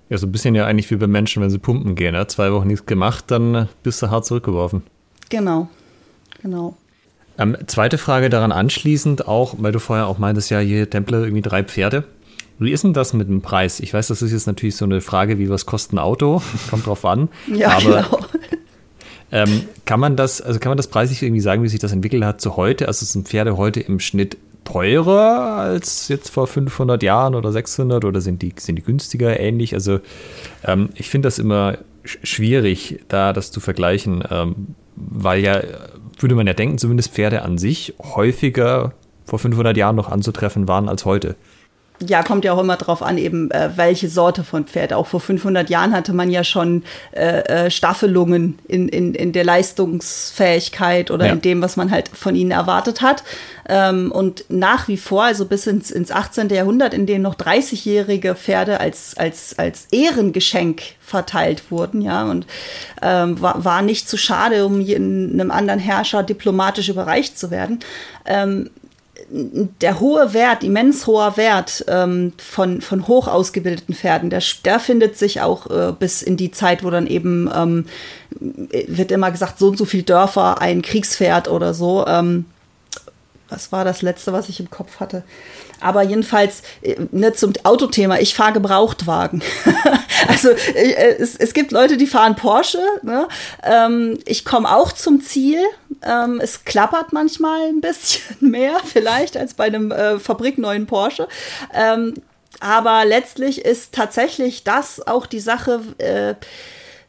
Ja, so ein bisschen ja eigentlich wie bei Menschen, wenn sie pumpen gehen. Ne? Zwei Wochen nichts gemacht, dann bist du hart zurückgeworfen. Genau, genau. Ähm, zweite Frage daran anschließend auch, weil du vorher auch meintest, ja, hier Templer irgendwie drei Pferde. Wie ist denn das mit dem Preis? Ich weiß, das ist jetzt natürlich so eine Frage, wie was kostet ein Auto? Kommt drauf an. ja, aber genau. Ähm, kann man das, also kann man das preislich irgendwie sagen, wie sich das entwickelt hat zu heute? Also sind Pferde heute im Schnitt teurer als jetzt vor 500 Jahren oder 600 oder sind die, sind die günstiger ähnlich? Also ähm, ich finde das immer schwierig, da das zu vergleichen, ähm, weil ja, würde man ja denken, zumindest Pferde an sich häufiger vor 500 Jahren noch anzutreffen waren als heute ja, kommt ja auch immer drauf an, eben äh, welche Sorte von Pferd. Auch vor 500 Jahren hatte man ja schon äh, äh, Staffelungen in, in, in der Leistungsfähigkeit oder ja. in dem, was man halt von ihnen erwartet hat. Ähm, und nach wie vor, also bis ins, ins 18. Jahrhundert, in dem noch 30-jährige Pferde als, als, als Ehrengeschenk verteilt wurden, ja, und ähm, war, war nicht zu schade, um einem anderen Herrscher diplomatisch überreicht zu werden. Ähm, der hohe Wert, immens hoher Wert ähm, von, von hoch ausgebildeten Pferden, der, der findet sich auch äh, bis in die Zeit, wo dann eben ähm, wird immer gesagt, so und so viel Dörfer ein Kriegspferd oder so. Ähm, was war das letzte, was ich im Kopf hatte? Aber jedenfalls äh, ne, zum Autothema, ich fahre Gebrauchtwagen. also äh, es, es gibt Leute, die fahren Porsche. Ne? Ähm, ich komme auch zum Ziel. Ähm, es klappert manchmal ein bisschen mehr vielleicht als bei einem äh, fabrikneuen Porsche. Ähm, aber letztlich ist tatsächlich das auch die Sache, äh,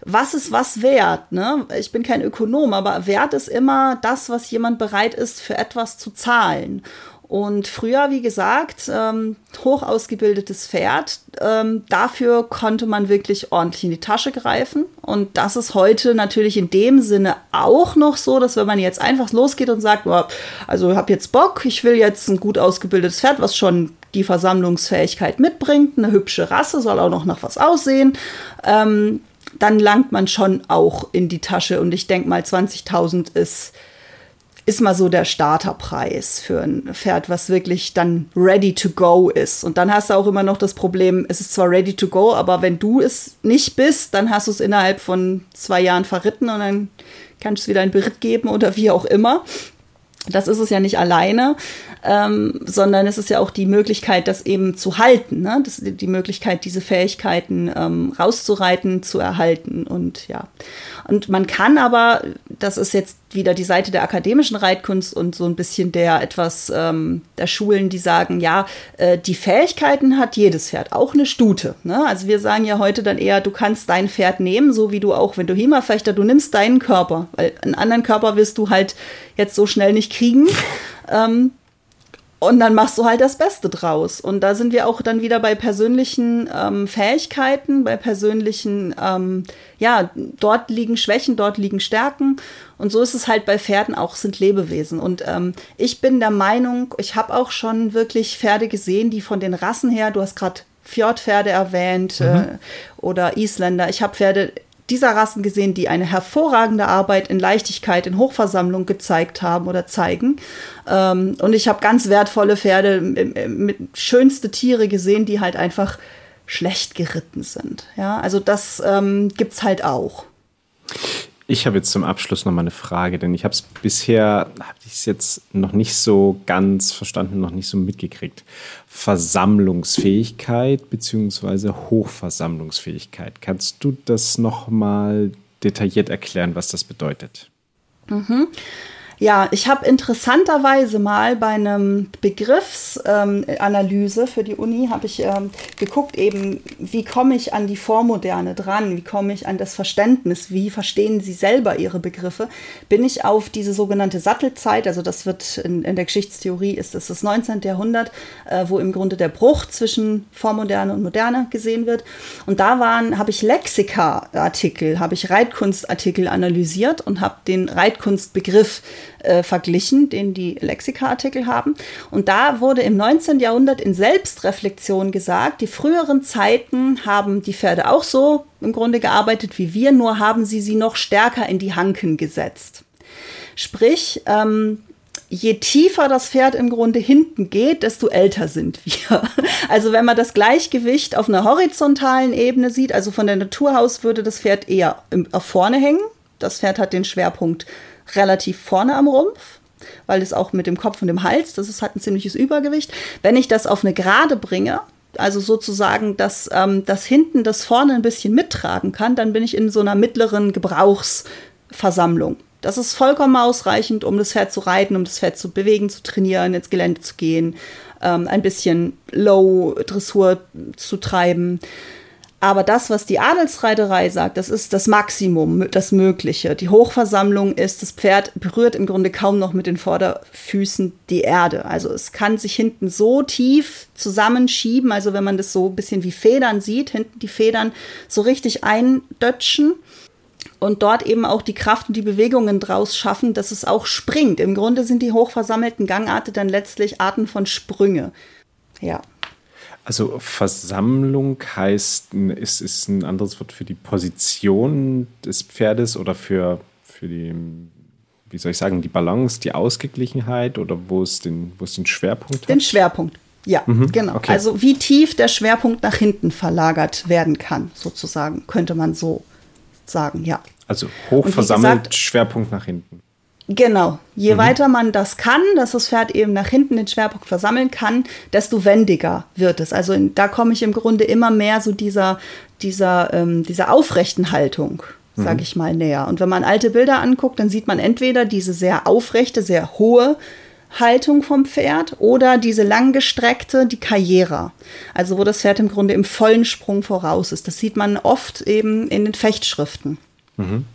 was ist was wert? Ne? Ich bin kein Ökonom, aber Wert ist immer das, was jemand bereit ist, für etwas zu zahlen. Und früher, wie gesagt, ähm, hoch ausgebildetes Pferd, ähm, dafür konnte man wirklich ordentlich in die Tasche greifen. Und das ist heute natürlich in dem Sinne auch noch so, dass wenn man jetzt einfach losgeht und sagt, oh, also ich habe jetzt Bock, ich will jetzt ein gut ausgebildetes Pferd, was schon die Versammlungsfähigkeit mitbringt, eine hübsche Rasse, soll auch noch nach was aussehen. Ähm, dann langt man schon auch in die Tasche. Und ich denke mal, 20.000 ist ist mal so der Starterpreis für ein Pferd, was wirklich dann ready to go ist. Und dann hast du auch immer noch das Problem, es ist zwar ready to go, aber wenn du es nicht bist, dann hast du es innerhalb von zwei Jahren verritten und dann kannst du es wieder ein Beritt geben oder wie auch immer. das ist es ja nicht alleine, ähm, sondern es ist ja auch die Möglichkeit, das eben zu halten, ne? das, die Möglichkeit, diese Fähigkeiten ähm, rauszureiten, zu erhalten und ja. Und man kann aber, das ist jetzt wieder die Seite der akademischen Reitkunst und so ein bisschen der etwas ähm, der Schulen, die sagen, ja, äh, die Fähigkeiten hat jedes Pferd, auch eine Stute. Ne? Also wir sagen ja heute dann eher, du kannst dein Pferd nehmen, so wie du auch, wenn du HEMA-Fechter, du nimmst deinen Körper, weil einen anderen Körper wirst du halt jetzt so schnell nicht kriegen. Ähm, und dann machst du halt das Beste draus. Und da sind wir auch dann wieder bei persönlichen ähm, Fähigkeiten, bei persönlichen, ähm, ja, dort liegen Schwächen, dort liegen Stärken. Und so ist es halt bei Pferden auch, sind Lebewesen. Und ähm, ich bin der Meinung, ich habe auch schon wirklich Pferde gesehen, die von den Rassen her, du hast gerade Fjordpferde erwähnt mhm. äh, oder Isländer. Ich habe Pferde dieser Rassen gesehen, die eine hervorragende Arbeit in Leichtigkeit in Hochversammlung gezeigt haben oder zeigen. Ähm, und ich habe ganz wertvolle Pferde mit schönste Tiere gesehen, die halt einfach schlecht geritten sind. Ja, also das ähm, gibt's halt auch. Ich habe jetzt zum Abschluss noch mal eine Frage, denn ich habe es bisher, habe ich es jetzt noch nicht so ganz verstanden, noch nicht so mitgekriegt. Versammlungsfähigkeit bzw. Hochversammlungsfähigkeit. Kannst du das noch mal detailliert erklären, was das bedeutet? Mhm. Ja, ich habe interessanterweise mal bei einem Begriffsanalyse ähm, für die Uni habe ich ähm, geguckt eben, wie komme ich an die Vormoderne dran, wie komme ich an das Verständnis, wie verstehen sie selber ihre Begriffe, bin ich auf diese sogenannte Sattelzeit, also das wird in, in der Geschichtstheorie ist das das 19. Jahrhundert, äh, wo im Grunde der Bruch zwischen Vormoderne und Moderne gesehen wird. Und da waren, habe ich Lexika-Artikel, habe ich Reitkunstartikel analysiert und habe den Reitkunstbegriff verglichen, den die Lexika-Artikel haben. Und da wurde im 19. Jahrhundert in Selbstreflexion gesagt, die früheren Zeiten haben die Pferde auch so im Grunde gearbeitet wie wir, nur haben sie sie noch stärker in die Hanken gesetzt. Sprich, ähm, je tiefer das Pferd im Grunde hinten geht, desto älter sind wir. Also wenn man das Gleichgewicht auf einer horizontalen Ebene sieht, also von der Natur aus würde das Pferd eher vorne hängen. Das Pferd hat den Schwerpunkt relativ vorne am Rumpf, weil es auch mit dem Kopf und dem Hals, das ist halt ein ziemliches Übergewicht. Wenn ich das auf eine Gerade bringe, also sozusagen, dass ähm, das hinten das vorne ein bisschen mittragen kann, dann bin ich in so einer mittleren Gebrauchsversammlung. Das ist vollkommen ausreichend, um das Pferd zu reiten, um das Pferd zu bewegen, zu trainieren, ins Gelände zu gehen, ähm, ein bisschen Low-Dressur zu treiben. Aber das, was die Adelsreiterei sagt, das ist das Maximum, das Mögliche. Die Hochversammlung ist, das Pferd berührt im Grunde kaum noch mit den Vorderfüßen die Erde. Also es kann sich hinten so tief zusammenschieben, also wenn man das so ein bisschen wie Federn sieht, hinten die Federn so richtig eindötschen und dort eben auch die Kraft und die Bewegungen draus schaffen, dass es auch springt. Im Grunde sind die hochversammelten Gangarten dann letztlich Arten von Sprünge. Ja. Also Versammlung heißt, ist, ist ein anderes Wort für die Position des Pferdes oder für, für die, wie soll ich sagen, die Balance, die Ausgeglichenheit oder wo es den, wo es den Schwerpunkt hat? Den Schwerpunkt, ja, mhm, genau. Okay. Also wie tief der Schwerpunkt nach hinten verlagert werden kann, sozusagen, könnte man so sagen, ja. Also hochversammelt, gesagt, Schwerpunkt nach hinten. Genau. Je mhm. weiter man das kann, dass das Pferd eben nach hinten den Schwerpunkt versammeln kann, desto wendiger wird es. Also in, da komme ich im Grunde immer mehr so dieser, dieser, ähm, dieser aufrechten Haltung, sage mhm. ich mal, näher. Und wenn man alte Bilder anguckt, dann sieht man entweder diese sehr aufrechte, sehr hohe Haltung vom Pferd oder diese langgestreckte, die Karriere. Also wo das Pferd im Grunde im vollen Sprung voraus ist. Das sieht man oft eben in den Fechtschriften. Mhm.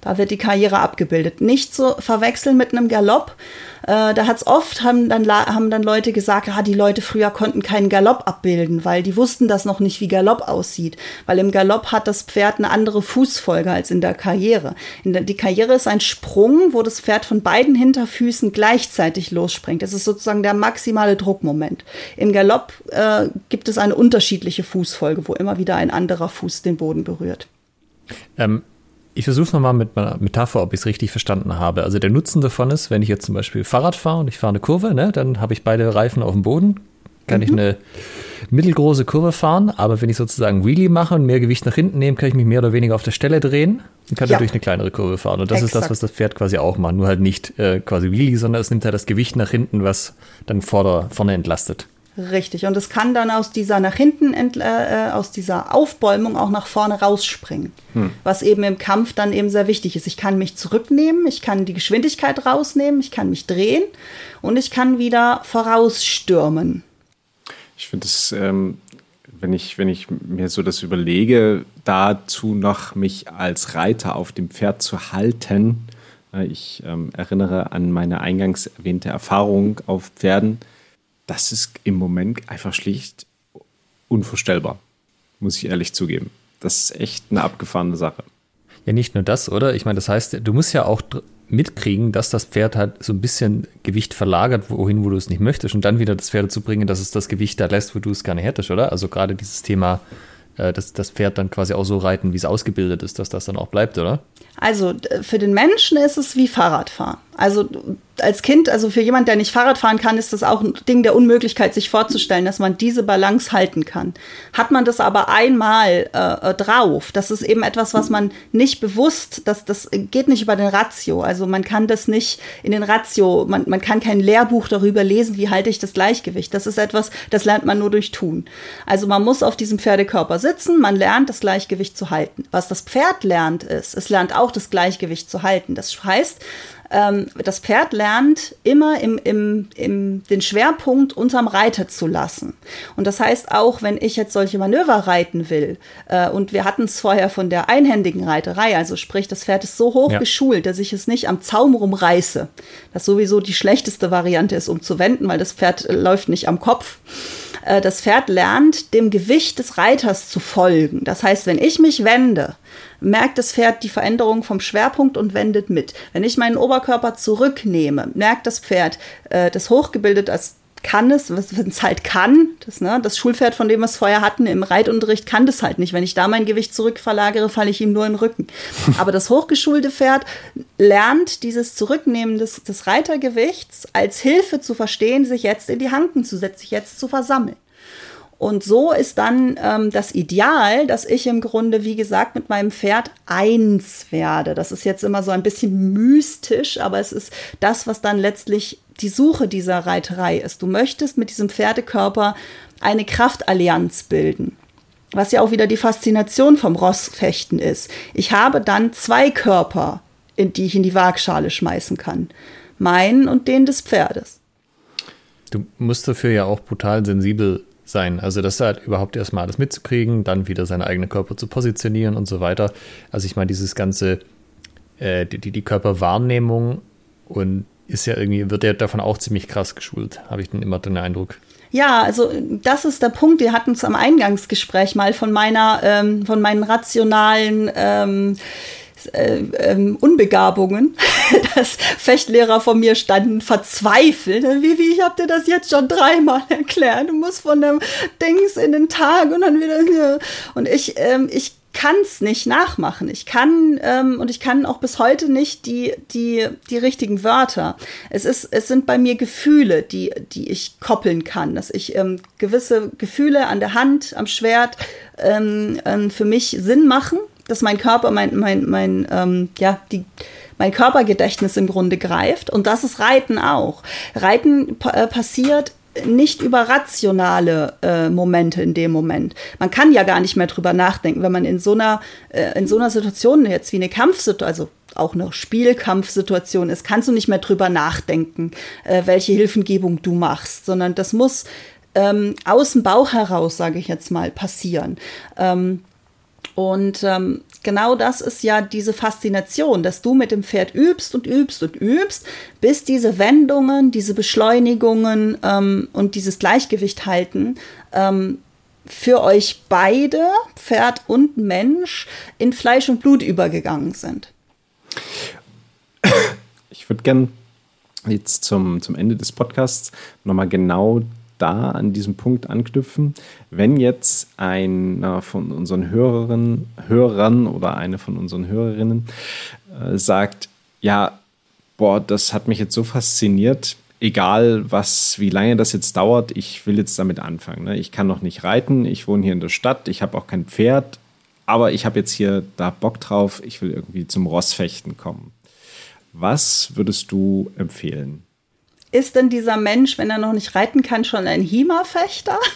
Da wird die Karriere abgebildet. Nicht zu verwechseln mit einem Galopp. Äh, da hat's oft, haben dann, haben dann Leute gesagt, ah, die Leute früher konnten keinen Galopp abbilden, weil die wussten das noch nicht, wie Galopp aussieht. Weil im Galopp hat das Pferd eine andere Fußfolge als in der Karriere. In der, die Karriere ist ein Sprung, wo das Pferd von beiden Hinterfüßen gleichzeitig losspringt. Das ist sozusagen der maximale Druckmoment. Im Galopp äh, gibt es eine unterschiedliche Fußfolge, wo immer wieder ein anderer Fuß den Boden berührt. Ähm, ich versuche es nochmal mit meiner Metapher, ob ich es richtig verstanden habe. Also der Nutzen davon ist, wenn ich jetzt zum Beispiel Fahrrad fahre und ich fahre eine Kurve, ne, dann habe ich beide Reifen auf dem Boden, kann mhm. ich eine mittelgroße Kurve fahren, aber wenn ich sozusagen Wheelie mache und mehr Gewicht nach hinten nehme, kann ich mich mehr oder weniger auf der Stelle drehen und kann ja. dadurch eine kleinere Kurve fahren. Und das Exakt. ist das, was das Pferd quasi auch macht. Nur halt nicht äh, quasi Wheelie, sondern es nimmt halt das Gewicht nach hinten, was dann vorder, vorne entlastet. Richtig. Und es kann dann aus dieser nach hinten, äh, äh, aus dieser Aufbäumung auch nach vorne rausspringen. Hm. Was eben im Kampf dann eben sehr wichtig ist. Ich kann mich zurücknehmen, ich kann die Geschwindigkeit rausnehmen, ich kann mich drehen und ich kann wieder vorausstürmen. Ich finde es, ähm, wenn, ich, wenn ich mir so das überlege, dazu noch mich als Reiter auf dem Pferd zu halten. Äh, ich ähm, erinnere an meine eingangs erwähnte Erfahrung auf Pferden das ist im Moment einfach schlicht unvorstellbar, muss ich ehrlich zugeben. Das ist echt eine abgefahrene Sache. Ja, nicht nur das, oder? Ich meine, das heißt, du musst ja auch mitkriegen, dass das Pferd halt so ein bisschen Gewicht verlagert, wohin, wo du es nicht möchtest, und dann wieder das Pferd zu bringen, dass es das Gewicht da lässt, wo du es gerne hättest, oder? Also gerade dieses Thema, äh, dass das Pferd dann quasi auch so reiten, wie es ausgebildet ist, dass das dann auch bleibt, oder? Also für den Menschen ist es wie Fahrradfahren. Also als Kind, also für jemand, der nicht Fahrrad fahren kann, ist das auch ein Ding der Unmöglichkeit, sich vorzustellen, dass man diese Balance halten kann. Hat man das aber einmal äh, äh, drauf, das ist eben etwas, was man nicht bewusst, das, das geht nicht über den Ratio. Also man kann das nicht in den Ratio, man, man kann kein Lehrbuch darüber lesen, wie halte ich das Gleichgewicht. Das ist etwas, das lernt man nur durch Tun. Also man muss auf diesem Pferdekörper sitzen, man lernt das Gleichgewicht zu halten. Was das Pferd lernt, ist, es lernt auch das Gleichgewicht zu halten. Das heißt, ähm, das Pferd lernt immer im, im, im, den Schwerpunkt unterm Reiter zu lassen. Und das heißt auch, wenn ich jetzt solche Manöver reiten will, äh, und wir hatten es vorher von der einhändigen Reiterei, also sprich, das Pferd ist so hoch ja. geschult, dass ich es nicht am Zaum rumreiße, das sowieso die schlechteste Variante ist, um zu wenden, weil das Pferd äh, läuft nicht am Kopf äh, das Pferd lernt, dem Gewicht des Reiters zu folgen. Das heißt, wenn ich mich wende, merkt das Pferd die Veränderung vom Schwerpunkt und wendet mit. Wenn ich meinen Oberkörper zurücknehme, merkt das Pferd, äh, das hochgebildet als kann es, wenn es halt kann, das, ne, das Schulpferd, von dem wir es vorher hatten, im Reitunterricht kann das halt nicht. Wenn ich da mein Gewicht zurückverlagere, falle ich ihm nur in den Rücken. Aber das hochgeschulte Pferd lernt dieses Zurücknehmen des, des Reitergewichts als Hilfe zu verstehen, sich jetzt in die Hanken zu setzen, sich jetzt zu versammeln. Und so ist dann ähm, das Ideal, dass ich im Grunde, wie gesagt, mit meinem Pferd eins werde. Das ist jetzt immer so ein bisschen mystisch, aber es ist das, was dann letztlich die Suche dieser Reiterei ist. Du möchtest mit diesem Pferdekörper eine Kraftallianz bilden. Was ja auch wieder die Faszination vom Rossfechten ist. Ich habe dann zwei Körper, in die ich in die Waagschale schmeißen kann. Meinen und den des Pferdes. Du musst dafür ja auch brutal sensibel sein. Also das halt überhaupt erstmal alles mitzukriegen, dann wieder seine eigene Körper zu positionieren und so weiter. Also ich meine, dieses ganze, äh, die, die Körperwahrnehmung und ist ja irgendwie, wird ja davon auch ziemlich krass geschult, habe ich dann immer den Eindruck. Ja, also das ist der Punkt. Wir hatten es am Eingangsgespräch mal von meiner, ähm, von meinen rationalen ähm, äh, ähm, Unbegabungen, dass Fechtlehrer von mir standen verzweifelt. Wie, wie, ich hab dir das jetzt schon dreimal erklärt. Du musst von dem Dings in den Tag und dann wieder. Und ich, ähm, ich kann es nicht nachmachen. Ich kann ähm, und ich kann auch bis heute nicht die, die, die richtigen Wörter. Es, ist, es sind bei mir Gefühle, die, die ich koppeln kann, dass ich ähm, gewisse Gefühle an der Hand, am Schwert ähm, ähm für mich Sinn machen dass mein Körper, mein, mein, mein, ähm, ja, die, mein Körpergedächtnis im Grunde greift. Und das ist Reiten auch. Reiten äh, passiert nicht über rationale äh, Momente in dem Moment. Man kann ja gar nicht mehr drüber nachdenken, wenn man in so einer, äh, in so einer Situation jetzt wie eine Kampfsituation, also auch eine Spielkampfsituation ist, kannst du nicht mehr drüber nachdenken, äh, welche Hilfengebung du machst, sondern das muss ähm, aus dem Bauch heraus, sage ich jetzt mal, passieren. Ähm, und ähm, genau das ist ja diese Faszination, dass du mit dem Pferd übst und übst und übst, bis diese Wendungen, diese Beschleunigungen ähm, und dieses Gleichgewicht halten ähm, für euch beide, Pferd und Mensch, in Fleisch und Blut übergegangen sind. Ich würde gern jetzt zum, zum Ende des Podcasts nochmal genau da an diesem Punkt anknüpfen. Wenn jetzt einer von unseren Hörerinnen, Hörern oder eine von unseren Hörerinnen äh, sagt, ja, boah, das hat mich jetzt so fasziniert, egal was, wie lange das jetzt dauert, ich will jetzt damit anfangen. Ne? Ich kann noch nicht reiten, ich wohne hier in der Stadt, ich habe auch kein Pferd, aber ich habe jetzt hier da Bock drauf, ich will irgendwie zum Rossfechten kommen. Was würdest du empfehlen? Ist denn dieser Mensch, wenn er noch nicht reiten kann, schon ein HEMA-Fechter?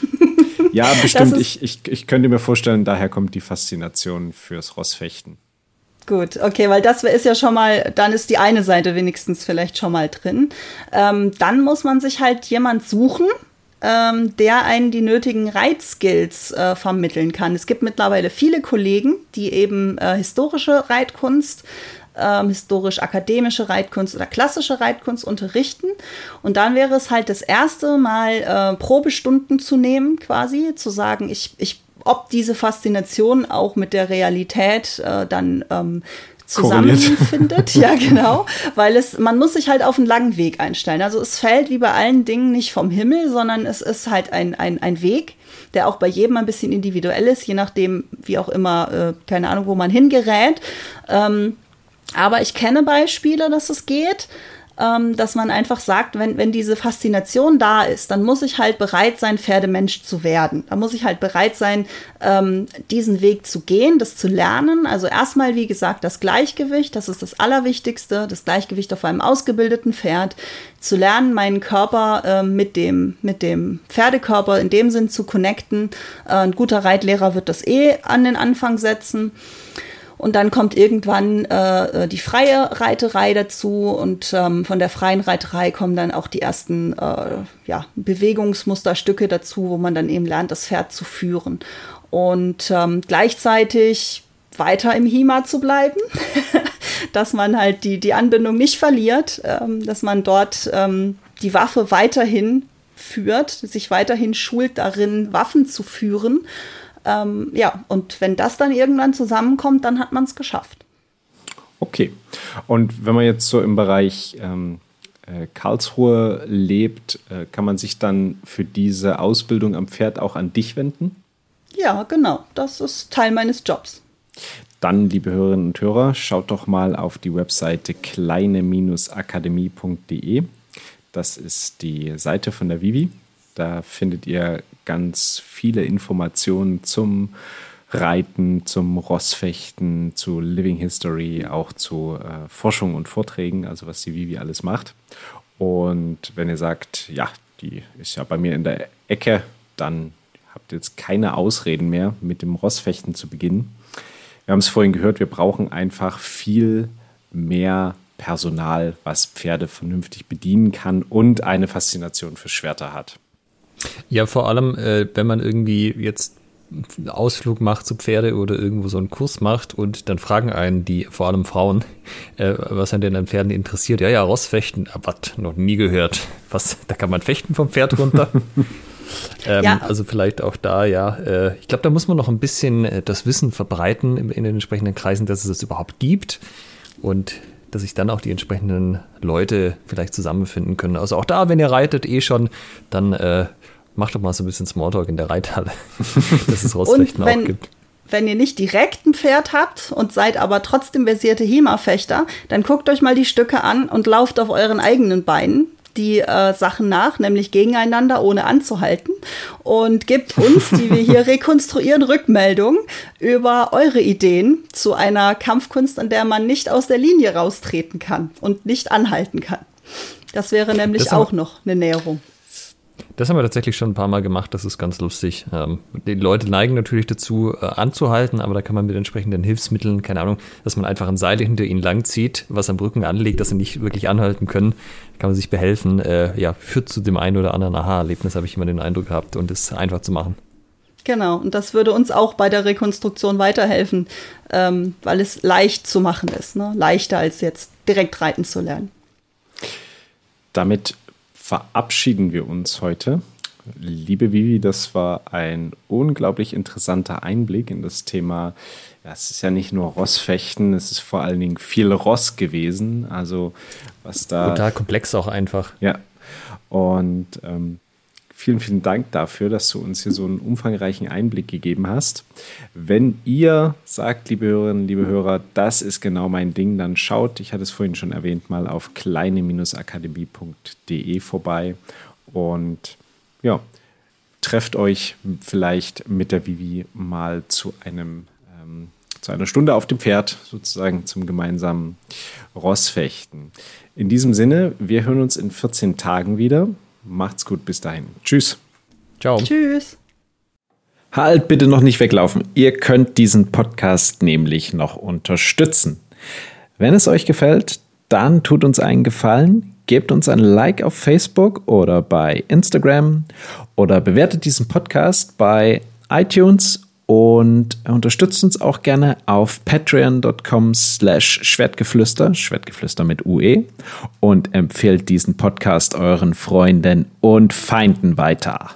Ja, bestimmt. Ich, ich, ich könnte mir vorstellen, daher kommt die Faszination fürs Rossfechten. Gut, okay, weil das ist ja schon mal, dann ist die eine Seite wenigstens vielleicht schon mal drin. Ähm, dann muss man sich halt jemand suchen, ähm, der einen die nötigen Reitskills äh, vermitteln kann. Es gibt mittlerweile viele Kollegen, die eben äh, historische Reitkunst ähm, historisch-akademische Reitkunst oder klassische Reitkunst unterrichten. Und dann wäre es halt das erste Mal äh, Probestunden zu nehmen, quasi, zu sagen, ich, ich, ob diese Faszination auch mit der Realität äh, dann ähm, zusammenfindet. ja, genau. Weil es, man muss sich halt auf einen langen Weg einstellen. Also es fällt wie bei allen Dingen nicht vom Himmel, sondern es ist halt ein, ein, ein Weg, der auch bei jedem ein bisschen individuell ist, je nachdem, wie auch immer, äh, keine Ahnung, wo man hingerät. Ähm, aber ich kenne Beispiele, dass es geht, ähm, dass man einfach sagt, wenn, wenn diese Faszination da ist, dann muss ich halt bereit sein, Pferdemensch zu werden. Da muss ich halt bereit sein, ähm, diesen Weg zu gehen, das zu lernen. Also erstmal, wie gesagt, das Gleichgewicht, das ist das Allerwichtigste, das Gleichgewicht auf einem ausgebildeten Pferd, zu lernen, meinen Körper äh, mit, dem, mit dem Pferdekörper in dem Sinn zu connecten. Äh, ein guter Reitlehrer wird das eh an den Anfang setzen. Und dann kommt irgendwann äh, äh, die freie Reiterei dazu und ähm, von der freien Reiterei kommen dann auch die ersten äh, ja, Bewegungsmusterstücke dazu, wo man dann eben lernt, das Pferd zu führen. Und ähm, gleichzeitig weiter im HIMA zu bleiben, dass man halt die, die Anbindung nicht verliert, ähm, dass man dort ähm, die Waffe weiterhin führt, sich weiterhin schult darin, Waffen zu führen ähm, ja, und wenn das dann irgendwann zusammenkommt, dann hat man es geschafft. Okay. Und wenn man jetzt so im Bereich ähm, äh, Karlsruhe lebt, äh, kann man sich dann für diese Ausbildung am Pferd auch an dich wenden? Ja, genau. Das ist Teil meines Jobs. Dann, liebe Hörerinnen und Hörer, schaut doch mal auf die Webseite kleine-akademie.de. Das ist die Seite von der Vivi. Da findet ihr ganz viele Informationen zum Reiten, zum Rossfechten, zu Living History, auch zu äh, Forschung und Vorträgen, also was die Vivi alles macht. Und wenn ihr sagt, ja, die ist ja bei mir in der Ecke, dann habt ihr jetzt keine Ausreden mehr, mit dem Rossfechten zu beginnen. Wir haben es vorhin gehört, wir brauchen einfach viel mehr Personal, was Pferde vernünftig bedienen kann und eine Faszination für Schwerter hat. Ja, vor allem, äh, wenn man irgendwie jetzt einen Ausflug macht zu Pferde oder irgendwo so einen Kurs macht und dann fragen einen die, vor allem Frauen, äh, was einen denn an Pferden interessiert. Ja, ja, Rossfechten, ah, was, noch nie gehört. Was, da kann man fechten vom Pferd runter? ähm, ja. Also vielleicht auch da, ja. Äh, ich glaube, da muss man noch ein bisschen äh, das Wissen verbreiten in, in den entsprechenden Kreisen, dass es das überhaupt gibt. Und dass sich dann auch die entsprechenden Leute vielleicht zusammenfinden können. Also auch da, wenn ihr reitet eh schon, dann äh, macht doch mal so ein bisschen Smalltalk in der Reithalle, dass es Rossfechten auch gibt. Wenn ihr nicht direkt ein Pferd habt und seid aber trotzdem versierte HEMA-Fechter, dann guckt euch mal die Stücke an und lauft auf euren eigenen Beinen die äh, Sachen nach, nämlich gegeneinander, ohne anzuhalten. Und gebt uns, die wir hier rekonstruieren, Rückmeldung über eure Ideen zu einer Kampfkunst, an der man nicht aus der Linie raustreten kann und nicht anhalten kann. Das wäre nämlich das auch noch eine Näherung. Das haben wir tatsächlich schon ein paar Mal gemacht, das ist ganz lustig. Ähm, die Leute neigen natürlich dazu, äh, anzuhalten, aber da kann man mit entsprechenden Hilfsmitteln, keine Ahnung, dass man einfach ein Seil hinter ihnen langzieht, was am Rücken anlegt, dass sie nicht wirklich anhalten können, kann man sich behelfen. Äh, ja, führt zu dem einen oder anderen Aha-Erlebnis, habe ich immer den Eindruck gehabt, und ist einfach zu machen. Genau, und das würde uns auch bei der Rekonstruktion weiterhelfen, ähm, weil es leicht zu machen ist, ne? leichter als jetzt direkt reiten zu lernen. Damit verabschieden wir uns heute. Liebe Vivi, das war ein unglaublich interessanter Einblick in das Thema. Ja, es ist ja nicht nur Rossfechten, es ist vor allen Dingen viel Ross gewesen. Also was da. Total komplex auch einfach. Ja. Und ähm, Vielen, vielen Dank dafür, dass du uns hier so einen umfangreichen Einblick gegeben hast. Wenn ihr sagt, liebe Hörerinnen, liebe Hörer, das ist genau mein Ding, dann schaut, ich hatte es vorhin schon erwähnt, mal auf kleine-akademie.de vorbei und ja, trefft euch vielleicht mit der Vivi mal zu einem ähm, zu einer Stunde auf dem Pferd, sozusagen zum gemeinsamen Rossfechten. In diesem Sinne, wir hören uns in 14 Tagen wieder. Macht's gut, bis dahin. Tschüss. Ciao. Tschüss. Halt bitte noch nicht weglaufen. Ihr könnt diesen Podcast nämlich noch unterstützen. Wenn es euch gefällt, dann tut uns einen Gefallen, gebt uns ein Like auf Facebook oder bei Instagram oder bewertet diesen Podcast bei iTunes und unterstützt uns auch gerne auf patreon.com slash schwertgeflüster, Schwertgeflüster mit UE und empfehlt diesen Podcast euren Freunden und Feinden weiter.